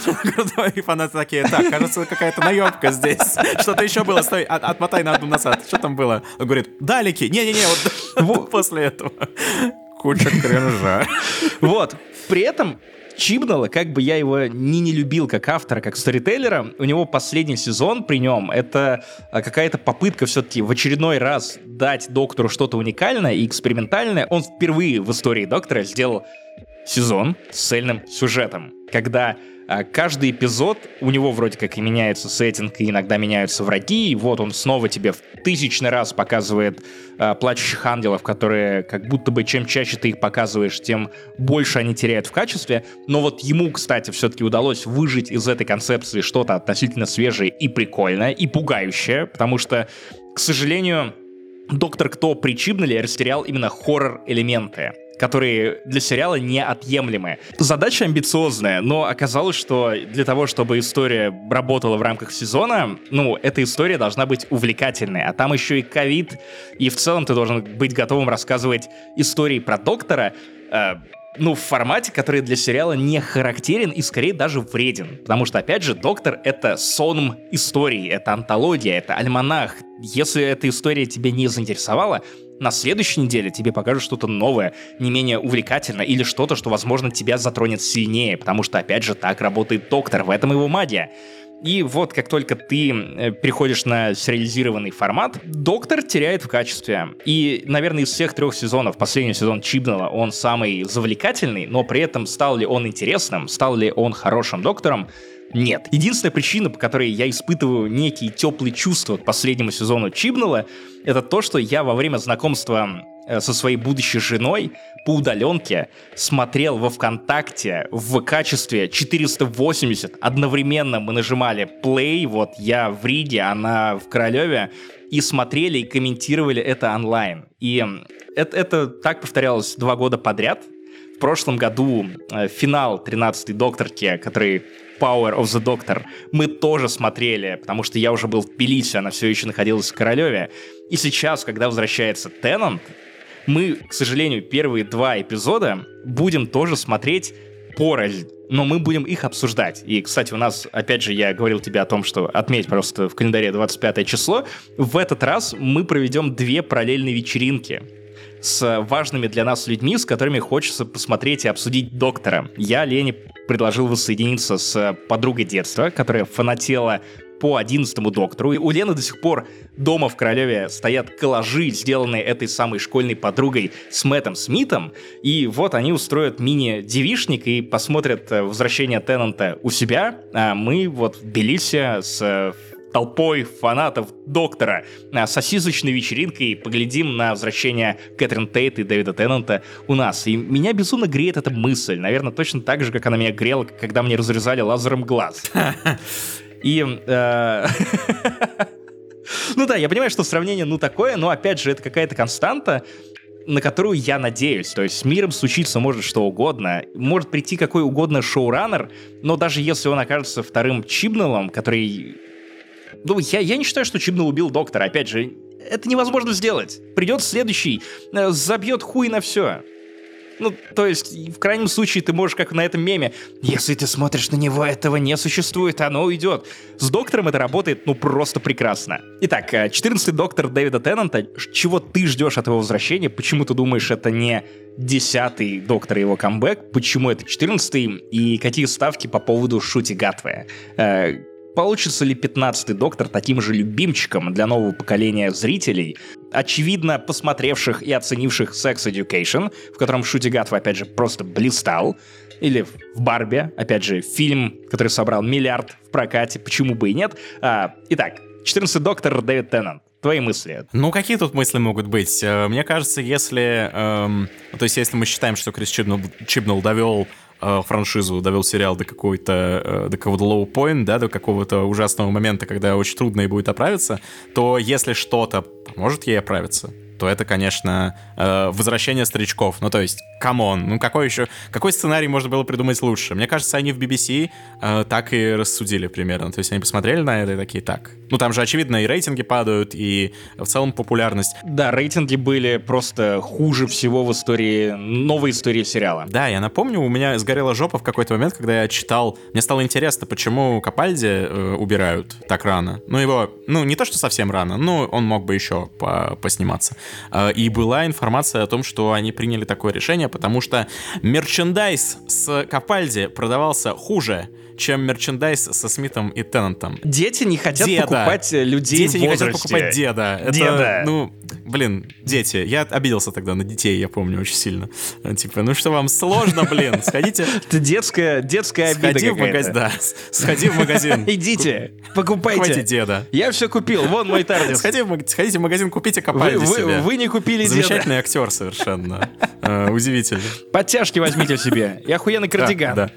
и фанаты такие, так, кажется, какая-то наебка здесь. Что-то еще было, стой, от, отмотай на одну назад. Что там было? Он говорит, далеки, не-не-не, вот после этого. Куча кринжа. Вот. При этом Чибнала, как бы я его ни не любил как автора, как сторителлера, у него последний сезон при нем — это а, какая-то попытка все-таки в очередной раз дать доктору что-то уникальное и экспериментальное. Он впервые в истории доктора сделал сезон с цельным сюжетом, когда каждый эпизод, у него вроде как и меняется сеттинг, и иногда меняются враги, и вот он снова тебе в тысячный раз показывает э, плачущих ангелов, которые как будто бы чем чаще ты их показываешь, тем больше они теряют в качестве. Но вот ему, кстати, все-таки удалось выжить из этой концепции что-то относительно свежее и прикольное, и пугающее, потому что, к сожалению, Доктор Кто при Чибнале растерял именно хоррор-элементы которые для сериала неотъемлемы. Задача амбициозная, но оказалось, что для того, чтобы история работала в рамках сезона, ну, эта история должна быть увлекательной, а там еще и ковид, и в целом ты должен быть готовым рассказывать истории про доктора, э, ну, в формате, который для сериала не характерен и скорее даже вреден. Потому что, опять же, Доктор — это сон истории, это антология, это альманах. Если эта история тебя не заинтересовала, на следующей неделе тебе покажут что-то новое, не менее увлекательное, или что-то, что, возможно, тебя затронет сильнее, потому что, опять же, так работает доктор, в этом его магия. И вот как только ты э, переходишь на сериализированный формат, Доктор теряет в качестве. И, наверное, из всех трех сезонов, последний сезон Чибнала, он самый завлекательный, но при этом стал ли он интересным, стал ли он хорошим Доктором, нет. Единственная причина, по которой я испытываю некие теплые чувства к последнему сезону Чибнала, это то, что я во время знакомства со своей будущей женой по удаленке смотрел во ВКонтакте в качестве 480. Одновременно мы нажимали play, вот я в Риге, она в Королеве, и смотрели и комментировали это онлайн. И это, это так повторялось два года подряд. В прошлом году э, финал 13-й докторки, который Power of the Doctor, мы тоже смотрели, потому что я уже был в Тбилиси, она все еще находилась в Королеве. И сейчас, когда возвращается Теннант, мы, к сожалению, первые два эпизода будем тоже смотреть порознь, но мы будем их обсуждать. И, кстати, у нас, опять же, я говорил тебе о том, что отметь просто в календаре 25 число. В этот раз мы проведем две параллельные вечеринки с важными для нас людьми, с которыми хочется посмотреть и обсудить доктора. Я Лене предложил воссоединиться с подругой детства, которая фанатела по одиннадцатому доктору. И у Лены до сих пор дома в Королеве стоят коллажи, сделанные этой самой школьной подругой с Мэттом Смитом. И вот они устроят мини-девишник и посмотрят э, возвращение Теннанта у себя. А мы вот в Белисе с э, толпой фанатов Доктора на сосисочной вечеринкой поглядим на возвращение Кэтрин Тейт и Дэвида Теннанта у нас. И меня безумно греет эта мысль. Наверное, точно так же, как она меня грела, когда мне разрезали лазером глаз. И... Э, ну да, я понимаю, что сравнение, ну, такое, но, опять же, это какая-то константа, на которую я надеюсь. То есть с миром случиться может что угодно. Может прийти какой угодно шоураннер, но даже если он окажется вторым Чибнеллом, который... Ну, я, я не считаю, что Чибнелл убил доктора. Опять же, это невозможно сделать. Придет следующий, э, забьет хуй на все. Ну, то есть, в крайнем случае, ты можешь, как на этом меме, если ты смотришь на него, этого не существует, оно уйдет. С доктором это работает, ну, просто прекрасно. Итак, 14-й э, доктор Дэвида Теннанта, чего ты ждешь от его возвращения? Почему ты думаешь, это не 10-й доктор его камбэк? Почему это 14-й? И какие ставки по поводу Шути Гатве? Получится ли 15-й доктор таким же любимчиком для нового поколения зрителей, очевидно посмотревших и оценивших Sex Education, в котором Шути Гатва, опять же, просто блистал, или в Барби, опять же, фильм, который собрал миллиард в прокате, почему бы и нет. А, итак, 14-й доктор Дэвид Теннант. Твои мысли? Ну, какие тут мысли могут быть? Э, мне кажется, если... Эм, то есть, если мы считаем, что Крис Чибнул, Чибнул довел э, франшизу, довел сериал до какой-то э, до какого-то low point, да, до какого-то ужасного момента, когда очень трудно ей будет оправиться, то если что-то поможет ей оправиться, то это, конечно, э, возвращение старичков. Ну, то есть, come on, ну какой еще, какой сценарий можно было придумать лучше? Мне кажется, они в BBC э, так и рассудили примерно. То есть они посмотрели на это и такие, так. Ну, там же, очевидно, и рейтинги падают, и в целом популярность. Да, рейтинги были просто хуже всего в истории, новой истории сериала. Да, я напомню, у меня сгорела жопа в какой-то момент, когда я читал, мне стало интересно, почему Капальди э, убирают так рано. Ну, его, ну, не то, что совсем рано, но он мог бы еще по посниматься. Э, и была информация о том, что они приняли такое решение, потому что мерчендайз с Капальди продавался хуже, чем мерчендайз со Смитом и Теннантом. Дети не хотят деда. покупать людей Дети не хотят покупать деда. Это, деда. Ну, блин, дети. Я обиделся тогда на детей, я помню очень сильно. Типа, ну что вам сложно, блин, сходите. Это детская, детская обида Сходи в магазин, да. Сходи в магазин. Идите, покупайте. Покупайте деда. Я все купил, вон мой тардис. Сходите в магазин, купите Капальди себе. Вы не купили деда. Замечательный актер совершенно. Э, удивительный. Подтяжки возьмите себе. И охуенный кардиган. Да,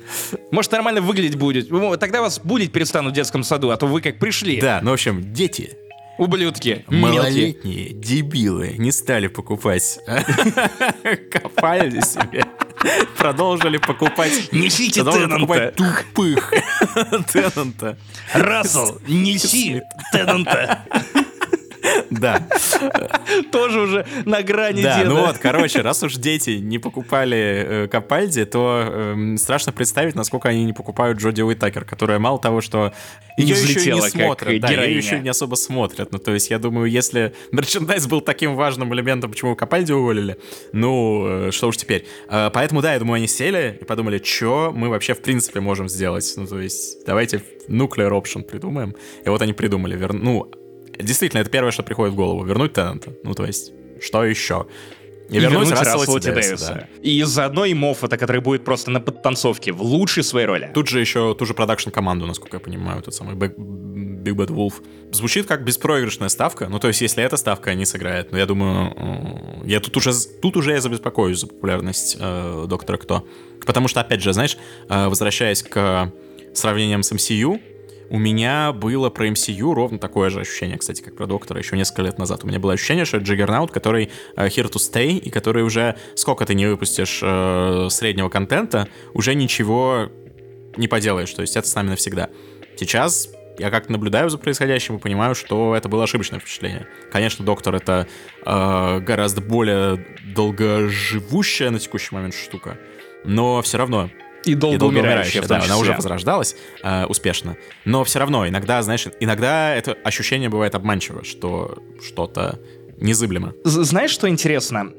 Может, нормально выглядеть будет будет. Тогда вас будет перестанут в детском саду, а то вы как пришли. Да, ну, в общем, дети. Ублюдки. Малолетние мелкие. дебилы не стали покупать копали себе. Продолжили покупать... Несите Теннанта. тупых Теннанта. Рассел, неси Теннанта. Да. Тоже уже на грани Да, ну вот, короче, раз уж дети не покупали э, Капальди, то эм, страшно представить, насколько они не покупают Джоди Уитакер, которая мало того, что ее еще не смотрят, да, ее еще не особо смотрят. Ну, то есть, я думаю, если мерчендайз был таким важным элементом, почему Капальди уволили, ну, э, что уж теперь. Э, поэтому, да, я думаю, они сели и подумали, что мы вообще в принципе можем сделать. Ну, то есть, давайте Nuclear Option придумаем. И вот они придумали. Вер... Ну, Действительно, это первое, что приходит в голову. Вернуть Теннанта. Ну, то есть, что еще? И, и вернуть, вернуть Рассела Дэвиса. Дэвиса. Да. И заодно и Моффата, который будет просто на подтанцовке в лучшей своей роли. Тут же еще ту же продакшн-команду, насколько я понимаю, тот самый бэк Big Bad Wolf. Звучит как беспроигрышная ставка. Ну, то есть, если эта ставка не сыграет, ну, я думаю, я тут уже, тут уже я забеспокоюсь за популярность э, Доктора Кто. Потому что, опять же, знаешь, э, возвращаясь к сравнениям с MCU, у меня было про MCU ровно такое же ощущение, кстати, как про Доктора еще несколько лет назад. У меня было ощущение, что это Джиггернаут, который uh, here to stay, и который уже, сколько ты не выпустишь uh, среднего контента, уже ничего не поделаешь. То есть это с нами навсегда. Сейчас я как наблюдаю за происходящим и понимаю, что это было ошибочное впечатление. Конечно, Доктор — это э, гораздо более долгоживущая на текущий момент штука, но все равно и долгоумирающая, да, она уже возрождалась э, успешно. Но все равно, иногда, знаешь, иногда это ощущение бывает обманчиво, что что-то незыблемо. Знаешь, что интересно?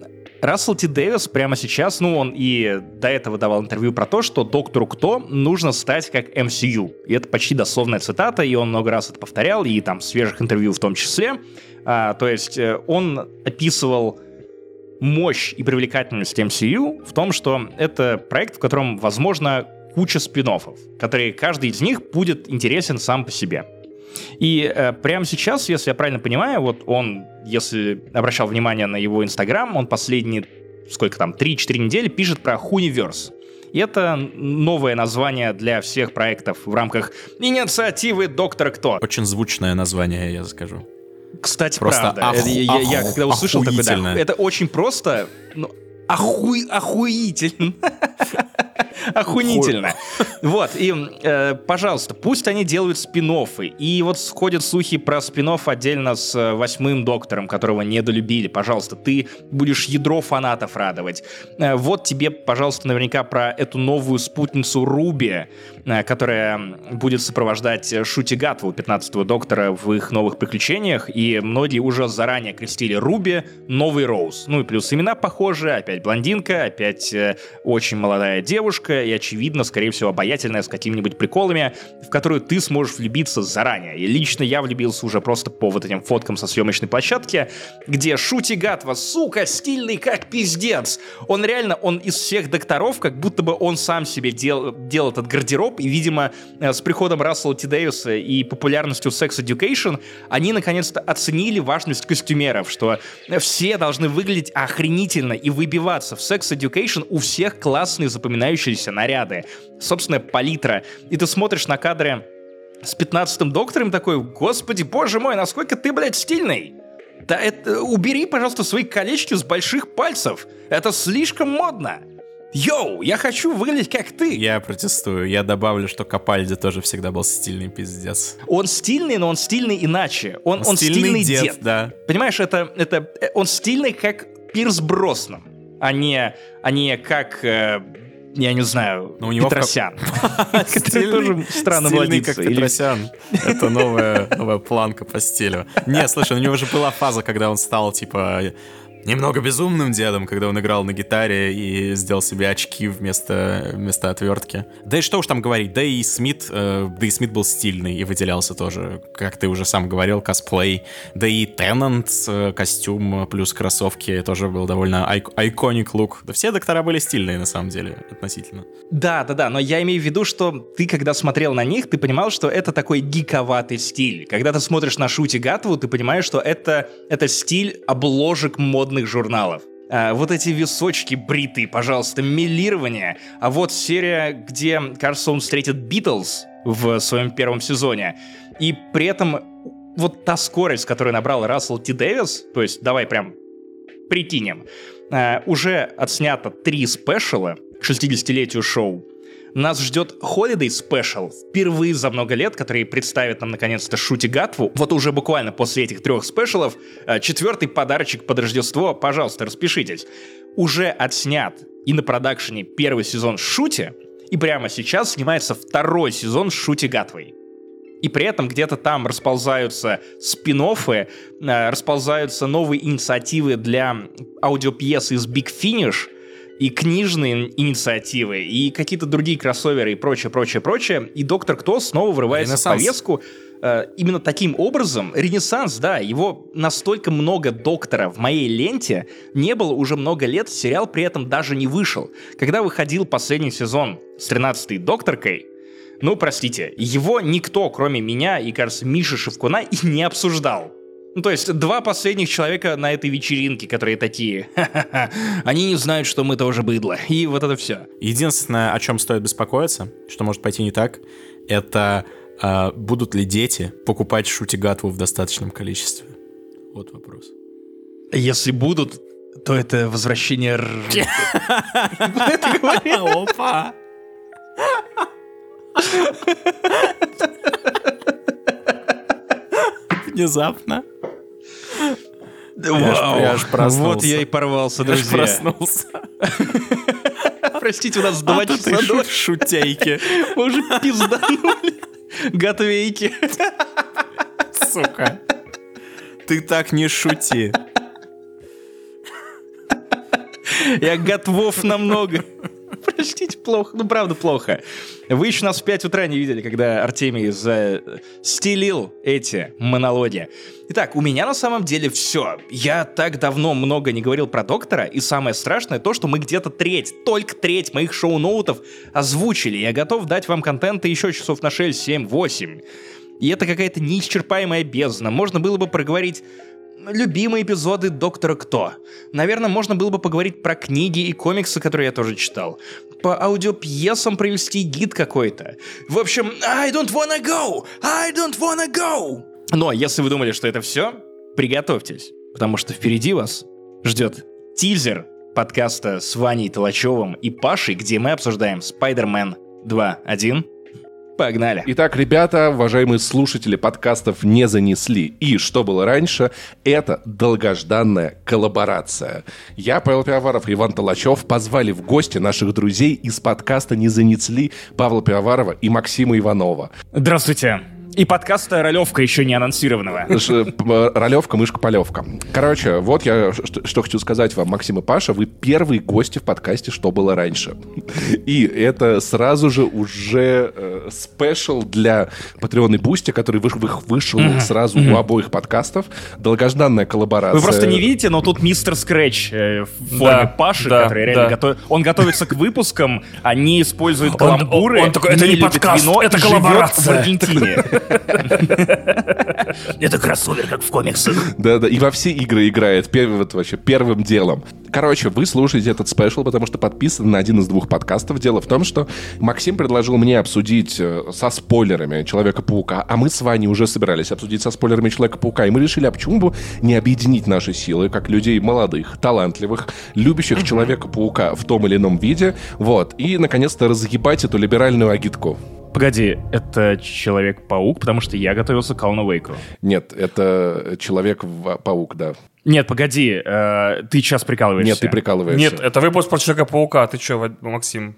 Рассел Ти Дэвис прямо сейчас, ну, он и до этого давал интервью про то, что доктору Кто нужно стать как MCU. И это почти дословная цитата, и он много раз это повторял, и там свежих интервью в том числе. А, то есть э, он описывал мощь и привлекательность MCU в том, что это проект, в котором, возможно, куча спин которые каждый из них будет интересен сам по себе. И э, прямо сейчас, если я правильно понимаю, вот он, если обращал внимание на его Инстаграм, он последние, сколько там, 3-4 недели пишет про Хуниверс. И это новое название для всех проектов в рамках инициативы «Доктор Кто». Очень звучное название, я скажу. Кстати, просто правда. Оху- я, я, я когда услышал такое, да, это очень просто, но охуй, охуительно. Охуительно. Вот, и, э, пожалуйста, пусть они делают спин И вот сходят слухи про спин отдельно с э, восьмым доктором, которого недолюбили. Пожалуйста, ты будешь ядро фанатов радовать. Э, вот тебе, пожалуйста, наверняка про эту новую спутницу Руби, которая будет сопровождать Шути Гатву, 15-го доктора, в их новых приключениях. И многие уже заранее крестили Руби новый Роуз. Ну и плюс имена похожи. Опять блондинка, опять э, очень молодая девушка и, очевидно, скорее всего, обаятельная с какими-нибудь приколами, в которую ты сможешь влюбиться заранее. И лично я влюбился уже просто по вот этим фоткам со съемочной площадки, где Шути Гатва, сука, стильный как пиздец. Он реально, он из всех докторов, как будто бы он сам себе дел, делал этот гардероб, и, видимо, э, с приходом Рассела Ти Дэвиса и популярностью Sex Education они наконец-то оценили важность костюмеров, что все должны выглядеть охренительно и выбиваться. В Sex Education у всех классные запоминающиеся наряды, собственная палитра. И ты смотришь на кадры с 15-м доктором такой, господи, боже мой, насколько ты, блядь, стильный. Да это... Убери, пожалуйста, свои колечки с больших пальцев. Это слишком модно. Йоу, я хочу выглядеть как ты. Я протестую. Я добавлю, что Капальди тоже всегда был стильный пиздец. Он стильный, но он стильный иначе. Он, он, он стильный, стильный дед, дед. Да. Понимаешь, это, это э, он стильный как Пирс Броснан, а не, а не как э, я не знаю, Но у него Петросян. Который тоже странно владится. как Петросян. Это новая планка по стилю. Не, слушай, у него же была фаза, когда он стал, типа, немного безумным дедом, когда он играл на гитаре и сделал себе очки вместо, вместо отвертки. Да и что уж там говорить, да и Смит, э, да и Смит был стильный и выделялся тоже, как ты уже сам говорил, косплей. Да и Теннант, э, костюм плюс кроссовки тоже был довольно айконик лук. Да все доктора были стильные на самом деле, относительно. Да, да, да, но я имею в виду, что ты, когда смотрел на них, ты понимал, что это такой гиковатый стиль. Когда ты смотришь на Шути Гатву, ты понимаешь, что это, это стиль обложек модных модных журналов. А, вот эти височки бритые, пожалуйста, милирование. А вот серия, где, кажется, он встретит Битлз в своем первом сезоне. И при этом вот та скорость, которую набрал Рассел Ти Дэвис, то есть давай прям прикинем, а, уже отснято три спешала к 60-летию шоу. Нас ждет Holiday Special, впервые за много лет, который представит нам наконец-то Шути Гатву. Вот уже буквально после этих трех спешалов, э, четвертый подарочек под Рождество, пожалуйста, распишитесь. Уже отснят и на продакшене первый сезон Шути, и прямо сейчас снимается второй сезон Шути Гатвой. И при этом где-то там расползаются спин э, расползаются новые инициативы для аудиопьесы из Big Finish, и книжные инициативы, и какие-то другие кроссоверы и прочее, прочее, прочее. И Доктор Кто снова врывается в повестку. Э, именно таким образом, Ренессанс, да, его настолько много Доктора в моей ленте не было уже много лет, сериал при этом даже не вышел. Когда выходил последний сезон с 13-й Докторкой, Ну, простите, его никто, кроме меня и, кажется, Миши Шевкуна, и не обсуждал. Ну, то есть, два последних человека на этой вечеринке, которые такие, ха-ха-ха, они не знают, что мы тоже быдло. И вот это все. Единственное, о чем стоит беспокоиться, что может пойти не так, это э, будут ли дети покупать шутигатву в достаточном количестве. Вот вопрос. Если будут, то это возвращение... Опа! Внезапно. Вау, я аж проснулся. вот я и порвался, Я аж друзья. проснулся. Простите, у нас два А часа и до... шу- шутейки. Мы уже пизданули. Готовейки. Сука. Ты так не шути. Я готов намного. Простите, плохо. Ну, правда, плохо. Вы еще нас в 5 утра не видели, когда Артемий стелил эти монологи. Итак, у меня на самом деле все. Я так давно много не говорил про доктора, и самое страшное то, что мы где-то треть, только треть моих шоу-ноутов озвучили. Я готов дать вам контента еще часов на 6, 7, 8. И это какая-то неисчерпаемая бездна. Можно было бы проговорить любимые эпизоды Доктора Кто. Наверное, можно было бы поговорить про книги и комиксы, которые я тоже читал. По аудиопьесам провести гид какой-то. В общем, I don't wanna go! I don't wanna go! Но если вы думали, что это все, приготовьтесь, потому что впереди вас ждет тизер подкаста с Ваней Толачевым и Пашей, где мы обсуждаем Spider-Man 2.1. Погнали. Итак, ребята, уважаемые слушатели подкастов не занесли. И что было раньше, это долгожданная коллаборация. Я, Павел Пивоваров и Иван Толачев позвали в гости наших друзей из подкаста «Не занесли» Павла Пивоварова и Максима Иванова. Здравствуйте. И подкаста «Ролевка» еще не анонсированного. П- Ролевка, мышка, полевка. Короче, вот я что, что хочу сказать вам, Максим и Паша, вы первые гости в подкасте «Что было раньше». И это сразу же уже э, special для Patreon и Бусти, который выш- вы- вышел сразу у обоих подкастов. Долгожданная коллаборация. Вы просто не видите, но тут мистер Скретч э, в форме Да, Паши, да, который реально да. готов... Он готовится к выпускам, а не использует Он- каламбуры, он такой, «Это не подкаст, это коллаборация». в Аргентине. Это кроссовер, как в комиксах. Да-да, и во все игры играет первым, вот вообще первым делом. Короче, вы слушаете этот спешл, потому что подписаны на один из двух подкастов. Дело в том, что Максим предложил мне обсудить э, со спойлерами Человека-паука, а мы с Ваней уже собирались обсудить со спойлерами Человека-паука, и мы решили, а почему бы не объединить наши силы, как людей молодых, талантливых, любящих Человека-паука в том или ином виде, вот, и, наконец-то, разъебать эту либеральную агитку. Погоди, это Человек-паук, потому что я готовился к Алану Вейку. Нет, это Человек-паук, да. Нет, погоди, э, ты сейчас прикалываешься. Нет, ты прикалываешься. Нет, это выпуск про Человека-паука. Ты что, Максим?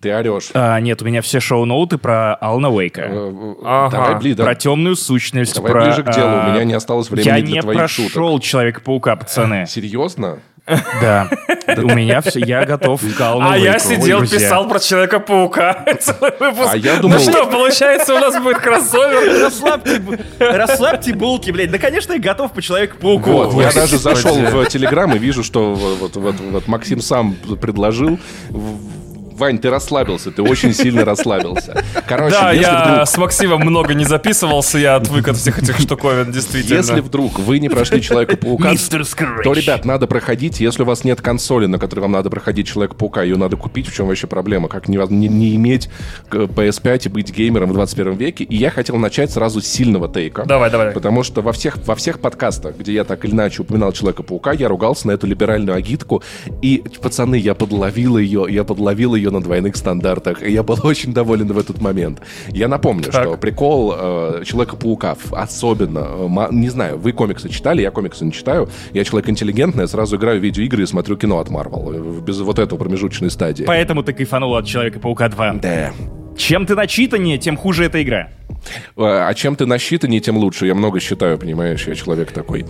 Ты орешь. А, нет, у меня все шоу-ноуты про Алана Вейка. Э, Ага. Давай, бли, да- Про темную сущность, давай про... ближе к делу. а, У меня не осталось времени Я для не твоих прошел шуток. Человека-паука, пацаны. Серьезно? Да. У меня все, я готов А я сидел, писал про Человека-паука. Целый выпуск. А я думал- Ну что, получается, у нас будет кроссовер? Расслабьте, расслабьте булки, блядь. Да, конечно, я готов по Человеку-пауку. Вот, я даже зашел в Телеграм и вижу, что вот, вот, вот Максим сам предложил. Вань, ты расслабился, ты очень сильно расслабился. Короче, Да, если я вдруг... с Максимом много не записывался, я отвык от всех этих штуковин, действительно. Если вдруг вы не прошли Человека-паука, то, ребят, надо проходить. Если у вас нет консоли, на которой вам надо проходить Человека-паука, ее надо купить. В чем вообще проблема? Как не, не- не иметь э, PS5 и быть геймером в 21 веке? И я хотел начать сразу с сильного тейка. Давай, давай. Потому что во всех, во всех подкастах, где я так или иначе упоминал Человека-паука, я ругался на эту либеральную агитку. И, пацаны, я подловил ее, я подловил ее на двойных стандартах. И я был очень доволен в этот момент. Я напомню, Так. что прикол э, Человека-паука, особенно, э, не знаю, вы комиксы читали, я комиксы не читаю. Я человек интеллигентный, я сразу играю в видеоигры и смотрю кино от Марвел. э, Без вот этого промежуточной стадии. Поэтому ты кайфанул от Человека-паука 2. Да. Чем ты начитаннее, тем хуже эта игра. Э, А чем ты насчитаннее, тем лучше. Я много считаю, понимаешь, я человек такой.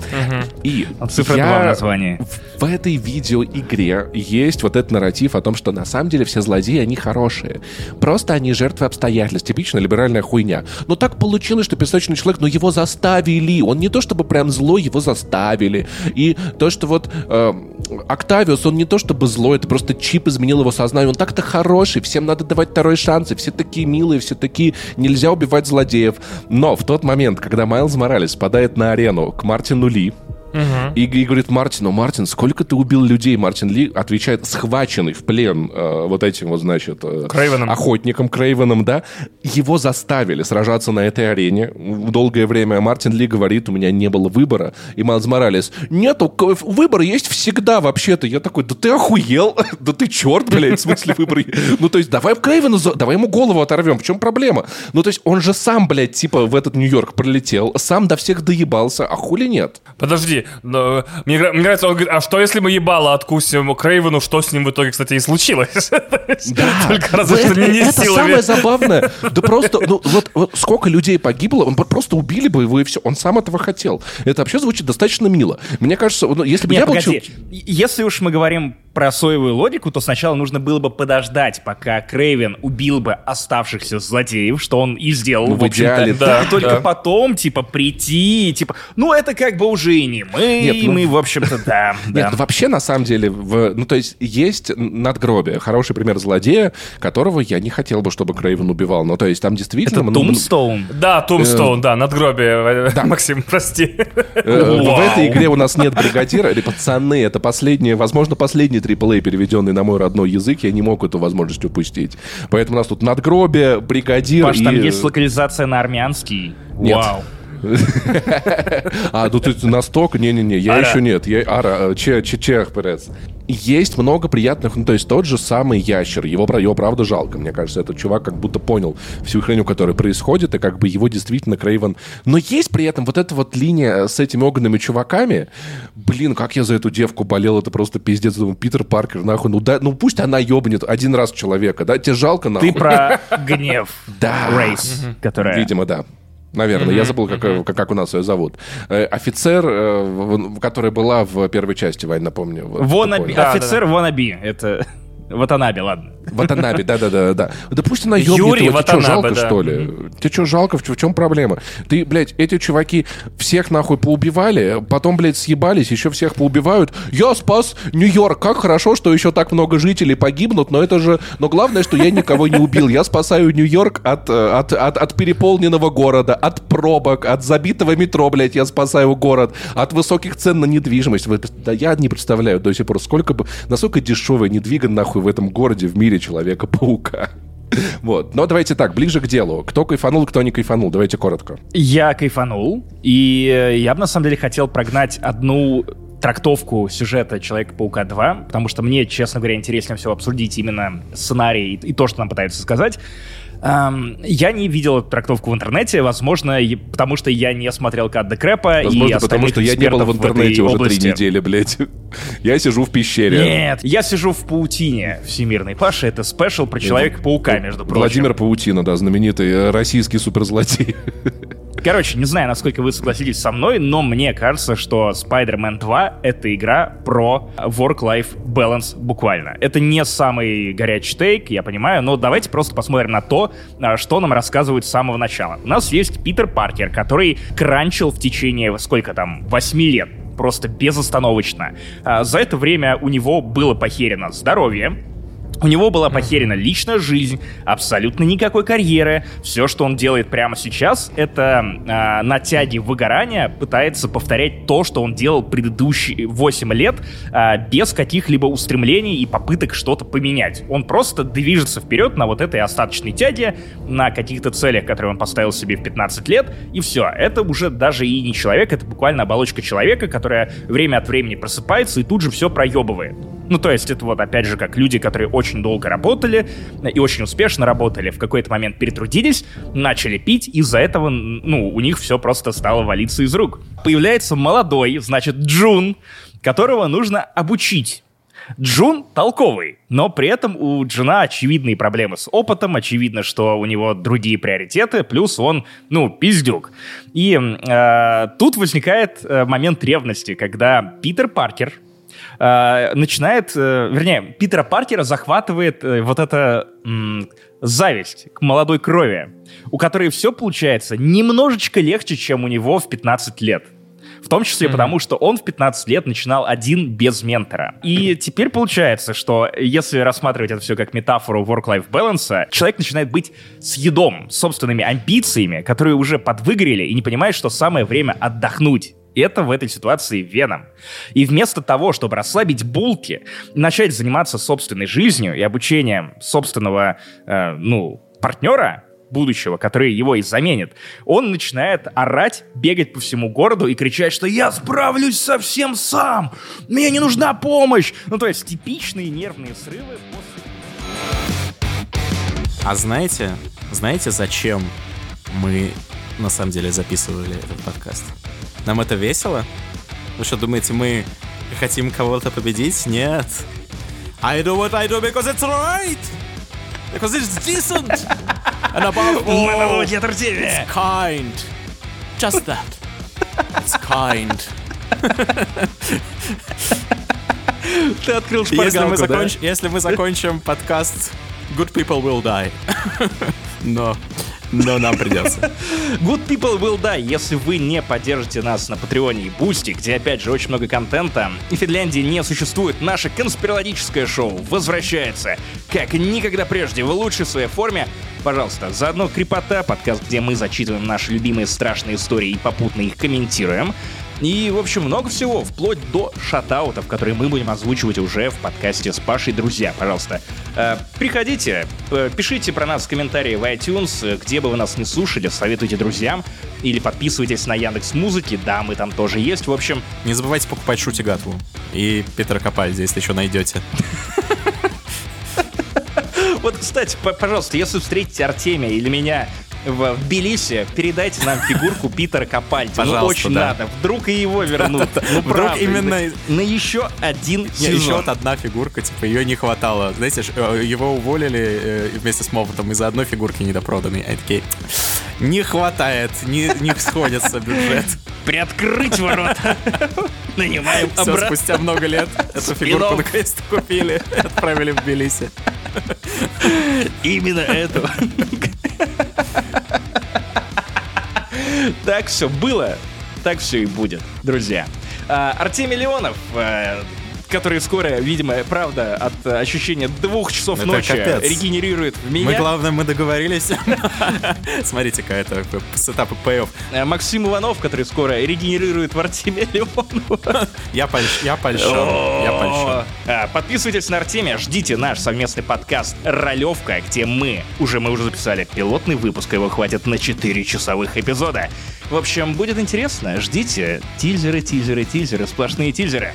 И Цифра я 2 в названии. В этой видеоигре есть вот этот нарратив о том, что на самом деле все злодеи, они хорошие. Просто они жертвы обстоятельств. Типичная либеральная хуйня. Но так получилось, что песочный человек, но его заставили. Он не то чтобы прям злой, его заставили. И то, что вот э, Октавиус, он не то чтобы злой, это просто чип изменил его сознание. Он так-то хороший, всем надо давать второй шанс, и все такие милые, все такие, нельзя убивать злодеев. Но в тот момент, когда Майлз Моралес падает на арену к Мартину Ли, и, и говорит Мартину, Мартин, сколько ты убил людей? Мартин Ли отвечает, схваченный в плен э, вот этим вот, значит, э, Крейвеном. охотником Крейвеном, да, его заставили сражаться на этой арене. Долгое время Мартин Ли говорит, у меня не было выбора. И Майлз Моралес, нету, выбор есть всегда вообще-то. Я такой, да ты охуел? Да ты черт, блядь, в смысле выбор? Ну, то есть, давай Крейвену, давай ему голову оторвем. В чем проблема? Ну, то есть, он же сам, блядь, типа в этот Нью-Йорк прилетел, сам до всех доебался, а хули нет? Подожди, но мне, мне нравится, он говорит, а что если мы ебало откусим Крейвену, что с ним в итоге, кстати, и случилось? Только разве что это, не, не это силами. самое забавное. Да просто, ну вот, вот сколько людей погибло, он просто убили бы его и все. Он сам этого хотел. Это вообще звучит достаточно мило. Мне кажется, ну, если бы Нет, я был... Если уж мы говорим про соевую логику, то сначала нужно было бы подождать, пока Крейвен убил бы оставшихся злодеев, что он и сделал, Ну, в в общем-то. идеале, да. и только да. потом, типа, прийти, типа, ну, это как бы уже и не мы, Нет, ну, мы, в общем-то, да, Нет, да. ну, вообще, на самом деле, в, ну, то есть, есть надгробие. Хороший пример злодея, которого я не хотел бы, чтобы Крейвен убивал. Ну, то есть, там действительно... Это Тумстоун. Да, Тумстоун, да, надгробие. Максим, прости. Э, В этой игре у нас нет бригадира. Или пацаны, это последний, возможно, последний AAA, переведенный на мой родной язык. Я не мог эту возможность упустить. Поэтому у нас тут надгробие, бригадир Паш, и... там есть локализация на армянский. Нет. Вау. А, ну ты настолько... Не-не-не, я еще нет. Я, ара, э, че, че, чех, перец. Есть много приятных, ну, то есть тот же самый ящер, его, его правда жалко, мне кажется, этот чувак как будто понял всю хрень, которая происходит, и как бы его действительно Крейвен... Но есть при этом вот эта вот линия с этими огненными чуваками, блин, как я за эту девку болел, это просто пиздец, думаю, Питер Паркер, нахуй, ну, да, ну пусть она ебнет один раз человека, да, тебе жалко, нахуй. Ты про гнев. Да. Рейс, которая... Видимо, да. Наверное, я забыл, как, как, как у нас ее зовут. Э, офицер, э, в- которая была в первой части, Вань, напомню. Вот, Вонаби, офицер Вонаби. Это Ватанаби, ладно. Ватанаби, да-да-да. Да пусть она ёбнет Юрий его, тебе что, Ватанаbe, жалко, да. что ли? Тебе что, жалко, в, чем проблема? Ты, блядь, эти чуваки всех нахуй поубивали, потом, блядь, съебались, еще всех поубивают. Я спас Нью-Йорк, как хорошо, что еще так много жителей погибнут, но это же... Но главное, что я никого не убил. Я спасаю Нью-Йорк от, э, от, от, от переполненного города, от пробок, от забитого метро, блядь, я спасаю город, от высоких цен на недвижимость. Да я не представляю до сих пор, сколько бы... Насколько дешевый недвиган нахуй в этом городе, в мире Человека-паука. Вот. Но давайте так, ближе к делу. Кто кайфанул, кто не кайфанул. Давайте коротко. Я кайфанул, и я бы на самом деле хотел прогнать одну трактовку сюжета Человека-паука 2, потому что мне, честно говоря, интереснее всего обсудить именно сценарий и то, что нам пытаются сказать. Эм, я не видел эту трактовку в интернете, возможно, и- потому что я не смотрел Кадда Крэпа и Возможно, потому остальных что я не был в интернете этой уже области. три недели, блядь. Я сижу в пещере. Нет, я сижу в паутине всемирной. Паша, это спешл про Человека-паука, между прочим. Владимир Паутина, да, знаменитый э, российский суперзлодей. Короче, не знаю, насколько вы согласитесь со мной, но мне кажется, что Spider-Man 2 — это игра про work-life balance буквально. Это не самый горячий тейк, я понимаю, но давайте просто посмотрим на то, а, что нам рассказывают с самого начала. У нас есть Питер Паркер, который кранчил в течение, сколько там, 8 лет просто безостановочно. А, За это время у него было похерено здоровье, у него была похерена личная жизнь, абсолютно никакой карьеры. Все, что он делает прямо сейчас, это э, на тяге выгорания пытается повторять то, что он делал предыдущие 8 лет, а, без каких-либо устремлений и попыток что-то поменять. Он просто движется вперед на вот этой остаточной тяге, на каких-то целях, которые он поставил себе в 15 лет, и все. Это уже даже и не человек, это буквально оболочка человека, которая время от времени просыпается и тут же все проебывает. Ну, то есть это вот опять же как люди, которые очень долго работали и очень успешно работали, в какой-то момент перетрудились, начали пить, из-за этого, ну, у них все просто стало валиться из рук. Появляется молодой, значит, Джун, которого нужно обучить. Джун толковый, но при этом у Джуна очевидные проблемы с опытом, очевидно, что у него другие приоритеты, плюс он, ну, пиздюк. И э, тут возникает э, момент ревности, когда Питер Паркер, начинает, э, вернее, Питера Паркера захватывает э, вот эта зависть к молодой крови, у которой все получается немножечко легче, чем у него в 15 лет. В том числе потому, что он в 15 лет начинал один без ментора. И теперь получается, что если рассматривать это все как метафору work-life balance, человек начинает быть съедом, собственными амбициями, которые уже подвыгорели и не понимает, что самое время отдохнуть. Это в этой ситуации Веном. И вместо того, чтобы расслабить булки, начать заниматься собственной жизнью и обучением собственного, э, ну, партнера, будущего, который его и заменит, он начинает орать, бегать по всему городу и кричать, что «Я справлюсь совсем сам! Мне не нужна помощь!» Ну, то есть типичные нервные срывы после... А знаете, знаете, зачем мы на самом деле записывали этот подкаст? Нам это весело? Вы что, думаете, мы хотим кого-то победить? Нет. I do what I do because it's right! Because it's decent! And above all, it's kind. Just that. It's kind. Ты открыл Если мы, шпаргалку, да? законч- если мы закончим подкаст Good People Will Die. Но, но нам придется. Good People Will Die, если вы не поддержите нас на Патреоне и Бусти, где опять же очень много контента, и Финляндии не существует, наше конспирологическое шоу возвращается как никогда прежде в лучшей своей форме. Пожалуйста, заодно Крепота, подкаст, где мы зачитываем наши любимые страшные истории и попутно их комментируем. И, в общем, много всего, вплоть до шатаутов, которые мы будем озвучивать уже в подкасте с Пашей «Друзья». Пожалуйста, э, приходите, э, пишите про нас в комментарии в iTunes, э, где бы вы нас не слушали, советуйте друзьям, или подписывайтесь на Яндекс Музыки, да, мы там тоже есть. В общем, Не забывайте покупать Шути Гатву и Питера Капальди, если еще найдете. вот, кстати, пожалуйста, если встретите Артемия или меня в Тбилиси, передайте нам фигурку Питера Капальди. ну, Пожалуйста, очень да. надо. Вдруг и его вернут. Ну, Вдруг правда, именно- На еще один Не, еще вот одна фигурка, типа, ее не хватало. Знаете, э, его уволили э, вместе с Моффатом из-за одной фигурки недопроданной. Они такие, не хватает, не, не сходится бюджет. Приоткрыть ворота. Нанимаем Все, обратно. спустя много лет эту фигурку наконец-то купили и отправили в Тбилиси. Именно этого. Так все было, так все и будет, друзья. А, Артемий Леонов, э, который скоро, видимо, правда, от э, ощущения двух часов Это ночи капец. регенерирует в Мы, меня. главное, мы договорились. Смотрите-ка, это сетап пэй Э, Максим Иванов, который скоро регенерирует в Артемия Леонова. Я польщ- я польщен. Я польщен. А, Подписывайтесь на Артемия, ждите наш совместный подкаст «Ролевка», где мы, уже мы уже записали пилотный выпуск, его хватит на 4 часовых эпизода. В общем, будет интересно, ждите. Тильзеры, тильзеры, тильзеры, сплошные тильзеры.